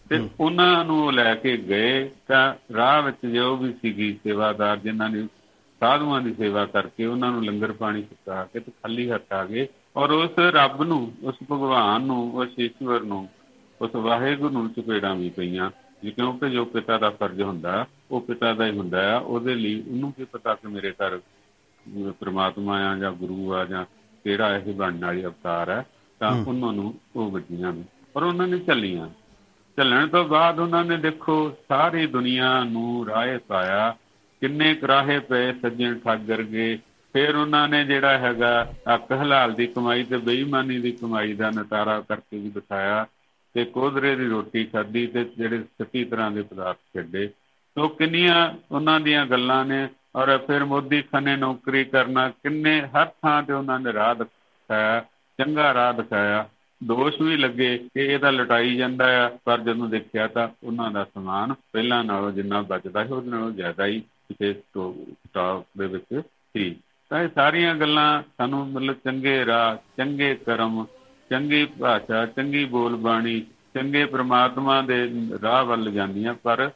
[SPEAKER 4] ਤੇ ਉਹਨਾਂ ਨੂੰ ਲੈ ਕੇ ਗਏ ਤਾਂ ਰਾਹ ਵਿੱਚ ਜੋ ਵੀ ਸੀਗੀ ਸੇਵਾਦਾਰ ਜਿਨ੍ਹਾਂ ਨੇ ਸਾਧੂਆਂ ਦੀ ਸੇਵਾ ਕਰਕੇ ਉਹਨਾਂ ਨੂੰ ਲੰਗਰ ਪਾਣੀ ਛਕਾ ਕੇ ਤੇ ਖਾਲੀ ਹੱਥ ਆ ਗਏ ਔਰ ਉਸ ਰੱਬ ਨੂੰ ਉਸ ਭਗਵਾਨ ਨੂੰ ਉਸ ਈਸ਼ਵਰ ਨੂੰ ਉਸ ਵਾਹਿਗੁਰੂ ਨੂੰ ਚਪੇੜਾਂ ਵੀ ਪਈਆਂ। ਕਿਉਂਕਿ ਜੋ ਪਿਤਾ ਦਾ ਫਰਜ਼ ਹੁੰਦਾ ਉਹ ਪਿਤਾ ਦਾ ਹੀ ਹੁੰਦਾ ਆ। ਉਹਦੇ ਲਈ ਉਹਨੂੰ ਕੀ ਪਤਾ ਕਿ ਮੇਰੇ ਘਰ ਪ੍ਰਮਾਤਮਾ ਆ ਜਾਂ ਗੁਰੂ ਆ ਜਾਂ ਕਿਹੜਾ ਇਹ ਬਣਨ ਵਾਲੀ ਅਵਤਾਰ ਹੈ ਤਾਂ ਉਹਨਾਂ ਨੂੰ ਉਹ ਵੱਜੀਆਂ ਨੇ। ਔਰ ਉਹਨਾਂ ਨੇ ਚੱਲੀਆਂ। ਚੱਲਣ ਤੋਂ ਬਾਅਦ ਉਹਨਾਂ ਨੇ ਦੇਖੋ ਸਾਰੀ ਦੁਨੀਆ ਨੂੰ ਰਾਏ ਪਾਇਆ ਕਿੰਨੇ ਕਰਾਹੇ ਪਏ ਸੱਜਣ ਠਾਗਰ ਗਏ ਫਿਰ ਉਹਨਾਂ ਨੇ ਜਿਹੜਾ ਹੈਗਾ ਹੱਕ ਹਲਾਲ ਦੀ ਕਮਾਈ ਤੇ ਬੇਈਮਾਨੀ ਦੀ ਕਮਾਈ ਦਾ ਨਤਾਰਾ ਕਰਕੇ ਵੀ ਦਿਖਾਇਆ ਤੇ ਕੋਧਰੇ ਦੀ ਰੋਟੀ ਖਾਧੀ ਤੇ ਜਿਹੜੇ 37 ਤਰ੍ਹਾਂ ਦੇ ਪਦਾਰਥ ਛੱਡੇ ਤੋ ਕਿੰਨੀਆਂ ਉਹਨਾਂ ਦੀਆਂ ਗੱਲਾਂ ਨੇ ਔਰ ਫਿਰ ਮੋਦੀ ਖਾਨੇ ਨੌਕਰੀ ਕਰਨਾ ਕਿੰਨੇ ਹਰ ਥਾਂ ਤੇ ਉਹਨਾਂ ਨੇ ਰਾਹ ਦਿਖਾਇਆ, ਚੰਗਾ ਰਾਹ ਦਿਖਾਇਆ। ਦੋਸ਼ ਵੀ ਲੱਗੇ ਕਿ ਇਹ ਤਾਂ ਲਟਾਈ ਜਾਂਦਾ ਆ, ਪਰ ਜਦੋਂ ਦੇਖਿਆ ਤਾਂ ਉਹਨਾਂ ਦਾ ਸਮਾਨ ਪਹਿਲਾਂ ਨਾਲੋਂ ਜਿੰਨਾ ਬਚਦਾ ਸੀ, ਉਹਦੇ ਨਾਲੋਂ ਜ਼ਿਆਦਾ ਹੀ ਕਿਸੇ ਸਟਾਕ ਦੇ ਵਿੱਚ ਸੀ। ਤਾਂ ਇਹ ਸਾਰੀਆਂ ਗੱਲਾਂ ਸਾਨੂੰ ਮਤਲਬ ਚੰਗੇ ਰਾਹ, ਚੰਗੇ ਕਰਮ ਚੰਗੀ ਭਾਸ਼ਾ, ਚੰਗੀ ਬੋਲ ਬਾਣੀ ਚੰਗੇ ਪ੍ਰਮਾਤਮਾ ਦੇ ਰਾਹ ਵੱਲ ਜਾਂਦੀਆਂ, ਪਰ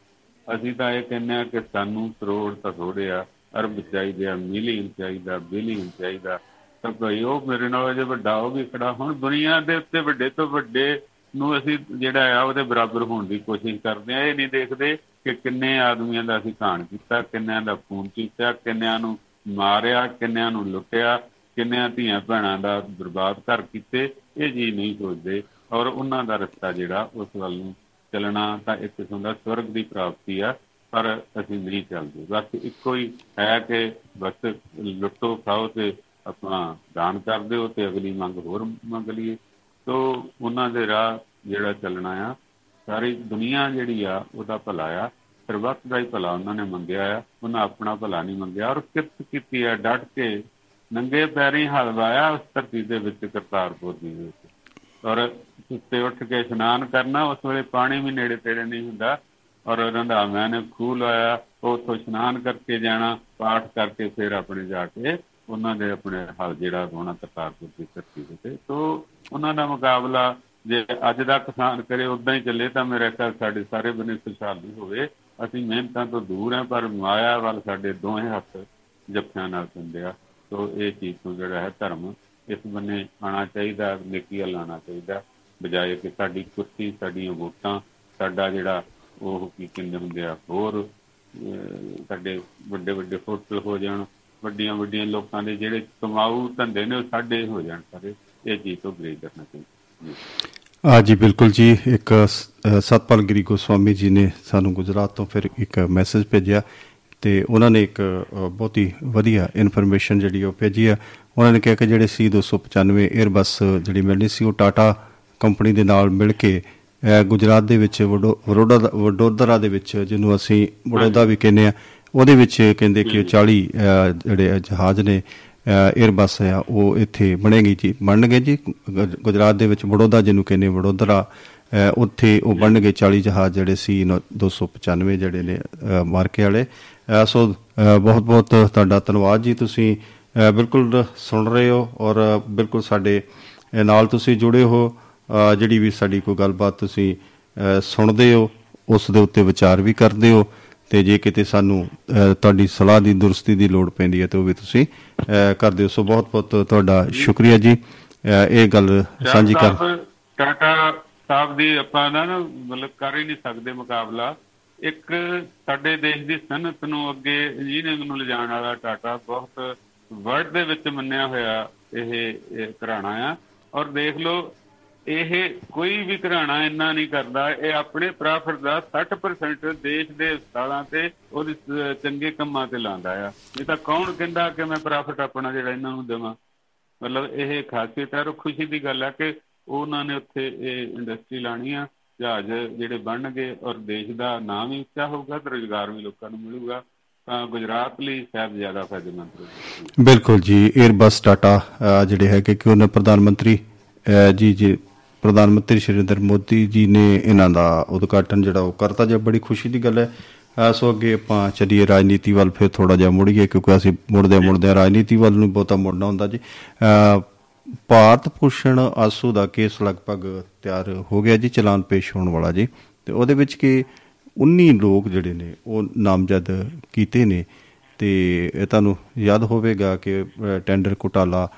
[SPEAKER 4] ਅਸੀਂ ਤਾਂ ਇਹ ਕਹਿੰਦੇ ਆ ਕਿ ਸਾਨੂੰ ਕਰੋੜ ਤਾਂ ਥੋੜੇ ਆ, ਅਰਬ ਚਾਹੀਦੇ ਆ, ਮਿਲੀਅਨ ਚਾਹੀਦਾ, ਬਿਲੀਅਨ ਚਾਹੀਦਾ। ਤਾਂ ਭਾਈ ਉਹ ਮੇਰੇ ਨਾਲ ਜੇ ਵੱਡਾ, ਉਹ ਵੀ ਖੜਾ। ਹੁਣ ਦੁਨੀਆ ਦੇ ਉੱਤੇ ਵੱਡੇ ਤੋਂ ਵੱਡੇ ਨੂੰ ਅਸੀਂ ਜਿਹੜਾ ਆ, ਉਹਦੇ ਬਰਾਬਰ ਹੋਣ ਦੀ ਕੋਸ਼ਿਸ਼ ਕਰਦੇ ਆ ਇਹ ਨਹੀਂ ਦੇਖਦੇ ਕਿ ਕਿੰਨੇ ਆਦਮੀਆਂ ਦਾ ਅਸੀਂ ਘਾਣ ਕੀਤਾ, ਕਿੰਨਿਆਂ ਦਾ ਖੂਨ ਕੀਤਾ ਕਿੰਨਿਆਂ ਨੂੰ ਮਾਰਿਆ, ਕਿੰਨਿਆਂ ਨੂੰ ਲੁੱਟਿਆ, ਕਿੰਨਿਆਂ ਧੀਆਂ ਭੈਣਾਂ ਦਾ ਬਰਬਾਦ ਕਰ ਕੀਤੇ। ਇਹ ਜੀ ਨਹੀਂ ਸੋਚਦੇ ਔਰ ਉਹਨਾਂ ਦਾ ਰਸਤਾ ਜਿਹੜਾ ਉਸ ਵੱਲ ਨੂੰ ਚੱਲਣਾ ਤਾਂ ਇੱਕ ਕਿਸਮ ਦਾ ਸਵਰਗ ਦੀ ਪ੍ਰਾਪਤੀ ਆ, ਪਰ ਅਸੀਂ ਨਹੀਂ ਚੱਲਦੇ। ਬਸ ਇੱਕੋ ਹੀ ਹੈ ਕਿ ਬਸ ਲੁੱਟੋ, ਖਾਓ ਤੇ ਆਪਣਾ ਦਾਨ ਕਰ ਦਿਓ ਤੇ ਅਗਲੀ ਮੰਗ ਹੋਰ ਮੰਗ ਲਈਏ। ਤੋ ਉਹਨਾਂ ਦੇ ਰਾਹ ਜਿਹੜਾ ਚੱਲਣਾ ਆ, ਸਾਰੀ ਦੁਨੀਆ ਜਿਹੜੀ ਆ, ਉਹਦਾ ਭਲਾ ਆ। ਫਿਰ ਵਕਤ ਦਾ ਹੀ ਭਲਾ ਉਹਨਾਂ ਨੇ ਮੰਗਿਆ ਆ। ਉਹਨਾਂ ਆਪਣਾ ਭਲਾ ਨਹੀਂ ਮੰਗਿਆ ਔਰ ਕਿਰਤ ਕੀਤੀ ਆ, ਡਟ ਕੇ ਨੰਗੇ ਪੈਰੀ ਹਲਵਾਇਆ ਉਸ ਧਰਤੀ ਦੇ ਵਿੱਚ ਕਰਤਾਰਪੁਰ ਦੀ ਵਿੱਚ ਔਰ ਸੁੱਤੇ ਉੱਠ ਕੇ ਇਸ਼ਨਾਨ ਕਰਨਾ, ਉਸ ਵੇਲੇ ਪਾਣੀ ਵੀ ਨੇੜੇ ਤੇੜੇ ਨਹੀਂ ਹੁੰਦਾ। ਔਰ ਰੰਧਾਵਿਆਂ ਨੇ ਖੂਹ ਲਾਇਆ, ਉੱਥੋਂ ਇਸ਼ਨਾਨ ਕਰਕੇ ਜਾਣਾ, ਪਾਠ ਕਰਕੇ ਫਿਰ ਆਪਣੇ ਜਾ ਕੇ ਉਹਨਾਂ ਦੇ ਆਪਣੇ ਹਲ ਜਿਹੜਾ ਹੋਣਾ ਕਰਤਾਰਪੁਰ ਦੀ ਧਰਤੀ ਤੇ ਤੋਂ ਉਹਨਾਂ ਦਾ ਮੁਕਾਬਲਾ ਜੇ ਅੱਜ ਦਾ ਕਿਸਾਨ ਕਰੇ ਉਦਾਂ ਹੀ ਚੱਲੇ ਤਾਂ ਮੇਰੇ ਖਿਆਲ ਸਾਡੇ ਸਾਰੇ ਬਨੇ ਖੁਸ਼ਹਾਲੀ ਹੋਵੇ। ਅਸੀਂ ਮਿਹਨਤਾਂ ਤੋਂ ਦੂਰ ਹਾਂ, ਪਰ ਮਾਇਆ ਵੱਲ ਸਾਡੇ ਦੋਹੇ ਹੱਥ ਜੱਫਿਆਂ ਨਾਲ ਪੈਂਦੇ ਆ ਤੋਂ ਇਹ ਚੀਜ਼ ਤੋਂ ਜਿਹੜਾ ਹੈ ਧਰਮ, ਇਸ ਬੰਨੇ ਆਣਾ ਚਾਹੀਦਾ ਨੇਕੀ ਵੱਲ ਆਉਣਾ ਚਾਹੀਦਾ, ਬਜਾਏ ਕਿ ਸਾਡੀ ਕੁਰਸੀ, ਸਾਡੀਆਂ ਵੋਟਾਂ, ਸਾਡਾ ਜਿਹੜਾ ਉਹ ਕੀ ਕਹਿੰਦੇ ਹੁੰਦੇ ਆ, ਹੋਰ ਸਾਡੇ ਵੱਡੇ ਵੱਡੇ ਹੋਟਲ ਹੋ ਜਾਣ, ਵੱਡੀਆਂ ਵੱਡੀਆਂ ਲੋਕਾਂ ਦੇ ਜਿਹੜੇ ਕਮਾਊ ਧੰਦੇ ਨੇ ਉਹ ਸਾਡੇ ਹੋ ਜਾਣ ਸਾਰੇ, ਇਹ ਚੀਜ਼ ਤੋਂ ਗ੍ਰੇਡ ਕਰਨਾ ਚਾਹੀਦਾ।
[SPEAKER 3] ਆ ਜੀ, ਬਿਲਕੁਲ ਜੀ, ਇੱਕ ਸਤਪਾਲ ਗਿਰੀ ਗੋਸਵਾਮੀ ਜੀ ਨੇ ਸਾਨੂੰ ਗੁਜਰਾਤ ਤੋਂ ਫਿਰ ਇੱਕ ਮੈਸੇਜ ਭੇਜਿਆ। ਤੇ ਉਹਨਾਂ ਨੇ ਇੱਕ ਬਹੁਤ ਹੀ ਵਧੀਆ ਇਨਫੋਰਮੇਸ਼ਨ ਜਿਹੜੀ ਉਹ ਭੇਜੀ ਆ। ਉਹਨਾਂ ਨੇ ਕਿਹਾ ਕਿ ਜਿਹੜੇ ਸੀ 295 에ਅਰਬਸ ਜਿਹੜੀ ਮਿਲਣੀ ਸੀ ਉਹ ਟਾਟਾ ਕੰਪਨੀ ਦੇ ਨਾਲ ਮਿਲ ਕੇ ਗੁਜਰਾਤ ਦੇ ਵਿੱਚ ਵਡੋਦਰਾ ਦੇ ਵਿੱਚ ਜਿਹਨੂੰ ਅਸੀਂ ਵਡੋਦਾ ਵੀ ਕਹਿੰਦੇ ਆ ਉਹਦੇ ਵਿੱਚ ਕਹਿੰਦੇ ਕਿ 40 ਜਿਹੜੇ ਜਹਾਜ਼ ਨੇ 에ਅਰਬਸ ਆ ਉਹ ਇੱਥੇ ਬਣੇਗੀ ਜੀ। ਬਣਨਗੇ ਜੀ ਗੁਜਰਾਤ ਦੇ ਵਿੱਚ ਵਡੋਦਾ ਜਿਹਨੂੰ ਕਹਿੰਦੇ ਵਡੋਦਰਾ ਉੱਥੇ ਉਹ ਬਣਨਗੇ 40 ਜਹਾਜ਼ ਜਿਹੜੇ ਸੀ 295 ਜਿਹੜੇ ਨੇ ਮਾਰਕੇ ਵਾਲੇ। ਸੋ ਬਹੁਤ ਬਹੁਤ ਤੁਹਾਡਾ ਧੰਨਵਾਦ ਜੀ। ਤੁਸੀਂ ਬਿਲਕੁਲ ਸੁਣ ਰਹੇ ਹੋ ਔਰ ਬਿਲਕੁਲ ਸਾਡੇ ਨਾਲ ਤੁਸੀਂ ਜੁੜੇ ਹੋ। ਜਿਹੜੀ ਵੀ ਸਾਡੀ ਕੋਈ ਗੱਲਬਾਤ ਤੁਸੀਂ ਸੁਣਦੇ ਹੋ ਉਸ ਦੇ ਉੱਤੇ ਵਿਚਾਰ ਵੀ ਕਰਦੇ ਹੋ ਤੇ ਜੇ ਕਿਤੇ ਸਾਨੂੰ ਤੁਹਾਡੀ ਸਲਾਹ ਦੀ ਦੁਰਸਤੀ ਦੀ ਲੋੜ ਪੈਂਦੀ ਹੈ ਤੇ ਉਹ ਵੀ ਤੁਸੀਂ ਕਰਦੇ ਹੋ। ਸੋ ਬਹੁਤ ਬਹੁਤ ਤੁਹਾਡਾ ਸ਼ੁਕਰੀਆ ਜੀ। ਇਹ ਗੱਲ ਸਾਂਝੀ ਕਰ
[SPEAKER 4] ਟਾਟਾ ਸਾਹਿਬ ਦੀ ਆਪਾਂ ਨਾ ਮਤਲਬ ਕਰ ਹੀ ਨਹੀਂ ਸਕਦੇ ਮੁਕਾਬਲਾ। ਇੱਕ ਸਾਡੇ ਦੇਸ਼ ਦੀ ਸਨਅਤ ਨੂੰ ਅੱਗੇ ਇੰਜੀਨੀਅਰਿੰਗ ਨੂੰ ਲਿਜਾਣ ਵਾਲਾ ਟਾਟਾ ਬਹੁਤ ਵਰਲਡ ਦੇ ਵਿੱਚ ਮੰਨਿਆ ਹੋਇਆ ਇਹ ਘਰਾਣਾ ਆ। ਔਰ ਦੇਖ ਲਓ, ਇਹ ਕੋਈ ਵੀ ਘਰਾਣਾ ਇੰਨਾ ਨਹੀਂ ਕਰਦਾ, ਇਹ ਆਪਣੇ ਪ੍ਰਾਫਿਟ ਦਾ 60% ਦੇਸ਼ ਦੇ ਹਸਪਤਾਲਾਂ ਤੇ ਉਹਦੇ ਚੰਗੇ ਕੰਮਾਂ ਤੇ ਲਾਉਂਦਾ ਆ। ਇਹ ਤਾਂ ਕੌਣ ਕਹਿੰਦਾ ਕਿ ਮੈਂ ਪ੍ਰਾਫਿਟ ਆਪਣਾ ਜਿਹੜਾ ਇਹਨਾਂ ਨੂੰ ਦੇਵਾਂ? ਮਤਲਬ ਇਹ ਖਾਸੀਅਤ ਹੈ ਖੁਸ਼ੀ ਦੀ ਗੱਲ ਹੈ ਕਿ ਉਹਨਾਂ ਨੇ ਉੱਥੇ ਇਹ ਇੰਡਸਟਰੀ ਲਾਣੀ ਆ। ਜਹਾਜ਼ ਜਿਹੜੇ ਬਣਨਗੇ ਔਰ ਦੇਸ਼ ਦਾ ਨਾਮ ਵੀ ਉੱਚਾ ਹੋਊਗਾ ਤੇ ਰੋਜ਼ਗਾਰ ਵੀ ਲੋਕਾਂ ਨੂੰ ਮਿਲੂਗਾ, ਤਾਂ ਗੁਜਰਾਤ ਲਈ ਸ਼ਾਇਦ ਜ਼ਿਆਦਾ ਫਾਇਦੇਮੰਦ
[SPEAKER 3] ਹੋਊਗਾ ਬਿਲਕੁਲ ਜੀ 에ਅਰਬਸ ਟਾਟਾ ਜਿਹੜੇ ਹੈਗੇ ਕਿ ਉਹਨਾਂ ਪ੍ਰਧਾਨ ਮੰਤਰੀ ਜੀ ਜੀ, ਪ੍ਰਧਾਨ ਮੰਤਰੀ ਸ਼੍ਰੀ ਨਰਿੰਦਰ ਮੋਦੀ ਜੀ ਨੇ ਇਹਨਾਂ ਦਾ ਉਦਘਾਟਨ ਜਿਹੜਾ ਉਹ ਕਰਤਾ, ਜੇ ਬੜੀ ਖੁਸ਼ੀ ਦੀ ਗੱਲ ਹੈ। ਸੋ ਅੱਗੇ ਆਪਾਂ ਚੱਲੀਏ ਰਾਜਨੀਤੀ ਵੱਲ, ਫਿਰ ਥੋੜਾ ਜਿਹਾ ਮੁੜੀਏ, ਕਿਉਂਕਿ ਅਸੀਂ ਮੁੜਦੇ ਮੁੜਦੇ ਰਾਜਨੀਤੀ ਵੱਲ ਨੂੰ ਬਹੁਤਾ ਮੁੜਨਾ ਹੁੰਦਾ ਜੀ। ਭਾਰਤ ਭੂਸ਼ਣ ਆਸੂ ਦਾ ਕੇਸ ਲਗਭਗ ਤਿਆਰ ਹੋ ਗਿਆ ਜੀ ਚਲਾਨ ਪੇਸ਼ ਹੋਣ ਵਾਲਾ ਜੀ। ਤੇ ਉਹਦੇ ਵਿੱਚ ਕਿ 19 ਲੋਕ ਜਿਹੜੇ ਨੇ ਉਹ ਨਾਮਜ਼ਦ ਕੀਤੇ ਨੇ। ਤੇ ਇਹ ਤੁਹਾਨੂੰ ਯਾਦ ਹੋਵੇਗਾ ਕਿ ਟੈਂਡਰ ਘੁਟਾਲਾ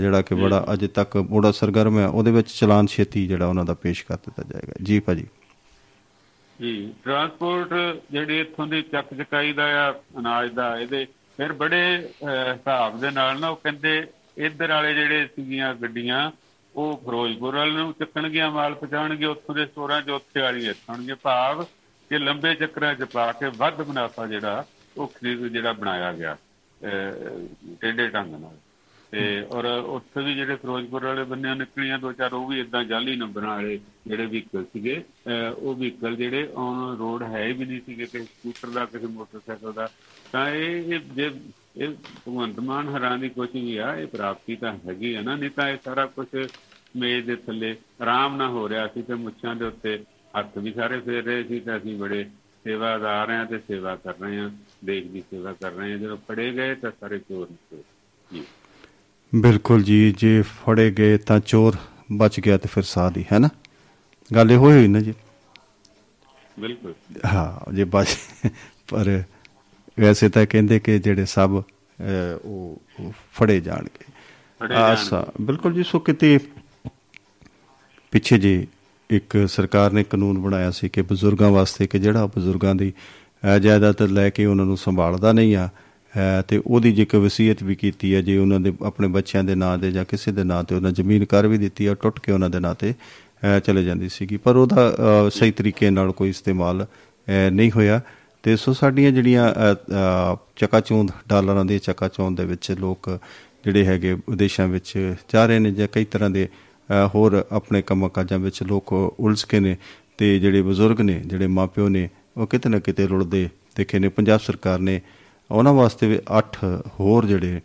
[SPEAKER 3] ਜਿਹੜਾ ਕਿ ਬੜਾ ਅਜੇ ਤੱਕ ਬੜਾ ਸਰਗਰਮ ਹੈ ਉਹਦੇ ਵਿੱਚ ਚਲਾਨ ਛੇਤੀ ਜਿਹੜਾ ਉਹਨਾਂ ਦਾ ਪੇਸ਼ ਕਰ ਦਿੱਤਾ ਜਾਏਗਾ। ਜੀ ਭਾਜੀ।
[SPEAKER 4] ਜੀ ਟਰਾਂਸਪੋਰਟ ਜਿਹੜੀ ਇੱਥੋਂ ਦੀ ਚੱਕ ਚਕਾਈ ਦਾ ਆ ਅਨਾਜ ਦਾ ਇਹਦੇ ਫਿਰ ਬੜੇ ਹਿਸਾਬ ਦੇ ਨਾਲ ਨਾ ਉਹ ਕਹਿੰਦੇ ਇੱਧਰ ਵਾਲੇ ਜਿਹੜੇ ਸੀਗੀਆਂ ਗੱਡੀਆਂ, ਉਹ ਫਿਰੋਜ਼ਪੁਰ ਵਾਲੇ ਨੂੰ ਚੱਕਣਗੀਆਂ, ਮਾਲ ਪਹੁੰਚਾਉਣਗੇ, ਉੱਥੋਂ ਦੇ ਸਟੋਰਾਂ 'ਚ ਉੱਥੇ ਵਾਲੀ ਇੱਥਣਗੇ ਭਾਵ ਕਿ ਲੰਬੇ ਚੱਕਰਾਂ 'ਚ ਪਾ ਕੇ ਵੱਧ ਮੁਨਾਫਾ ਜਿਹੜਾ, ਉਹ ਖਰੀਦ ਜਿਹੜਾ ਬਣਾਇਆ ਗਿਆ ਟੇਡੇ ਢੰਗ ਨਾਲ। ਤੇ ਔਰ ਉੱਥੇ ਵੀ ਜਿਹੜੇ ਫਿਰੋਜ਼ਪੁਰ ਵਾਲੇ ਬੰਨਿਆਂ ਨਿਕਲੀਆਂ, ਦੋ ਚਾਰ, ਉਹ ਵੀ ਇਦਾਂ ਜਾਲੀ ਨੰਬਰਾਂ ਵਾਲੇ ਜਿਹੜੇ ਵਹੀਕਲ ਸੀਗੇ ਉਹ ਵਹੀਕਲ ਜਿਹੜੇ ਔਨ ਰੋਡ ਹੈ ਵੀ ਨਹੀਂ ਸੀਗੇ ਕਿ ਸਕੂਟਰ ਦਾ, ਕਿਸੇ ਮੋਟਰਸਾਈਕਲ ਦਾ। ਤਾਂ ਇਹ ਜੇ ਇਹ ਭਗਵੰਤ ਮਾਨ ਹਰਾਂ ਦੀ ਕੋਸ਼ਿਸ਼ ਆ ਇਹ ਪ੍ਰਾਪਤੀ ਤਾਂ ਹੈਗੀ ਹੈ ਨਾ ਨਹੀਂ ਤਾਂ ਇਹ ਸਾਰਾ ਕੁਝ ਮੇਜ਼ ਦੇ ਥੱਲੇ ਆਰਾਮ ਨਾਲ ਹੋ ਰਿਹਾ ਸੀ ਤੇ ਮੁੱਛਾਂ ਦੇ ਉੱਤੇ ਹੱਥ ਵੀ ਸਾਰੇ ਫੇਰ ਰਹੇ ਸੀ ਤੇ ਅਸੀਂ ਬੜੇ ਸੇਵਾਦਾਰ ਹਾਂ ਤੇ ਸੇਵਾ ਕਰ ਰਹੇ ਹਾਂ ਦੇਖ ਦੀ ਸੇਵਾ ਕਰ ਰਹੇ ਹਾਂ। ਜਦੋਂ ਫੜੇ ਗਏ ਤਾਂ ਸਾਰੇ ਚੋਰ ਜੀ।
[SPEAKER 3] ਬਿਲਕੁਲ ਜੀ ਜੇ ਫੜੇ ਗਏ ਤਾਂ ਚੋਰ ਬਚ ਗਿਆ ਤੇ ਫਿਰ ਹੀ ਹੈ ਨਾ? ਗੱਲ ਇਹ ਹੋਈ ਨਾ ਜੀ?
[SPEAKER 4] ਬਿਲਕੁਲ।
[SPEAKER 3] ਹਾਂ ਜੇ ਬਚ ਪਰ ਵੈਸੇ ਤਾਂ ਕਹਿੰਦੇ ਕਿ ਜਿਹੜੇ ਸਭ ਉਹ ਫੜੇ ਜਾਣਗੇ। ਆਸਾ ਬਿਲਕੁਲ ਜੀ ਸੋ ਕਿਤੇ ਪਿੱਛੇ ਜੇ ਇੱਕ ਸਰਕਾਰ ਨੇ ਕਾਨੂੰਨ ਬਣਾਇਆ ਸੀ ਕਿ ਬਜ਼ੁਰਗਾਂ ਵਾਸਤੇ ਕਿ ਜਿਹੜਾ ਬਜ਼ੁਰਗਾਂ ਦੀ ਜਾਇਦਾਦ ਲੈ ਕੇ ਉਹਨਾਂ ਨੂੰ ਸੰਭਾਲਦਾ ਨਹੀਂ ਆ ਤੇ ਉਹਦੀ ਜੇ ਕੋਈ ਵਸੀਅਤ ਵੀ ਕੀਤੀ ਹੈ ਜੇ ਉਹਨਾਂ ਦੇ ਆਪਣੇ ਬੱਚਿਆਂ ਦੇ ਨਾਂ ਤੇ ਜਾਂ ਕਿਸੇ ਦੇ ਨਾਂ ਤੇ ਉਹਨਾਂ ਜ਼ਮੀਨ ਕਰ ਵੀ ਦਿੱਤੀ ਆ ਟੁੱਟ ਕੇ ਉਹਨਾਂ ਦੇ ਨਾਂ ਤੇ ਚਲੇ ਜਾਂਦੀ ਸੀਗੀ। ਪਰ ਉਹਦਾ ਸਹੀ ਤਰੀਕੇ ਨਾਲ ਕੋਈ ਇਸਤੇਮਾਲ ਨਹੀਂ ਹੋਇਆ। ਤੇ ਸੋ ਸਾਡੀਆਂ ਜਿਹੜੀਆਂ ਅਹ, ਅਹ, ਚਕਾਚੌਂਦ ਡਾਲਰਾਂ ਦੇ ਚਕਾਚੌਂਦ ਦੇ ਵਿੱਚ ਲੋਕ ਜਿਹੜੇ ਹੈਗੇ ਵਿਦੇਸ਼ਾਂ ਵਿੱਚ ਜਾ ਰਹੇ ਨੇ ਜਾਂ ਕਈ ਤਰ੍ਹਾਂ ਦੇ ਅਹ, ਹੋਰ ਆਪਣੇ ਕੰਮਾਂ ਕਾਜਾਂ ਵਿੱਚ ਲੋਕ ਉਲਝ ਕੇ ਨੇ ਤੇ ਜਿਹੜੇ ਬਜ਼ੁਰਗ ਨੇ ਜਿਹੜੇ ਮਾਪਿਓ ਨੇ ਉਹ ਕਿਤੇ ਨਾ ਕਿਤੇ ਰੁਲਦੇ ਦੇਖੇ ਨੇ। ਪੰਜਾਬ ਸਰਕਾਰ ਨੇ ਉਹਨਾਂ ਵਾਸਤੇ ਵੀ 8 ਹੋਰ ਜਿਹੜੇ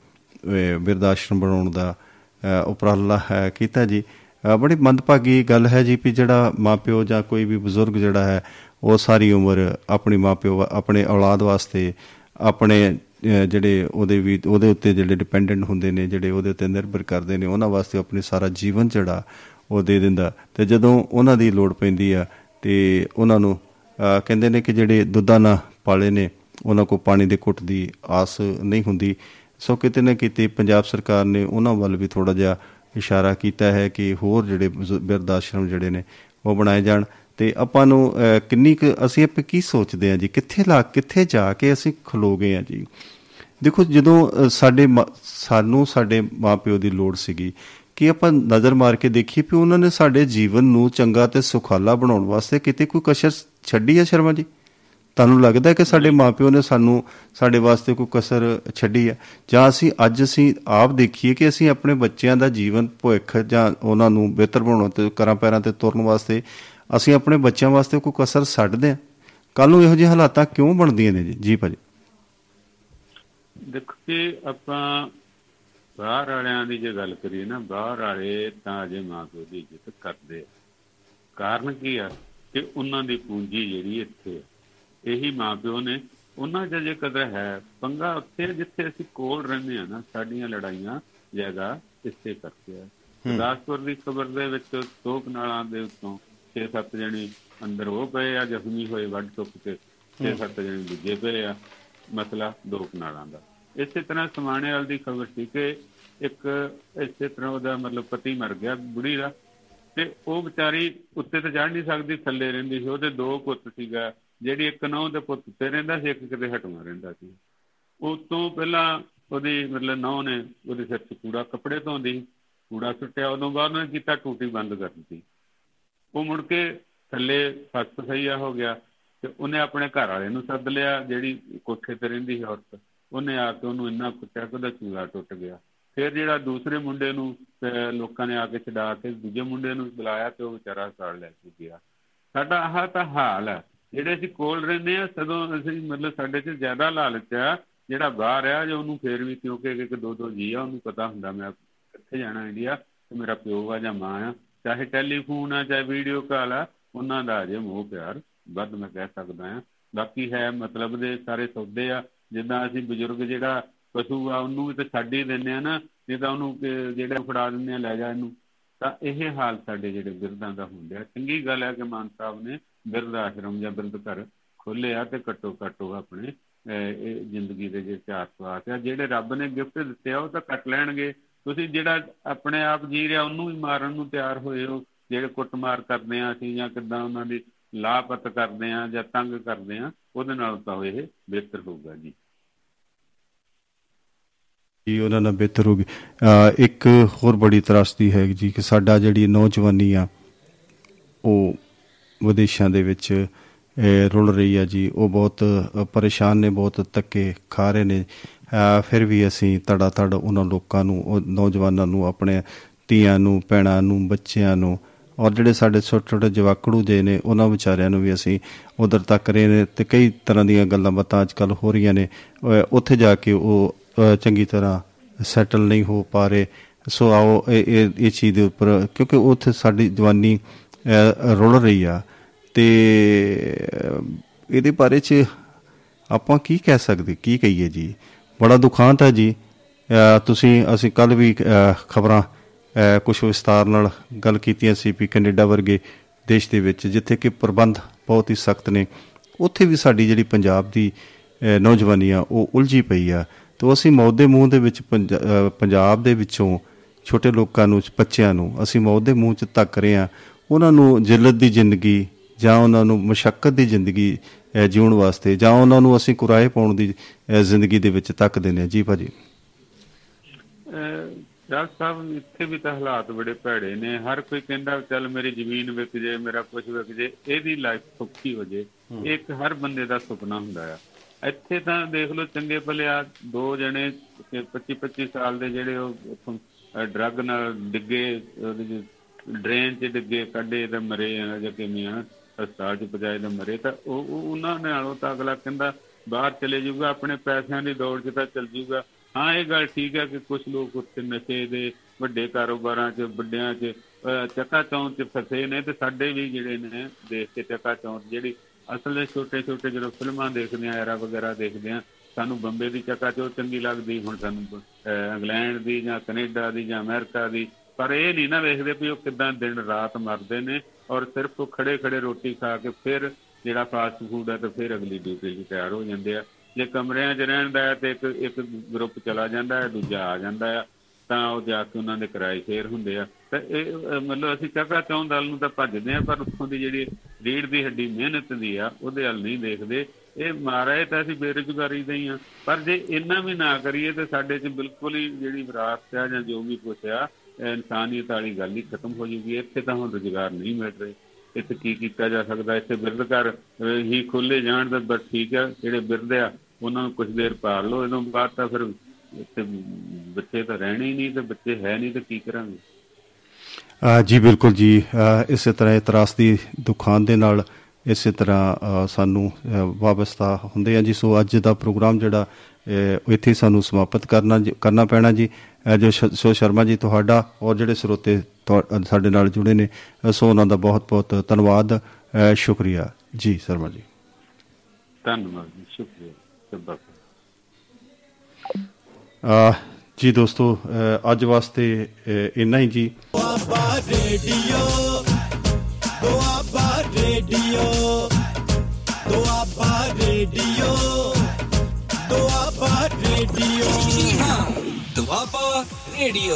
[SPEAKER 3] ਅਹ, ਬਿਰਧ ਆਸ਼ਰਮ ਬਣਾਉਣ ਦਾ ਅਹ, ਉਪਰਾਲਾ ਹੈ ਕੀਤਾ ਜੀ। ਅਹ, ਬੜੀ ਮੰਦਭਾਗੀ ਗੱਲ ਹੈ ਜੀ ਵੀ ਜਿਹੜਾ ਮਾਪਿਓ ਜਾਂ ਕੋਈ ਵੀ ਬਜ਼ੁਰਗ ਜਿਹੜਾ ਹੈ ਉਹ ਸਾਰੀ ਉਮਰ ਆਪਣੀ ਮਾਪਿਓ ਵਾ- ਆਪਣੇ ਔਲਾਦ ਵਾਸਤੇ ਆਪਣੇ ਅਹ, ਜਿਹੜੇ ਉਹਦੇ ਵੀ ਉਹਦੇ ਉੱਤੇ ਜਿਹੜੇ ਡਿਪੈਂਡੈਂਟ ਹੁੰਦੇ ਨੇ ਜਿਹੜੇ ਉਹਦੇ ਉੱਤੇ ਨਿਰਭਰ ਕਰਦੇ ਨੇ ਉਹਨਾਂ ਵਾਸਤੇ ਆਪਣੀ ਸਾਰਾ ਜੀਵਨ ਜਿਹੜਾ ਉਹ ਦੇ ਦਿੰਦਾ। ਤੇ ਜਦੋਂ ਉਹਨਾਂ ਦੀ ਲੋੜ ਪੈਂਦੀ ਆ ਤੇ ਉਹਨਾਂ ਨੂੰ ਅਹ, ਕਹਿੰਦੇ ਨੇ ਕਿ ਜਿਹੜੇ ਦੁੱਧਾਂ ਨਾਲ ਪਾਲੇ ਨੇ ਉਹਨਾਂ ਕੋ ਪਾਣੀ ਦੇ ਘੁੱਟ ਦੀ ਆਸ ਨਹੀਂ ਹੁੰਦੀ। ਸੋ ਕਿਤੇ ਨਾ ਕਿਤੇ ਪੰਜਾਬ ਸਰਕਾਰ ਨੇ ਉਹਨਾਂ ਵੱਲ ਵੀ ਥੋੜਾ ਜਿਹਾ ਇਸ਼ਾਰਾ ਕੀਤਾ ਹੈ ਕਿ ਹੋਰ ਜਿਹੜੇ ਬਜ਼ੁ- ਬਿਰਧ ਆਸ਼ਰਮ ਜਿਹੜੇ ਨੇ ਉਹ ਬਣਾਏ ਜਾਣ। ਤੇ ਆਪਾਂ ਨੂੰ ਅਹ, ਕਿੰਨੀ ਕੁ ਅਸੀਂ ਆਪੇ ਕੀ ਸੋਚਦੇ ਆ ਜੀ? ਕਿੱਥੇ ਲਾ ਕਿੱਥੇ ਜਾ ਕੇ ਅਸੀਂ ਖਲੋ ਗਏ ਆ ਜੀ? ਦੇਖੋ ਜਦੋਂ ਅਹ, ਸਾਡੇ ਮਾ- ਸਾਨੂੰ ਸਾਡੇ ਮਾਪਿਓ ਦੀ ਲੋੜ ਸੀਗੀ ਕਿ ਆਪਾਂ ਨਜ਼ਰ ਮਾਰ ਕੇ ਦੇਖੀਏ ਕਿ ਉਹਨਾਂ ਨੇ ਸਾਡੇ ਜੀਵਨ ਨੂੰ ਚੰਗਾ ਤੇ ਸੁਖਾਲਾ ਬਣਾਉਣ ਵਾਸਤੇ ਕਿਤੇ ਕੋਈ ਕਸਰ ਛੱਡੀ ਹੈ ਸ਼ਰਮਾ ਜੀ? ਤੁਹਾਨੂੰ ਲੱਗਦਾ ਹੈ ਕਿ ਸਾਡੇ ਮਾਪਿਓ ਨੇ ਸਾਨੂੰ ਸਾਡੇ ਵਾਸਤੇ ਕੋਈ ਕਸਰ ਛੱਡੀ ਹੈ? ਜਾਂ ਅਸੀਂ ਅੱਜ ਅਸੀਂ ਆਪ ਦੇਖੀਏ ਕਿ ਅਸੀਂ ਆਪਣੇ ਬੱਚਿਆਂ ਦਾ ਜੀਵਨ ਭਵਿੱਖ ਜਾਂ ਉਹਨਾਂ ਨੂੰ ਬਿਹਤਰ ਬਣਾਉਣ ਤੇ ਕਰਾਂ ਪੈਰਾਂ ਤੇ ਤੁਰਨ ਵਾਸਤੇ ਅਸੀਂ ਆਪਣੇ ਬੱਚਿਆਂ ਵਾਸਤੇ ਕੋਈ ਕਸਰ ਛੱਡਦੇ ਹਾਂ। ਕੱਲ ਨੂੰ ਇਹੋ ਜਿਹੇ ਹਾਲਾਤਾਂ ਕਿਉਂ ਬਣਦੀਆਂ ਨੇ ਜੀ? ਜੀ ਭਾਜੀ।
[SPEAKER 4] ਦੇਖੋ ਕਿ ਆਪਾਂ ਬਾਹਰ ਵਾਲਿਆਂ ਦੀ ਜੇ ਗੱਲ ਕਰੀਏ ਨਾ ਬਾਹਰ ਵਾਲੇ ਤਾਂ ਅਜੇ ਮਾਂ ਪਿਓ ਦੀ ਇੱਜ਼ਤ ਕਰਦੇ ਆ। ਕਾਰਨ ਕੀ ਆ? ਕਿ ਉਹਨਾਂ ਦੀ ਪੂੰਜੀ ਜਿਹੜੀ ਇੱਥੇ ਆ। ਇਹੀ ਮਾਂ ਪਿਓ ਨੇ। ਉਹਨਾਂ ਜੇ ਕਦਰ ਹੈ ਪੰਗਾ ਉੱਥੇ ਆ ਜਿੱਥੇ ਅਸੀਂ ਕੋਲ ਰਹਿੰਦੇ ਆ ਨਾ ਸਾਡੀਆਂ ਲੜਾਈਆਂ ਜ਼ਿਆਦਾ ਇਸੇ ਕਰਕੇ ਆ। ਗੁਰਦਾਸਪੁਰ ਦੀ ਖਬਰ ਦੇ ਵਿੱਚ ਤੋਪ ਨਾਲਾਂ ਦੇ ਉੱਤੋਂ 6-7 ਜਣੇ ਅੰਦਰ ਹੋ ਪਏ ਆ, ਜ਼ਖਮੀ ਹੋਏ ਵੱਡ ਟੁੱਕ ਕੇ 6-7 ਜਣੇ ਦੂਜੇ ਪਏ ਆ। ਮਸਲਾ ਦੋ ਕਨਾਲਾਂ ਦਾ। ਇਸੇ ਤਰ੍ਹਾਂ ਸਮਾਣੇ ਵਾਲ ਦੀ ਖਬਰ ਸੀ ਕਿ ਇੱਕ ਇਸੇ ਤਰ੍ਹਾਂ ਉਹਦਾ ਮਤਲਬ ਪਤੀ ਮਰ ਗਿਆ ਬੁੜੀ ਦਾ ਤੇ ਉਹ ਵਿਚਾਰੀ ਉੱਤੇ ਤੇ ਚੜ੍ਹ ਨਹੀਂ ਸਕਦੀ, ਥੱਲੇ ਰਹਿੰਦੀ ਸੀ। ਉਹਦੇ ਦੋ ਪੁੱਤ ਸੀਗਾ, ਜਿਹੜੀ ਇੱਕ ਨੌ ਦੇ ਪੁੱਤ ਉੱਤੇ ਰਹਿੰਦਾ ਸੀ, ਇੱਕ ਕਿਤੇ ਹਟਵਾ ਰਹਿੰਦਾ ਸੀ। ਉਹ ਤੋਂ ਪਹਿਲਾਂ ਉਹਦੀ ਮਤਲਬ ਨੌ ਨੇ ਉਹਦੇ ਸਿਰ 'ਚ ਕੂੜਾ ਕੱਪੜੇ ਧੋਂਦੀ, ਕੂੜਾ ਸੁੱਟਿਆ। ਉਦੋਂ ਬਾਅਦ ਉਹਨੇ ਕੀਤਾ ਟੂਟੀ ਬੰਦ ਕਰ ਦਿੱਤੀ। ਉਹ ਮੁੜ ਕੇ ਥੱਲੇ ਫਸ ਸਹੀਆ ਹੋ ਗਿਆ ਤੇ ਉਹਨੇ ਆਪਣੇ ਘਰ ਵਾਲੇ ਨੂੰ ਸੱਦ ਲਿਆ ਜਿਹੜੀ ਕੋਠੇ ਤੇ ਰਹਿੰਦੀ ਸੀ ਔਰਤ। ਉਹਨੇ ਆ ਕੇ ਉਹਨੂੰ ਇੰਨਾ ਕੁੱਟਿਆ ਕਿ ਉਹਦਾ ਚੂਲਾ ਟੁੱਟ ਗਿਆ। ਫਿਰ ਜਿਹੜਾ ਦੂਸਰੇ ਮੁੰਡੇ ਨੂੰ ਅਹ, ਲੋਕਾਂ ਨੇ ਆ ਕੇ ਛਡਾ ਕੇ ਦੂਜੇ ਮੁੰਡੇ ਨੂੰ ਬੁਲਾਇਆ ਤੇ ਉਹ ਵਿਚਾਰਾ ਸਾੜ ਲੈ ਕੇ ਗਿਆ। ਸਾਡਾ ਆਹ ਤਾਂ ਹਾਲ ਹੈ। ਜਿਹੜੇ ਅਸੀਂ ਕੋਲ ਰਹਿੰਦੇ ਆ ਸਦੋਂ ਅਸੀਂ ਮਤਲਬ ਸਾਡੇ 'ਚ ਜ਼ਿਆਦਾ ਲਾਲਚ ਆ। ਜਿਹੜਾ ਬਾਹਰ ਆ ਜੋ ਉਹਨੂੰ ਫੇਰ ਵੀ ਕਿਉਂਕਿ ਇੱਕ ਦੋ ਦੋ ਜੀ ਆ ਉਹਨੂੰ ਪਤਾ ਹੁੰਦਾ ਮੈਂ ਕਿੱਥੇ ਜਾਣਾ ਇੰਡੀਆ ਤੇ ਮੇਰਾ ਪਿਓ ਆ ਜਾਂ ਮਾਂ ਆ। ਚਾਹੇ ਟੈਲੀਫੋਨ ਆ ਚਾਹੇ ਵੀਡੀਓ ਕਾਲ ਆ ਉਹਨਾਂ ਦਾ ਅਜੇ ਮੋਹ ਪਿਆਰ ਵੱਧ ਮੈਂ ਕਹਿ ਸਕਦਾ ਆ ਬਾਕੀ ਹੈ ਮਤਲਬ ਦੇ ਸਾਰੇ ਸੌਦੇ ਆ ਜਿੱਦਾਂ ਅਸੀਂ ਬਜ਼ੁਰਗ ਜਿਹੜਾ ਪਸ਼ੂ ਆ ਉਹਨੂੰ ਵੀ ਤਾਂ ਛੱਡ ਹੀ ਦਿੰਦੇ ਆ ਨਾ ਨਹੀਂ ਤਾਂ ਉਹਨੂੰ ਕਿ- ਜਿਹੜਾ ਫੜਾ ਦਿੰਦੇ ਆ ਲੈ ਜਾ ਇਹਨੂੰ। ਤਾਂ ਇਹ ਹਾਲ ਸਾਡੇ ਜਿਹੜੇ ਬਿਰਧਾਂ ਦਾ ਹੁੰਦਿਆ ਚੰਗੀ ਗੱਲ ਹੈ ਕਿ ਮਾਨ ਸਾਹਿਬ ਨੇ ਬਿਰਧ ਆਸ਼ਰਮ ਜਾਂ ਬਿਰਧ ਘਰ ਖੋਲੇ ਆ ਤੇ ਘੱਟੋ ਘੱਟ ਉਹ ਆਪਣੇ ਅਹ, ਇਹ ਜ਼ਿੰਦਗੀ ਦੇ ਜੇ ਚਾਰ ਸਵਾਸ ਆ। ਜਿਹੜੇ ਰੱਬ ਨੇ ਗਿਫਟ ਦਿੱਤੇ ਆ ਉਹ ਤਾਂ ਕੱਟ ਲੈਣਗੇ। ਤੁਸੀਂ ਜਿਹੜਾ ਆਪਣੇ ਆਪ ਜੀ ਰਿਹਾ ਉਹਨੂੰ ਵੀ ਮਾਰਨ ਨੂੰ ਤਿਆਰ ਹੋਏ ਹੋ। ਜਿਹੜੇ ਕੁੱਟਮਾਰ ਕਰਦੇ ਆ ਅਸੀਂ ਜਾਂ ਕਿੱਦਾਂ ਉਹਨਾਂ ਦੀ ਲਾਪਤ ਕਰਦੇ ਆ ਜਾਂ ਤੰਗ ਕਰਦੇ ਆ ਉਹਦੇ ਨਾਲ ਤਾਂ ਇਹ ਬਿਹਤਰ ਹੋਊਗਾ ਜੀ।
[SPEAKER 3] ਜੀ ਉਹਨਾਂ ਨਾਲ ਬਿਹਤਰ ਹੋਗੀ ਅਹ ਇੱਕ ਹੋਰ ਬੜੀ ਤਰਾਸਦੀ ਹੈ ਜੀ ਕਿ ਸਾਡਾ ਜਿਹੜੀ ਨੌਜਵਾਨੀ ਆ ਉਹ ਵਿਦੇਸ਼ਾਂ ਦੇ ਵਿੱਚ ਅਹ, ਰੁਲ ਰਹੀ ਆ ਜੀ। ਉਹ ਬਹੁਤ ਅਹ, ਪਰੇਸ਼ਾਨ ਨੇ ਬਹੁਤ ਧੱਕੇ ਖਾ ਰਹੇ ਨੇ। ਅਹ, ਫਿਰ ਵੀ ਅਸੀਂ ਤੜਾ ਤੜ ਉਹਨਾਂ ਲੋਕਾਂ ਨੂੰ ਉਹ ਨੌਜਵਾਨਾਂ ਨੂੰ ਆਪਣੇ ਧੀਆਂ ਨੂੰ ਭੈਣਾਂ ਨੂੰ ਬੱਚਿਆਂ ਨੂੰ ਔਰ ਜਿਹੜੇ ਸਾਡੇ ਛੋਟੇ ਛੋਟੇ ਜਵਾਕੜੂ ਜੇ ਨੇ ਉਹਨਾਂ ਵਿਚਾਰਿਆਂ ਨੂੰ ਵੀ ਅਸੀਂ ਉਧਰ ਤੱਕ ਰਹੇ ਨੇ ਤੇ ਕਈ ਤਰ੍ਹਾਂ ਦੀਆਂ ਗੱਲਾਂ ਬਾਤਾਂ ਅੱਜ ਕੱਲ ਹੋ ਰਹੀਆਂ ਨੇ। ਅਹ, ਉੱਥੇ ਜਾ ਕੇ ਉਹ ਅਹ, ਚੰਗੀ ਤਰ੍ਹਾਂ ਸੈਟਲ ਨਹੀਂ ਹੋ ਪਾ ਰਹੇ। ਸੋ ਆਓ ਇਹ ਇਹ ਇਹ ਚੀਜ਼ ਦੇ ਉੱਪਰ ਕਿਉਂਕਿ ਉੱਥੇ ਸਾਡੀ ਜਵਾਨੀ ਅਹ, ਰੁਲ ਰਹੀ ਆ। ਤੇ ਅਹ, ਇਹਦੇ ਬਾਰੇ ਚ ਆਪਾਂ ਕੀ ਕਹਿ ਸਕਦੇ ਕੀ ਕਹੀਏ ਜੀ? ਬੜਾ ਦੁਖਾਂਤ ਹੈ ਜੀ। ਅਹ, ਤੁਸੀਂ ਅਸੀਂ ਕੱਲ ਵੀ ਖਬਰਾਂ ਕੁਝ ਵਿਸਤਾਰ ਨਾਲ ਗੱਲ ਕੀਤੀਆਂ ਸੀ ਵੀ ਕੈਨੇਡਾ ਵਰਗੇ ਦੇਸ਼ ਦੇ ਵਿੱਚ ਜਿੱਥੇ ਕਿ ਪ੍ਰਬੰਧ ਬਹੁਤ ਹੀ ਸਖਤ ਨੇ। ਉੱਥੇ ਵੀ ਸਾਡੀ ਜਿਹੜੀ ਪੰਜਾਬ ਦੀ ਅਹ, ਨੌਜਵਾਨੀ ਆ ਉਹ ਉਲਝੀ ਪਈ ਆ। ਤੇ ਅਸੀਂ ਮੌਤ ਦੇ ਮੂੰਹ ਦੇ ਵਿੱਚ ਪੰਜ- ਅਹ, ਪੰਜਾਬ ਦੇ ਵਿੱਚੋਂ ਛੋਟੇ ਲੋਕਾਂ ਨੂੰ ਬੱਚਿਆਂ ਨੂੰ ਅਸੀਂ ਮੌਤ ਦੇ ਮੂੰਹ 'ਚ ਤੱਕ ਰਹੇ ਆ ਉਹਨਾਂ ਨੂੰ ਜਿਲਤ ਦੀ ਜ਼ਿੰਦਗੀ ਜਾਂ ਉਹਨਾਂ ਨੂੰ ਮੁਸ਼ਕਲ ਦੀ ਜ਼ਿੰਦਗੀ ਅਹ, ਜਿਉਣ ਵਾਸਤੇ ਜਾਂ ਉਹਨਾਂ ਨੂੰ ਅਸੀਂ ਕੁਰਾਏ ਪਾਉਣ ਦੀ ਜ਼ਿੰਦਗੀ ਦੇ ਵਿੱਚ ਤੱਕ ਦਿੰਦੇ ਆ ਜੀ ਭਾਜੀ।
[SPEAKER 4] ਡਾਕਟਰ ਸਾਹਿਬ ਇੱਥੇ ਵੀ ਤਾਂ ਹਾਲਾਤ ਬੜੇ ਭੈੜੇ ਨੇ। ਹਰ ਕੋਈ ਕਹਿੰਦਾ ਚੱਲ ਮੇਰੀ ਜ਼ਮੀਨ ਵਿਕ ਜੇ ਮੇਰਾ ਕੁਝ ਵਿਕ ਜੇ ਇਹਦੀ ਲਾਈਫ ਸੁੱਖੀ ਹੋ ਜੇ। ਇੱਕ ਹਰ ਬੰਦੇ ਦਾ ਸੁਪਨਾ ਹੁੰਦਾ ਆ। ਇੱਥੇ ਤਾਂ ਦੇਖ ਲਓ ਚੰਗੇ ਭਲੇ ਆ ਦੋ ਜਣੇ 25 25 ਸਾਲ ਦੇ ਜਿਹੜੇ ਉਹ ਡਰੱਗ ਨਾਲ ਡਿੱਗੇ ਡਰੇਨ 'ਚ ਡਿੱਗੇ ਕੱਢੇ ਤੇ ਮਰੇ ਆ ਜਾਂ ਕਿਵੇਂ ਆ। ਹਸਪਤਾਲ 'ਚ ਪਜਾਏ ਤੇ ਮਰੇ ਤਾਂ ਉਹ ਉਹ- ਉਹਨਾਂ ਨਾਲੋਂ ਤਾਂ ਅਗਲਾ ਕਹਿੰਦਾ ਬਾਹਰ ਚਲੇ ਜਾਊਗਾ ਆਪਣੇ ਪੈਸਿਆਂ ਦੀ ਦੌੜ 'ਚ ਤਾਂ ਚੱਲ ਜਾਊਗਾ। ਹਾਂ ਇਹ ਗੱਲ ਠੀਕ ਹੈ ਕਿ ਕੁਝ ਲੋਕ ਉੱਥੇ ਨਸ਼ੇ ਦੇ ਵੱਡੇ ਕਾਰੋਬਾਰਾਂ 'ਚ ਵੱਡਿਆਂ 'ਚ ਅਹ, ਚੱਕਾ ਚੌਂਕ 'ਚ ਫਸੇ ਨੇ ਤੇ ਸਾਡੇ ਵੀ ਜਿਹੜੇ ਨੇ ਦੇਖ ਕੇ ਚੱਕਾ ਚੌਂਕ ਜਿਹੜੀ ਅਸਲ ਦੇ ਛੋਟੇ ਛੋਟੇ ਜਦੋਂ ਫਿਲਮਾਂ ਦੇਖਦੇ ਆ ਐਰਾ ਵਗੈਰਾ ਦੇਖਦੇ ਆ ਸਾਨੂੰ ਬੰਬੇ ਦੀ ਚੱਕਾ ਚੌਂਕ ਚੰਗੀ ਲੱਗਦੀ ਹੁਣ ਸਾਨੂੰ ਅਹ, ਇੰਗਲੈਂਡ ਦੀ ਜਾਂ ਕੈਨੇਡਾ ਦੀ ਜਾਂ ਅਮਰੀਕਾ ਦੀ ਪਰ ਇਹ ਨਹੀਂ ਨਾ ਵੇਖਦੇ ਵੀ ਉਹ ਕਿਦਾਂ ਦਿਨ ਰਾਤ ਮਰਦੇ ਨੇ। ਔਰ ਸਿਰਫ ਉਹ ਖੜੇ ਖੜੇ ਰੋਟੀ ਖਾ ਕੇ ਫਿਰ ਜਿਹੜਾ ਫਾਸਟ ਫੂਡ ਹੈ ਤੇ ਫਿਰ ਅਗਲੀ ਡਿਊਟੀ ਲਈ ਤਿਆਰ ਹੋ ਜਾਂਦੇ ਆ। ਜੇ ਕਮਰਿਆਂ 'ਚ ਰਹਿਣ ਦਾ ਹੈ ਤੇ ਇੱਕ ਇੱਕ ਗਰੁੱਪ ਚਲਾ ਜਾਂਦਾ ਹੈ ਦੂਜਾ ਆ ਜਾਂਦਾ ਆ ਤਾਂ ਉਹ ਜਾ ਕੇ ਉਹਨਾਂ ਦੇ ਕਿਰਾਏ ਸ਼ੇਅਰ ਹੁੰਦੇ ਆ। ਤੇ ਇਹ ਅਹ, ਮਤਲਬ ਅਸੀਂ ਚੱਕਾ ਚੌਂ ਦਲ ਨੂੰ ਤਾਂ ਭੱਜਦੇ ਆ ਪਰ ਉੱਥੋਂ ਦੀ ਜਿਹੜੀ ਰੀੜ ਦੀ ਹੱਡੀ ਮਿਹਨਤ ਦੀ ਆ ਉਹਦੇ ਵੱਲ ਨਹੀਂ ਦੇਖਦੇ। ਇਹ ਮਾਰਾ ਤਾਂ ਅਸੀਂ ਬੇਰੁਜ਼ਗਾਰੀ ਦੇ ਹੀ ਆ। ਪਰ ਜੇ ਇੰਨਾ ਵੀ ਨਾ ਕਰੀਏ ਤੇ ਸਾਡੇ 'ਚ ਬਿਲਕੁਲ ਹੀ ਜਿਹੜੀ ਵਿਰਾਸਤ ਆ ਜਾਂ ਜੋ ਵੀ ਕੁਛ ਆ ਇਹ ਇਨਸਾਨੀਅਤ ਵਾਲੀ ਗੱਲ ਹੀ ਖਤਮ ਹੋ ਜੂਗੀ ਇੱਥੇ ਤਾਂ ਹੁਣ ਰੁਜ਼ਗਾਰ ਨਹੀਂ ਮਿਲ ਰਹੇ। ਇੱਥੇ ਕੀ ਕੀਤਾ ਜਾ ਸਕਦਾ? ਇੱਥੇ ਬਿਰਧ ਘਰ ਅਹ, ਹੀ ਖੋਲੇ ਜਾਣ ਤਾਂ ਬਸ ਠੀਕ ਆ। ਜਿਹੜੇ ਬਿਰਧ ਆ ਉਹਨਾਂ ਨੂੰ ਕੁਝ ਦੇਰ ਪਾਲ ਲਓ। ਇਹਦੋਂ ਬਾਅਦ ਤਾਂ ਫਿਰ ਇੱਥੇ ਬੱਚੇ ਤਾਂ ਰਹਿਣੇ ਹੀ ਨਹੀਂ ਤੇ ਬੱਚੇ ਹੈ ਨਹੀਂ ਤੇ ਕੀ ਕਰਾਂਗੇ?
[SPEAKER 3] ਅ, ਜੀ ਬਿਲਕੁਲ ਜੀ। ਅ, ਇਸੇ ਤਰ੍ਹਾਂ ਇਹ ਤਰਾਸਦੀ ਦੁਖਾਨ ਦੇ ਨਾਲ ਇਸੇ ਤਰ੍ਹਾਂ ਅ, ਸਾਨੂੰ ਅ, ਵਾਬਸਤਾ ਹੁੰਦੇ ਆ ਜੀ। ਸੋ ਅੱਜ ਦਾ ਪ੍ਰੋਗਰਾਮ ਜਿਹੜਾ ਅ, ਇੱਥੇ ਹੀ ਸਾਨੂੰ ਸਮਾਪਤ ਕਰਨਾ ਜੀ- ਕਰਨਾ ਪੈਣਾ ਜੀ। ਅ, ਜੋ ਸ਼- ਸ਼ਰਮਾ ਜੀ ਤੁਹਾਡਾ ਔਰ ਜਿਹੜੇ ਸਰੋਤੇ ਸਾਡੇ ਨਾਲ ਜੁੜੇ ਨੇ ਸੋ ਉਹਨਾਂ ਦਾ ਬਹੁਤ ਬਹੁਤ ਧੰਨਵਾਦ ਸ਼ੁਕਰੀਆ। ਜੀ ਸ਼ਰਮਾ ਜੀ।
[SPEAKER 4] ਧੰਨਵਾਦ ਜੀ ਸ਼ੁਕਰੀਆ।
[SPEAKER 3] ਅ, ਜੀ ਦੋਸਤੋ ਅੱਜ ਵਾਸਤੇ ਇੰਨਾ ਹੀ ਜੀ।
[SPEAKER 1] Doaba radio Doaba radio Doaba radio
[SPEAKER 2] Doaba radio.